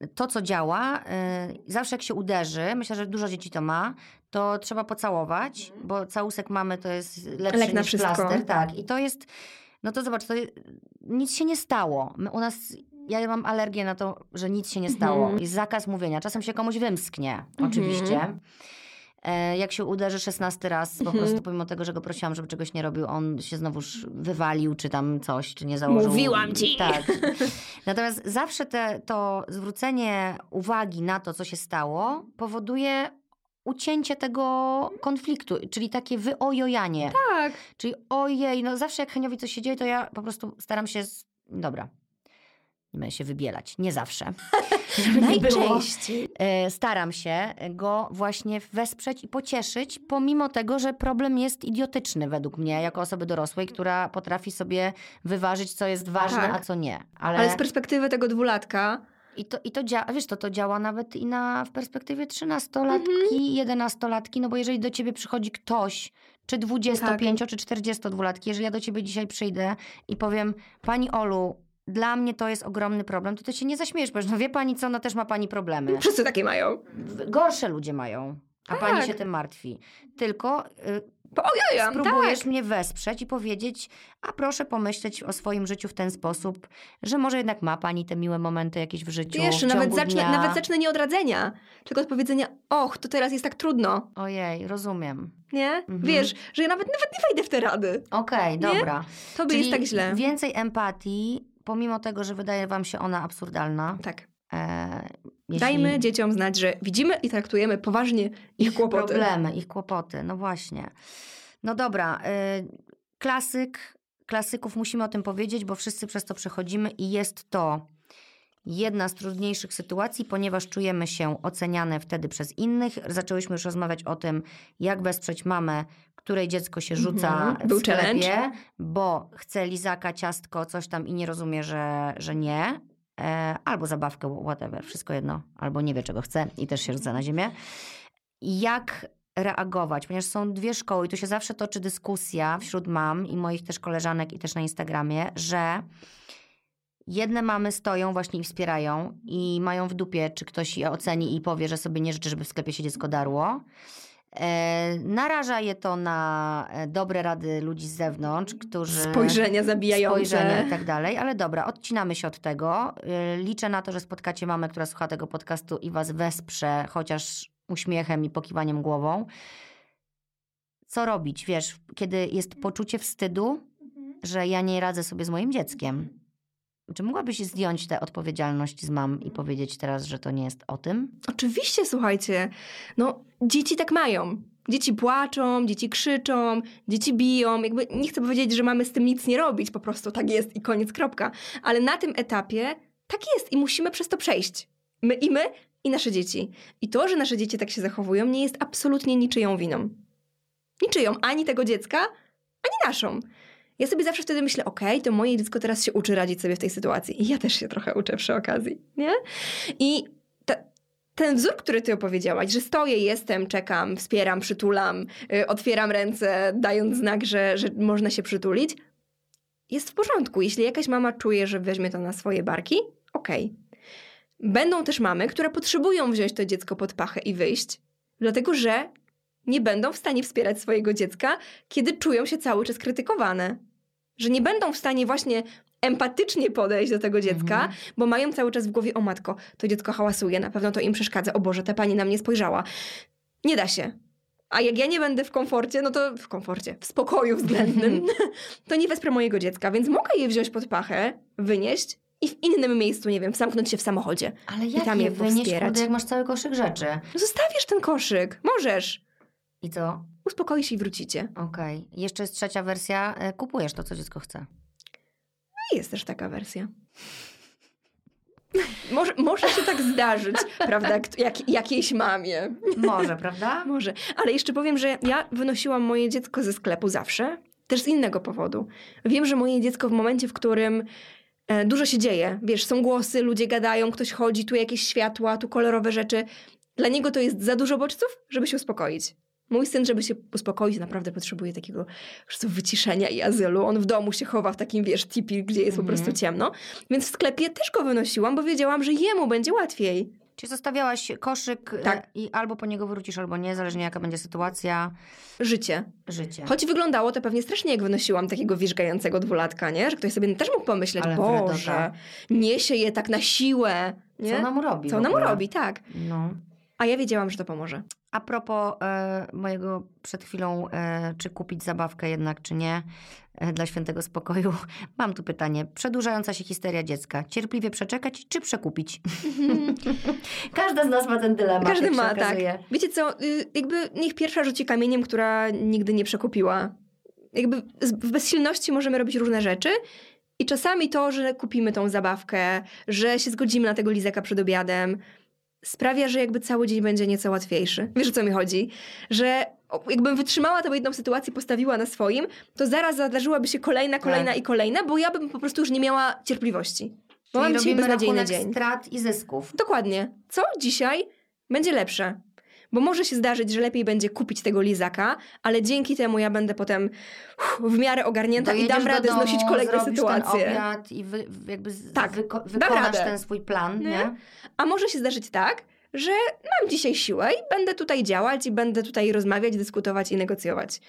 [SPEAKER 1] yy, to co działa, yy, zawsze jak się uderzy, myślę, że dużo dzieci to ma, to trzeba pocałować, mhm. bo całusek mamy to jest lepszy Lek niż wszystko. plaster. Tak, i to jest no to zobacz, to nic się nie stało. My u nas, ja mam alergię na to, że nic się nie stało. Mhm. Jest zakaz mówienia. Czasem się komuś wymsknie, mhm. oczywiście. E, jak się uderzy 16 raz, po
[SPEAKER 2] Mhm.
[SPEAKER 1] prostu pomimo tego, że go prosiłam, żeby czegoś nie robił, on się znowuż wywalił, czy tam coś, czy nie założył.
[SPEAKER 2] Mówiłam ci.
[SPEAKER 1] Tak. *laughs* Natomiast zawsze te, to zwrócenie uwagi na to, co się stało, powoduje ucięcie tego konfliktu, czyli takie wyojojanie.
[SPEAKER 2] Tak.
[SPEAKER 1] Czyli ojej, no zawsze jak Heniowi coś się dzieje, to ja po prostu staram się. Z... Dobra. Nie będę się wybielać. Nie zawsze. *laughs*
[SPEAKER 2] Najczęściej.
[SPEAKER 1] E, Staram się go właśnie wesprzeć i pocieszyć, pomimo tego, że problem jest idiotyczny według mnie, jako osoby dorosłej, która potrafi sobie wyważyć, co jest ważne,
[SPEAKER 2] Tak.
[SPEAKER 1] a co nie. Ale,
[SPEAKER 2] Ale z perspektywy tego dwulatka,
[SPEAKER 1] i to, i to działa, wiesz, to, to działa nawet i na, w perspektywie trzynastolatki, jedenastolatki, no bo jeżeli do ciebie przychodzi ktoś, czy 25, czy 42-latki, jeżeli ja do ciebie dzisiaj przyjdę i powiem, pani Olu, dla mnie to jest ogromny problem, to ty się nie zaśmiejesz, powiesz, no wie pani co, no też ma pani problemy.
[SPEAKER 2] wszyscy takie mają.
[SPEAKER 1] Gorsze ludzie mają, a pani
[SPEAKER 2] Tak.
[SPEAKER 1] się tym martwi. Tylko y,
[SPEAKER 2] Ojojam,
[SPEAKER 1] spróbujesz
[SPEAKER 2] tak.
[SPEAKER 1] mnie wesprzeć i powiedzieć, a proszę pomyśleć o swoim życiu w ten sposób, że może jednak ma pani te miłe momenty jakieś w życiu,
[SPEAKER 2] Wiesz, nawet zacznę,
[SPEAKER 1] dnia.
[SPEAKER 2] nawet zacznę nie od radzenia, tylko od powiedzenia, och, to teraz jest tak trudno,
[SPEAKER 1] Ojej, rozumiem.
[SPEAKER 2] nie?
[SPEAKER 1] Mhm.
[SPEAKER 2] Wiesz, że ja nawet, nawet nie wejdę w te rady.
[SPEAKER 1] Okej,
[SPEAKER 2] Nie?
[SPEAKER 1] dobra.
[SPEAKER 2] To by jest tak źle.
[SPEAKER 1] więcej empatii, pomimo tego, że wydaje wam się ona absurdalna.
[SPEAKER 2] Tak.
[SPEAKER 1] Jeśli
[SPEAKER 2] Dajmy dzieciom znać, że widzimy i traktujemy poważnie ich kłopoty.
[SPEAKER 1] problemy, ich kłopoty, no właśnie. No dobra, y, klasyk, klasyków musimy o tym powiedzieć, bo wszyscy przez to przechodzimy i jest to jedna z trudniejszych sytuacji, ponieważ czujemy się oceniane wtedy przez innych. Zaczęłyśmy już rozmawiać o tym, jak wesprzeć mamę, której dziecko się rzuca
[SPEAKER 2] Mhm,
[SPEAKER 1] w sklepie,
[SPEAKER 2] challenge.
[SPEAKER 1] bo chce lizaka, ciastko, coś tam i nie rozumie, że, że nie. E, albo zabawkę, whatever, wszystko jedno. Albo nie wie, czego chce i też się rzuca na ziemię. Jak reagować? Ponieważ są dwie szkoły i tu się zawsze toczy dyskusja wśród mam i moich też koleżanek i też na Instagramie, że jedne mamy stoją właśnie i wspierają i mają w dupie, czy ktoś je oceni i powie, że sobie nie życzy, żeby w sklepie się dziecko darło. E, naraża je to na e, dobre rady ludzi z zewnątrz, którzy...
[SPEAKER 2] Spojrzenia zabijające.
[SPEAKER 1] Spojrzenia i tak dalej, ale dobra, odcinamy się od tego. Y, Liczę na to, że spotkacie mamę, która słucha tego podcastu i was wesprze, chociaż uśmiechem i pokiwaniem głową. Co robić, wiesz, kiedy jest poczucie wstydu, że ja nie radzę sobie z moim dzieckiem? Czy mogłabyś zdjąć tę odpowiedzialność z mam i powiedzieć teraz, że to nie jest o tym?
[SPEAKER 2] Oczywiście, słuchajcie, no dzieci tak mają. Dzieci płaczą, dzieci krzyczą, dzieci biją. Jakby nie chcę powiedzieć, że mamy z tym nic nie robić, po prostu tak jest i koniec, kropka. Ale na tym etapie tak jest i musimy przez to przejść. My i my, i nasze dzieci. I to, że nasze dzieci tak się zachowują, nie jest absolutnie niczyją winą. Niczyją, ani tego dziecka, ani naszą. Ja sobie zawsze wtedy myślę, okej, to moje dziecko teraz się uczy radzić sobie w tej sytuacji. I ja też się trochę uczę przy okazji, nie? I ta, ten wzór, który ty opowiedziałaś, że stoję, jestem, czekam, wspieram, przytulam, y, otwieram ręce, dając znak, że, że można się przytulić, jest w porządku. Jeśli jakaś mama czuje, że weźmie to na swoje barki, okej. Będą też mamy, które potrzebują wziąć to dziecko pod pachę i wyjść, dlatego że nie będą w stanie wspierać swojego dziecka, kiedy czują się cały czas krytykowane. Że nie będą w stanie właśnie empatycznie podejść do tego dziecka,
[SPEAKER 1] Mhm.
[SPEAKER 2] bo mają cały czas w głowie, o matko, to dziecko hałasuje, na pewno to im przeszkadza, o Boże, ta pani na mnie spojrzała. Nie da się. A jak ja nie będę w komforcie, no to w komforcie, w spokoju względnym, *laughs* to nie wesprę mojego dziecka, więc mogę je wziąć pod pachę, wynieść i w innym miejscu, nie wiem, zamknąć się w samochodzie.
[SPEAKER 1] Ale
[SPEAKER 2] I
[SPEAKER 1] jak
[SPEAKER 2] tam
[SPEAKER 1] je
[SPEAKER 2] je
[SPEAKER 1] wynieść, kurde, jak masz cały koszyk rzeczy?
[SPEAKER 2] No zostawisz ten koszyk, możesz.
[SPEAKER 1] I co?
[SPEAKER 2] Uspokoisz się i wrócicie.
[SPEAKER 1] Okej. Jeszcze jest trzecia wersja. e, Kupujesz to, co dziecko chce.
[SPEAKER 2] I jest też taka wersja. *laughs* Może, może się tak zdarzyć, *laughs* prawda, jak, jakiejś mamie. *laughs*
[SPEAKER 1] Może, prawda?
[SPEAKER 2] Może. Ale jeszcze powiem, że ja wynosiłam moje dziecko ze sklepu zawsze, też z innego powodu. Wiem, że moje dziecko w momencie, w którym e, dużo się dzieje, wiesz, są głosy, ludzie gadają, ktoś chodzi, tu jakieś światła, tu kolorowe rzeczy. Dla niego to jest za dużo bodźców, żeby się uspokoić. Mój syn, żeby się uspokoić, naprawdę potrzebuje takiego prostu wyciszenia i azylu. On w domu się chowa w takim, wiesz, tipi, gdzie jest po
[SPEAKER 1] Mhm.
[SPEAKER 2] prostu ciemno. Więc w sklepie też go wynosiłam, bo wiedziałam, że jemu będzie łatwiej.
[SPEAKER 1] Czyli zostawiałaś koszyk e,
[SPEAKER 2] Tak.
[SPEAKER 1] i albo po niego wrócisz, albo nie, zależnie jaka będzie sytuacja,
[SPEAKER 2] Życie.
[SPEAKER 1] życie.
[SPEAKER 2] Choć wyglądało to pewnie strasznie, jak wynosiłam takiego wierzgającego dwulatka, nie? Że ktoś sobie też mógł pomyśleć,
[SPEAKER 1] Ale
[SPEAKER 2] Boże,
[SPEAKER 1] Wredota.
[SPEAKER 2] niesie je tak na siłę, nie?
[SPEAKER 1] Co ona mu robi
[SPEAKER 2] Co
[SPEAKER 1] w
[SPEAKER 2] ona mu
[SPEAKER 1] ogóle?
[SPEAKER 2] robi, tak.
[SPEAKER 1] No.
[SPEAKER 2] A ja wiedziałam, że to pomoże.
[SPEAKER 1] A propos e, mojego przed chwilą, e, czy kupić zabawkę jednak, czy nie, e, dla świętego spokoju, *laughs* mam tu pytanie. Przedłużająca się histeria dziecka. Cierpliwie przeczekać, czy przekupić? *laughs* Każda z nas ma ten dylemat.
[SPEAKER 2] Każdy ma, tak. Wiecie co, y, jakby niech pierwsza rzuci kamieniem, która nigdy nie przekupiła. Jakby w bezsilności możemy robić różne rzeczy i czasami to, że kupimy tą zabawkę, że się zgodzimy na tego lizaka przed obiadem, sprawia, że jakby cały dzień będzie nieco łatwiejszy. Wiesz o co mi chodzi? Że jakbym wytrzymała tę jedną sytuację, postawiła na swoim, to zaraz zadarzyłaby się kolejna, kolejna
[SPEAKER 1] Tak.
[SPEAKER 2] i kolejna, bo ja bym po prostu już nie miała cierpliwości. Bo
[SPEAKER 1] Czyli
[SPEAKER 2] mam dzisiaj beznadziejny dzień.
[SPEAKER 1] strat i zysków.
[SPEAKER 2] Dokładnie. Co dzisiaj będzie lepsze? Bo może się zdarzyć, że lepiej będzie kupić tego lizaka, ale dzięki temu ja będę potem uff, w miarę ogarnięta i
[SPEAKER 1] Dojedziesz
[SPEAKER 2] dam
[SPEAKER 1] do
[SPEAKER 2] radę
[SPEAKER 1] domu,
[SPEAKER 2] znosić kolejne sytuacje.
[SPEAKER 1] ten obiad i wy, jakby z,
[SPEAKER 2] Tak,
[SPEAKER 1] wyko-
[SPEAKER 2] dam
[SPEAKER 1] wykonasz ten swój plan, nie?
[SPEAKER 2] Nie? A może się zdarzyć tak, że mam dzisiaj siłę i będę tutaj działać i będę tutaj rozmawiać, dyskutować i negocjować.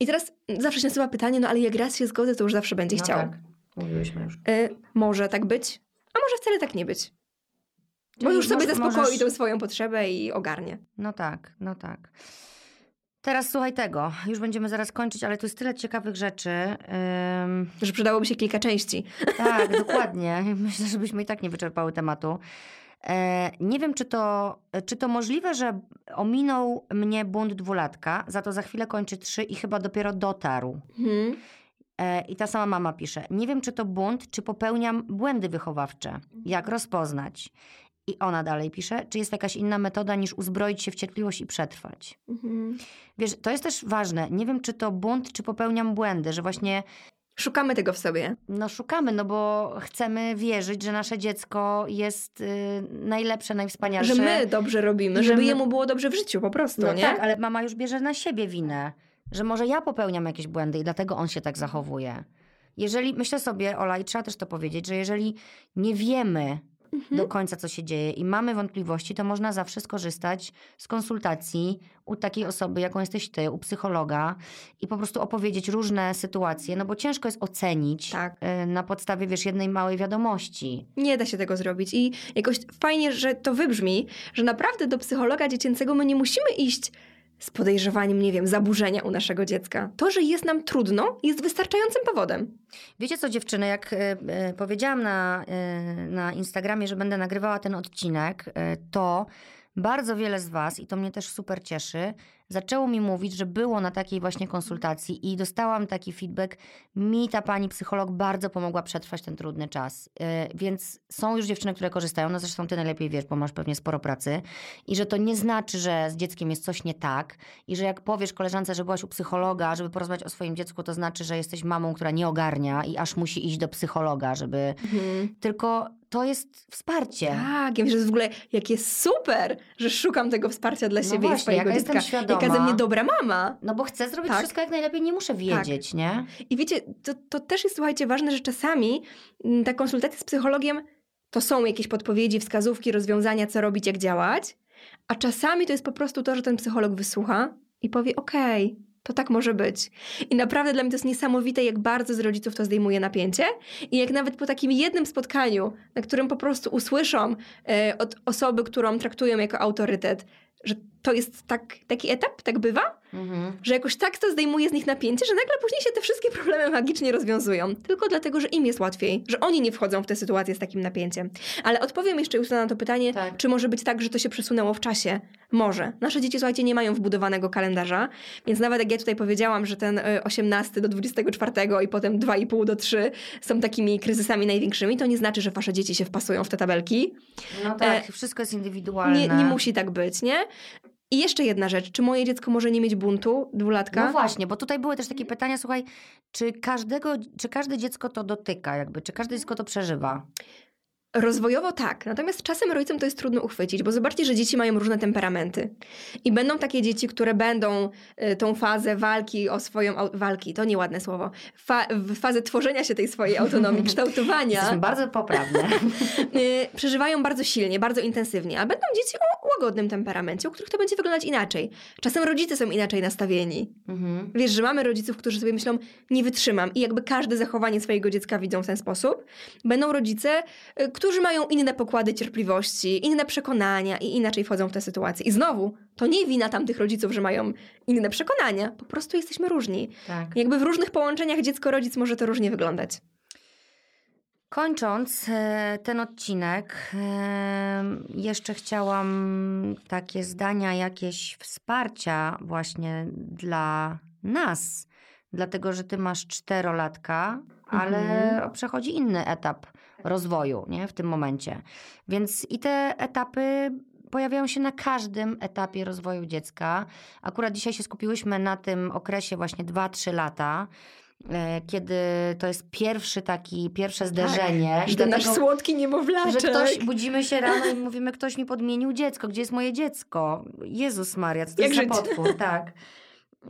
[SPEAKER 2] I teraz zawsze się nasuwa pytanie, no ale jak raz się zgodzę, to już zawsze będzie
[SPEAKER 1] No
[SPEAKER 2] chciał.
[SPEAKER 1] tak, mówiłyśmy już.
[SPEAKER 2] Y, może tak być, a może wcale tak nie być. Bo już sobie
[SPEAKER 1] możesz-
[SPEAKER 2] zaspokoi
[SPEAKER 1] możesz-
[SPEAKER 2] tą swoją potrzebę i ogarnie.
[SPEAKER 1] No tak, no tak. Teraz słuchaj tego. Już będziemy zaraz kończyć, ale tu jest tyle ciekawych rzeczy. Ym,
[SPEAKER 2] Że przydałoby się kilka części.
[SPEAKER 1] tak, *laughs* dokładnie. Myślę, że byśmy i tak nie wyczerpały tematu. E, nie wiem, czy to, czy to możliwe, że ominął mnie bunt dwulatka, za to za chwilę kończy trzy i chyba dopiero dotarł.
[SPEAKER 2] Mhm.
[SPEAKER 1] E, I ta sama mama pisze: Nie wiem, czy to bunt, czy popełniam błędy wychowawcze. Jak rozpoznać? I ona dalej pisze: Czy jest jakaś inna metoda niż uzbroić się w cierpliwość i przetrwać?
[SPEAKER 2] Mhm.
[SPEAKER 1] Wiesz, to jest też ważne. Nie wiem, czy to bunt, czy popełniam błędy, że właśnie
[SPEAKER 2] Szukamy tego w sobie.
[SPEAKER 1] no, szukamy, no bo chcemy wierzyć, że nasze dziecko jest y, najlepsze, najwspanialsze.
[SPEAKER 2] Że my dobrze robimy, żeby
[SPEAKER 1] my-
[SPEAKER 2] jemu było dobrze w życiu po prostu,
[SPEAKER 1] No
[SPEAKER 2] nie?
[SPEAKER 1] tak, ale mama już bierze na siebie winę, że może ja popełniam jakieś błędy i dlatego on się tak zachowuje. Jeżeli, myślę sobie, Ola, i trzeba też to powiedzieć, że jeżeli nie wiemy
[SPEAKER 2] Mhm.
[SPEAKER 1] do końca, co się dzieje i mamy wątpliwości, to można zawsze skorzystać z konsultacji u takiej osoby, jaką jesteś ty, u psychologa i po prostu opowiedzieć różne sytuacje, no bo ciężko jest ocenić
[SPEAKER 2] Tak.
[SPEAKER 1] y, na podstawie, wiesz, jednej małej wiadomości.
[SPEAKER 2] Nie da się tego zrobić. I jakoś fajnie, że to wybrzmi, że naprawdę do psychologa dziecięcego my nie musimy iść z podejrzewaniem, nie wiem, zaburzenia u naszego dziecka. To, że jest nam trudno, jest wystarczającym powodem.
[SPEAKER 1] Wiecie co, dziewczyny, jak e, powiedziałam na, e, na Instagramie, że będę nagrywała ten odcinek, e, to bardzo wiele z Was, i to mnie też super cieszy, zaczęło mi mówić, że było na takiej właśnie konsultacji i dostałam taki feedback. Mi ta pani psycholog bardzo pomogła przetrwać ten trudny czas. E, Więc są już dziewczyny, które korzystają, no zresztą ty najlepiej wiesz, bo masz pewnie sporo pracy. I że to nie znaczy, że z dzieckiem jest coś nie tak. I że jak powiesz koleżance, że byłaś u psychologa, żeby porozmawiać o swoim dziecku, to znaczy, że jesteś mamą, która nie ogarnia i aż musi iść do psychologa, żeby... Tylko to jest wsparcie.
[SPEAKER 2] Tak, ja myślę, że w ogóle jakie super, że szukam tego wsparcia dla
[SPEAKER 1] No
[SPEAKER 2] siebie i
[SPEAKER 1] właśnie,
[SPEAKER 2] swojego
[SPEAKER 1] jaka
[SPEAKER 2] dziecka.
[SPEAKER 1] jestem świadoma.
[SPEAKER 2] Jaka ze mnie dobra mama.
[SPEAKER 1] No bo chcę zrobić
[SPEAKER 2] Tak.
[SPEAKER 1] wszystko jak najlepiej, nie muszę wiedzieć, nie?
[SPEAKER 2] I wiecie, to, to też jest, słuchajcie, ważne, że czasami mm, ta konsultacja z psychologiem to są jakieś podpowiedzi, wskazówki, rozwiązania, co robić, jak działać, a czasami to jest po prostu to, że ten psycholog wysłucha i powie: Okej, to tak może być. I naprawdę dla mnie to jest niesamowite, jak bardzo z rodziców to zdejmuje napięcie i jak nawet po takim jednym spotkaniu, na którym po prostu usłyszą e, od osoby, którą traktują jako autorytet, że to jest tak, taki etap, tak bywa,
[SPEAKER 1] Mhm.
[SPEAKER 2] że jakoś tak to zdejmuje z nich napięcie, że nagle później się te wszystkie problemy magicznie rozwiązują. Tylko dlatego, że im jest łatwiej, że oni nie wchodzą w tę sytuację z takim napięciem. Ale odpowiem jeszcze Justyna, na to pytanie,
[SPEAKER 1] Tak.
[SPEAKER 2] czy może być tak, że to się przesunęło w czasie? Może. Nasze dzieci, słuchajcie, nie mają wbudowanego kalendarza, więc nawet jak ja tutaj powiedziałam, że ten y, 18 do 24 i potem 2,5 do 3 są takimi kryzysami największymi, to nie znaczy, że wasze dzieci się wpasują w te tabelki.
[SPEAKER 1] No tak, wszystko jest indywidualne.
[SPEAKER 2] Nie, nie musi tak być, nie? I jeszcze jedna rzecz. Czy moje dziecko może nie mieć buntu dwulatka?
[SPEAKER 1] No właśnie, bo tutaj były też takie pytania, słuchaj, czy każdego, czy każde dziecko to dotyka jakby, czy każde dziecko to przeżywa?
[SPEAKER 2] Rozwojowo tak, natomiast czasem rodzicom to jest trudno uchwycić, bo zobaczcie, że dzieci mają różne temperamenty. I będą takie dzieci, które będą y, tą fazę walki o swoją... Walki, to nieładne słowo. Fa- w fazę tworzenia się tej swojej *laughs* autonomii, kształtowania.
[SPEAKER 1] Jesteśmy bardzo poprawne. *laughs*
[SPEAKER 2] y, przeżywają bardzo silnie, bardzo intensywnie, a będą dzieci o łagodnym temperamencie, u których to będzie wyglądać inaczej. Czasem rodzice są inaczej nastawieni.
[SPEAKER 1] Mhm.
[SPEAKER 2] Wiesz, że mamy rodziców, którzy sobie myślą, nie wytrzymam i jakby każde zachowanie swojego dziecka widzą w ten sposób. Będą rodzice, y, którzy mają inne pokłady cierpliwości, inne przekonania i inaczej wchodzą w tę sytuację. I znowu, to nie wina tamtych rodziców, że mają inne przekonania, po prostu jesteśmy różni.
[SPEAKER 1] Tak.
[SPEAKER 2] Jakby w różnych połączeniach dziecko-rodzic może to różnie wyglądać.
[SPEAKER 1] Kończąc e, ten odcinek, e, jeszcze chciałam takie zdania jakieś wsparcia właśnie dla nas, dlatego że ty masz czterolatka, ale
[SPEAKER 2] Mhm.
[SPEAKER 1] przechodzi inny etap rozwoju nie, w tym momencie. Więc i te etapy pojawiają się na każdym etapie rozwoju dziecka. Akurat dzisiaj się skupiłyśmy na tym okresie właśnie 2-3 lata, e, kiedy to jest pierwszy taki, pierwsze zderzenie.
[SPEAKER 2] Że
[SPEAKER 1] I
[SPEAKER 2] nasz słodki niemowlaczek.
[SPEAKER 1] że ktoś, budzimy się rano i mówimy, ktoś mi podmienił dziecko, gdzie jest moje dziecko? Jezus Maria, co to
[SPEAKER 2] Jak
[SPEAKER 1] jest za
[SPEAKER 2] żyć?
[SPEAKER 1] potwór, tak.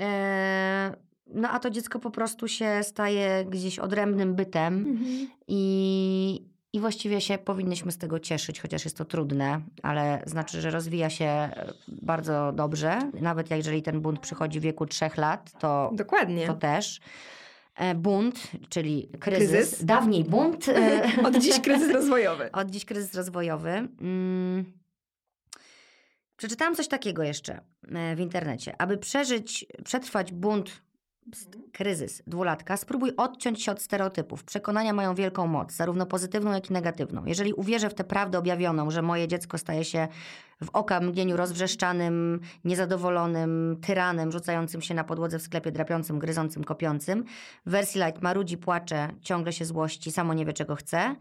[SPEAKER 1] E, no a to dziecko po prostu się staje gdzieś odrębnym bytem
[SPEAKER 2] Mhm.
[SPEAKER 1] i, i właściwie się powinnyśmy z tego cieszyć, chociaż jest to trudne, ale znaczy, że rozwija się e, bardzo dobrze. Nawet jeżeli ten bunt przychodzi w wieku trzech lat, to
[SPEAKER 2] Dokładnie.
[SPEAKER 1] to też. E, Bunt, czyli kryzys,
[SPEAKER 2] Kryzys.
[SPEAKER 1] dawniej bunt, e, *laughs*
[SPEAKER 2] Od dziś kryzys rozwojowy. *laughs*
[SPEAKER 1] od dziś kryzys rozwojowy. Mm. Przeczytałam coś takiego jeszcze w internecie. Aby przeżyć, przetrwać bunt, ps- kryzys dwulatka, spróbuj odciąć się od stereotypów. Przekonania mają wielką moc, zarówno pozytywną, jak i negatywną. Jeżeli uwierzę w tę prawdę objawioną, że moje dziecko staje się w oka mgnieniu rozwrzeszczanym, niezadowolonym, tyranem, rzucającym się na podłodze w sklepie, drapiącym, gryzącym, kopiącym, w wersji light marudzi, płacze, ciągle się złości, samo nie wie czego chce,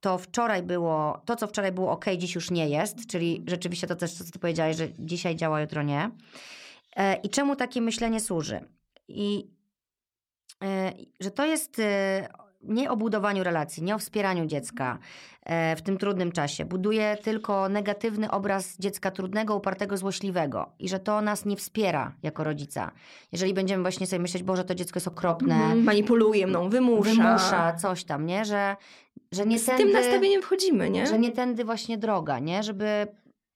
[SPEAKER 1] to wczoraj było, to co wczoraj było ok, dziś już nie jest, czyli rzeczywiście to też, co ty powiedziałeś, że dzisiaj działa, jutro nie. E, I czemu takie myślenie służy? I e, że to jest e, nie o budowaniu relacji, nie o wspieraniu dziecka e, w tym trudnym czasie. Buduje tylko negatywny obraz dziecka trudnego, upartego, złośliwego i że to nas nie wspiera jako rodzica. Jeżeli będziemy właśnie sobie myśleć, Boże, to dziecko jest okropne,
[SPEAKER 2] Mhm. Manipuluje mną, wymusza.
[SPEAKER 1] wymusza coś tam, nie? Że, że nie
[SPEAKER 2] Z
[SPEAKER 1] tędy,
[SPEAKER 2] tym nastawieniem wchodzimy, nie?
[SPEAKER 1] że nie tędy właśnie droga, nie? Żeby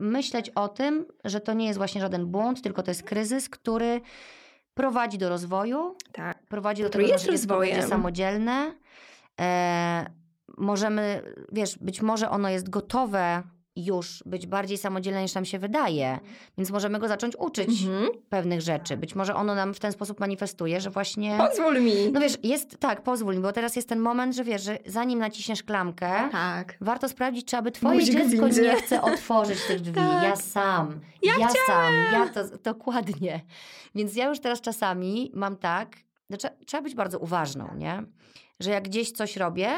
[SPEAKER 1] myśleć o tym, że to nie jest właśnie żaden błąd, tylko to jest kryzys, który prowadzi do rozwoju,
[SPEAKER 2] Tak.
[SPEAKER 1] prowadzi do tego,
[SPEAKER 2] jest
[SPEAKER 1] że dziecko będzie samodzielne. E, możemy, wiesz, być może ono jest gotowe już być bardziej samodzielne niż nam się wydaje, więc możemy go zacząć uczyć
[SPEAKER 2] Mhm.
[SPEAKER 1] pewnych rzeczy. Być może ono nam w ten sposób manifestuje, że właśnie...
[SPEAKER 2] Pozwól mi.
[SPEAKER 1] No wiesz, jest, tak, pozwól mi, bo teraz jest ten moment, że wiesz, że zanim naciśniesz klamkę,
[SPEAKER 2] Tak.
[SPEAKER 1] warto sprawdzić, czy aby twoje
[SPEAKER 2] w
[SPEAKER 1] dziecko nie chce otworzyć tych drzwi.
[SPEAKER 2] Tak.
[SPEAKER 1] Ja sam.
[SPEAKER 2] Ja
[SPEAKER 1] ja sam. Ja to, dokładnie. Więc ja już teraz czasami mam tak, no, trzeba, trzeba być bardzo uważną, nie? Że jak gdzieś coś robię,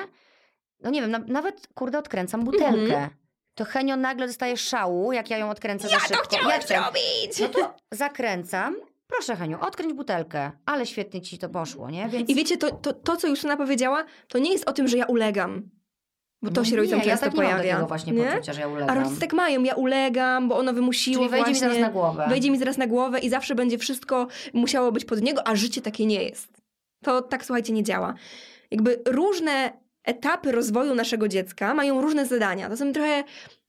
[SPEAKER 1] no nie wiem, na, nawet kurde odkręcam butelkę.
[SPEAKER 2] Mhm.
[SPEAKER 1] To Henio nagle dostaje szału, jak ja ją odkręcę za szybko.
[SPEAKER 2] chciałem
[SPEAKER 1] chcę.
[SPEAKER 2] zrobić!
[SPEAKER 1] No to zakręcam. Proszę Heniu, odkręć butelkę. Ale świetnie ci to poszło, nie? Więc...
[SPEAKER 2] I wiecie, to, to, to, co Justyna powiedziała, to nie jest o tym, że ja ulegam. Bo to
[SPEAKER 1] No
[SPEAKER 2] się rodzicom
[SPEAKER 1] nie,
[SPEAKER 2] często
[SPEAKER 1] ja tak nie mam
[SPEAKER 2] pojawia.
[SPEAKER 1] właśnie
[SPEAKER 2] nie?
[SPEAKER 1] poczucia, że ja
[SPEAKER 2] A
[SPEAKER 1] ulegam.
[SPEAKER 2] rodzice tak mają, ja ulegam, bo ono wymusiło
[SPEAKER 1] Czyli wejdzie mi
[SPEAKER 2] właśnie,
[SPEAKER 1] zaraz na głowę.
[SPEAKER 2] Wejdzie mi zaraz na głowę i zawsze będzie wszystko musiało być pod niego, a życie takie nie jest. To tak, słuchajcie, nie działa. Jakby różne etapy rozwoju naszego dziecka mają różne zadania. To są trochę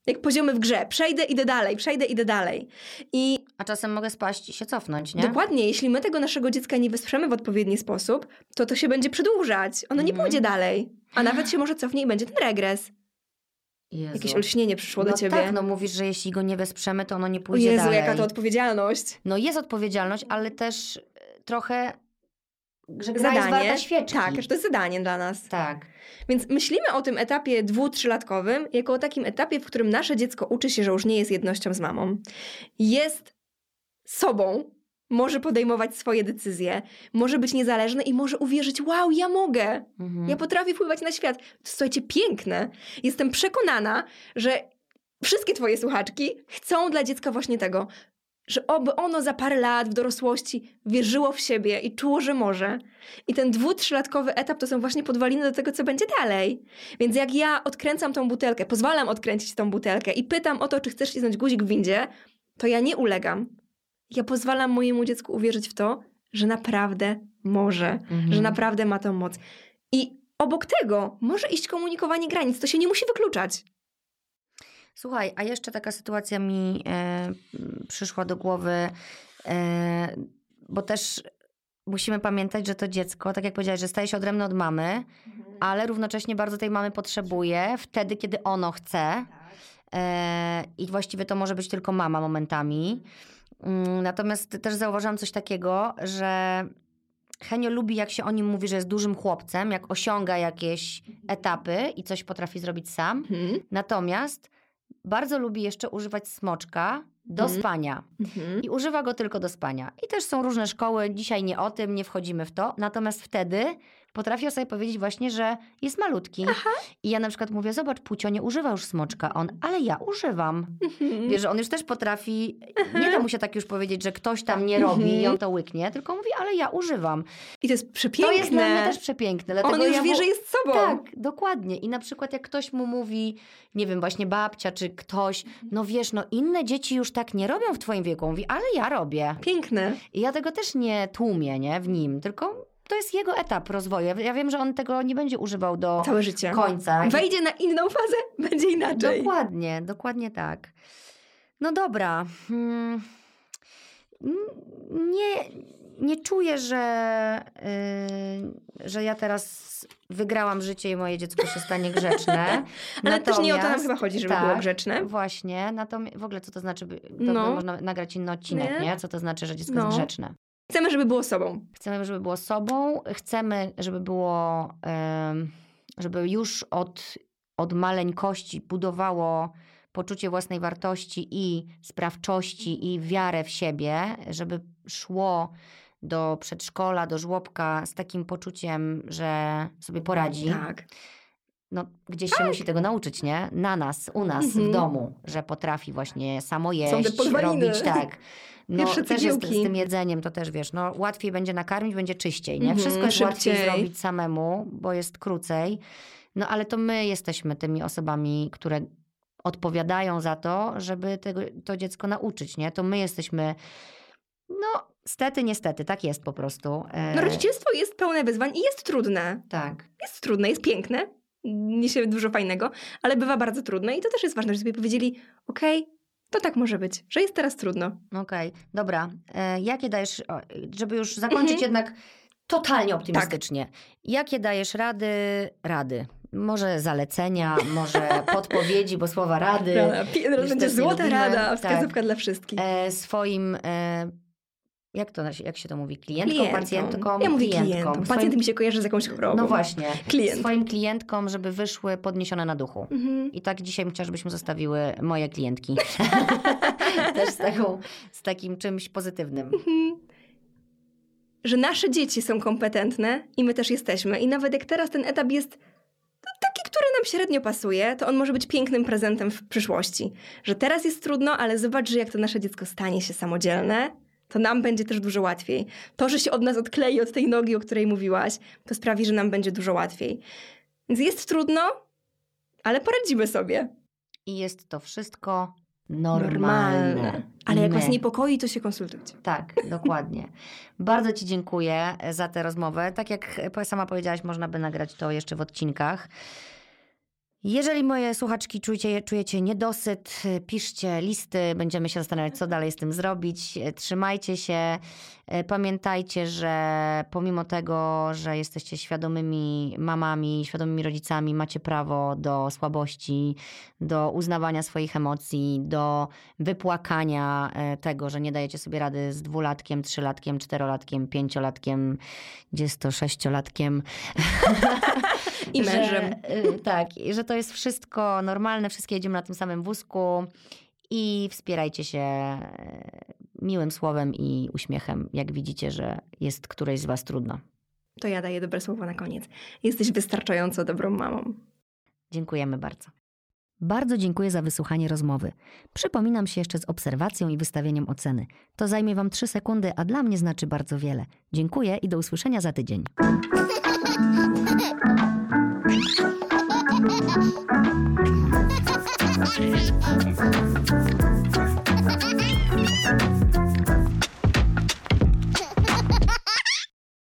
[SPEAKER 2] jak poziomy w grze. Przejdę, idę dalej, przejdę, idę dalej. I
[SPEAKER 1] A czasem mogę spaść i się cofnąć, nie?
[SPEAKER 2] Dokładnie, jeśli my tego naszego dziecka nie wesprzemy w odpowiedni sposób, to to się będzie przedłużać. Ono nie
[SPEAKER 1] Mhm.
[SPEAKER 2] pójdzie dalej. A nawet się może cofnie i będzie ten regres.
[SPEAKER 1] Jezu.
[SPEAKER 2] Jakieś olśnienie przyszło
[SPEAKER 1] no
[SPEAKER 2] do ciebie.
[SPEAKER 1] tak, no mówisz, że jeśli go nie wesprzemy, to ono nie
[SPEAKER 2] o
[SPEAKER 1] pójdzie
[SPEAKER 2] Jezu,
[SPEAKER 1] dalej.
[SPEAKER 2] jaka to odpowiedzialność.
[SPEAKER 1] No jest odpowiedzialność, ale też e, trochę, że gra jest
[SPEAKER 2] Zadanie.
[SPEAKER 1] warta świeczki.
[SPEAKER 2] Tak, że to jest zadanie dla nas.
[SPEAKER 1] Tak.
[SPEAKER 2] Więc myślimy o tym etapie dwu, trzylatkowym jako o takim etapie, w którym nasze dziecko uczy się, że już nie jest jednością z mamą. Jest sobą, może podejmować swoje decyzje, może być niezależny i może uwierzyć, wow, ja mogę.
[SPEAKER 1] Mhm.
[SPEAKER 2] Ja potrafię wpływać na świat. To jest, słuchajcie, piękne. Jestem przekonana, że wszystkie twoje słuchaczki chcą dla dziecka właśnie tego, że oby ono za parę lat w dorosłości wierzyło w siebie i czuło, że może. I ten dwu, trzylatkowy etap to są właśnie podwaliny do tego, co będzie dalej. Więc jak ja odkręcam tą butelkę, pozwalam odkręcić tą butelkę i pytam o to, czy chcesz cisnąć guzik w windzie, to ja nie ulegam. Ja pozwalam mojemu dziecku uwierzyć w to, że naprawdę może,
[SPEAKER 1] Mhm.
[SPEAKER 2] że naprawdę ma tą moc. I obok tego może iść komunikowanie granic. To się nie musi wykluczać.
[SPEAKER 1] Słuchaj, a jeszcze taka sytuacja mi e, przyszła do głowy, e, bo też musimy pamiętać, że to dziecko, tak jak powiedziałaś, że staje się odrębne od mamy, mhm. ale równocześnie bardzo tej mamy potrzebuje wtedy, kiedy ono chce. Tak. E, I właściwie to może być tylko mama momentami. Mm, natomiast też zauważyłam coś takiego, że Henio lubi, jak się o nim mówi, że jest dużym chłopcem, jak osiąga jakieś etapy i coś potrafi zrobić sam. Hmm. Natomiast bardzo lubi jeszcze używać smoczka do hmm. spania. Hmm. I używa go tylko do spania. I też są różne szkoły, dzisiaj nie o tym, nie wchodzimy w to. Natomiast wtedy potrafił sobie powiedzieć właśnie, że jest malutki. Aha. I ja na przykład mówię, zobacz, Pucio nie używa już smoczka. On, ale ja używam. Mhm. Wiesz, że on już też potrafi, nie da mu się tak już powiedzieć, że ktoś tam nie robi mhm. i on to łyknie, tylko mówi, ale ja używam.
[SPEAKER 2] I to jest przepiękne.
[SPEAKER 1] To jest dla mnie też przepiękne. Dlatego
[SPEAKER 2] on już
[SPEAKER 1] ja
[SPEAKER 2] wie, że jest sobą.
[SPEAKER 1] Tak, dokładnie. I na przykład jak ktoś mu mówi, nie wiem, właśnie babcia czy ktoś, no wiesz, no inne dzieci już tak nie robią w twoim wieku. Mówi, ale ja robię.
[SPEAKER 2] Piękne.
[SPEAKER 1] I ja tego też nie tłumię, nie, w nim, tylko to jest jego etap rozwoju. Ja wiem, że on tego nie będzie używał do
[SPEAKER 2] Całe życie.
[SPEAKER 1] końca.
[SPEAKER 2] Wejdzie na inną fazę, *laughs* będzie inaczej.
[SPEAKER 1] Dokładnie, dokładnie tak. No dobra. Hmm. Nie, nie czuję, że, yy, że ja teraz wygrałam życie i moje dziecko się stanie grzeczne. *laughs*
[SPEAKER 2] Ale natomiast, też nie o to nam chyba chodzi, żeby tak, było grzeczne.
[SPEAKER 1] Właśnie. Natomiast w ogóle co to znaczy, to no. można nagrać inny odcinek, nie? nie? Co to znaczy, że dziecko no. jest grzeczne.
[SPEAKER 2] Chcemy, żeby było sobą.
[SPEAKER 1] Chcemy, żeby było sobą. Chcemy, żeby było, żeby już od, od maleńkości budowało poczucie własnej wartości i sprawczości i wiarę w siebie, żeby szło do przedszkola, do żłobka z takim poczuciem, że sobie poradzi.
[SPEAKER 2] Tak.
[SPEAKER 1] No, gdzieś tak. się musi tego nauczyć, nie? Na nas, u nas, mhm. w domu, że potrafi właśnie samo jeść, robić tak. No, Pierwsze też jest z tym jedzeniem, to też wiesz, no łatwiej będzie nakarmić, będzie czyściej, nie? Mhm, Wszystko jest szybciej. łatwiej zrobić samemu, bo jest krócej. No ale to my jesteśmy tymi osobami, które odpowiadają za to, żeby tego, to dziecko nauczyć, nie? To my jesteśmy, no stety, niestety, tak jest po prostu.
[SPEAKER 2] E, no rodzicielstwo jest pełne wyzwań i jest trudne.
[SPEAKER 1] Tak.
[SPEAKER 2] Jest trudne, jest piękne, niesie dużo fajnego, ale bywa bardzo trudne i to też jest ważne, że sobie powiedzieli, okej, okay, to tak może być, że jest teraz trudno.
[SPEAKER 1] Okej, okay, dobra. E, jakie dajesz, żeby już zakończyć mhm. jednak totalnie optymistycznie. Tak. Jakie dajesz rady, rady? Może zalecenia, może *laughs* podpowiedzi, bo słowa rady.
[SPEAKER 2] Rada. Będzie złota rada, wskazówka tak. dla wszystkich.
[SPEAKER 1] E, swoim e, jak to jak się to mówi? Klientką, klientką. pacjentką,
[SPEAKER 2] ja mówię klientką. Pacjent swoim... mi się kojarzy z jakąś chorobą.
[SPEAKER 1] No właśnie. Klient. Swoim klientkom, żeby wyszły podniesione na duchu. Mhm. I tak dzisiaj chciałam, żebyśmy zostawiły moje klientki. *laughs* *laughs* Też z, taką, z takim czymś pozytywnym. Mhm.
[SPEAKER 2] Że nasze dzieci są kompetentne i my też jesteśmy. I nawet jak teraz ten etap jest taki, który nam średnio pasuje, to on może być pięknym prezentem w przyszłości. Że teraz jest trudno, ale zobacz, że jak to nasze dziecko stanie się samodzielne, to nam będzie też dużo łatwiej. To, że się od nas odklei od tej nogi, o której mówiłaś, to sprawi, że nam będzie dużo łatwiej. Więc jest trudno, ale poradzimy sobie.
[SPEAKER 1] I jest to wszystko normalne. normalne.
[SPEAKER 2] Ale jak was niepokoi, to się konsultujcie.
[SPEAKER 1] Tak, dokładnie. *laughs* Bardzo Ci dziękuję za tę rozmowę. Tak jak sama powiedziałaś, można by nagrać to jeszcze w odcinkach. Jeżeli moje słuchaczki czujecie, czujecie niedosyt, piszcie listy, będziemy się zastanawiać, co dalej z tym zrobić. Trzymajcie się. Pamiętajcie, że pomimo tego, że jesteście świadomymi mamami, świadomymi rodzicami, macie prawo do słabości, do uznawania swoich emocji, do wypłakania tego, że nie dajecie sobie rady z dwulatkiem, trzylatkiem, czterolatkiem, pięciolatkiem, dziesięciosześciolatkiem.
[SPEAKER 2] I *laughs* mężem.
[SPEAKER 1] Że, tak, że to jest wszystko normalne, wszystkie jedziemy na tym samym wózku i wspierajcie się e, miłym słowem i uśmiechem, jak widzicie, że jest którejś z Was trudno.
[SPEAKER 2] To ja daję dobre słowo na koniec. Jesteś wystarczająco dobrą mamą.
[SPEAKER 1] Dziękujemy bardzo. Bardzo dziękuję za wysłuchanie rozmowy. Przypominam się jeszcze z obserwacją i wystawieniem oceny. To zajmie Wam 3 sekundy, a dla mnie znaczy bardzo wiele. Dziękuję i do usłyszenia za tydzień. *laughs* Thank you.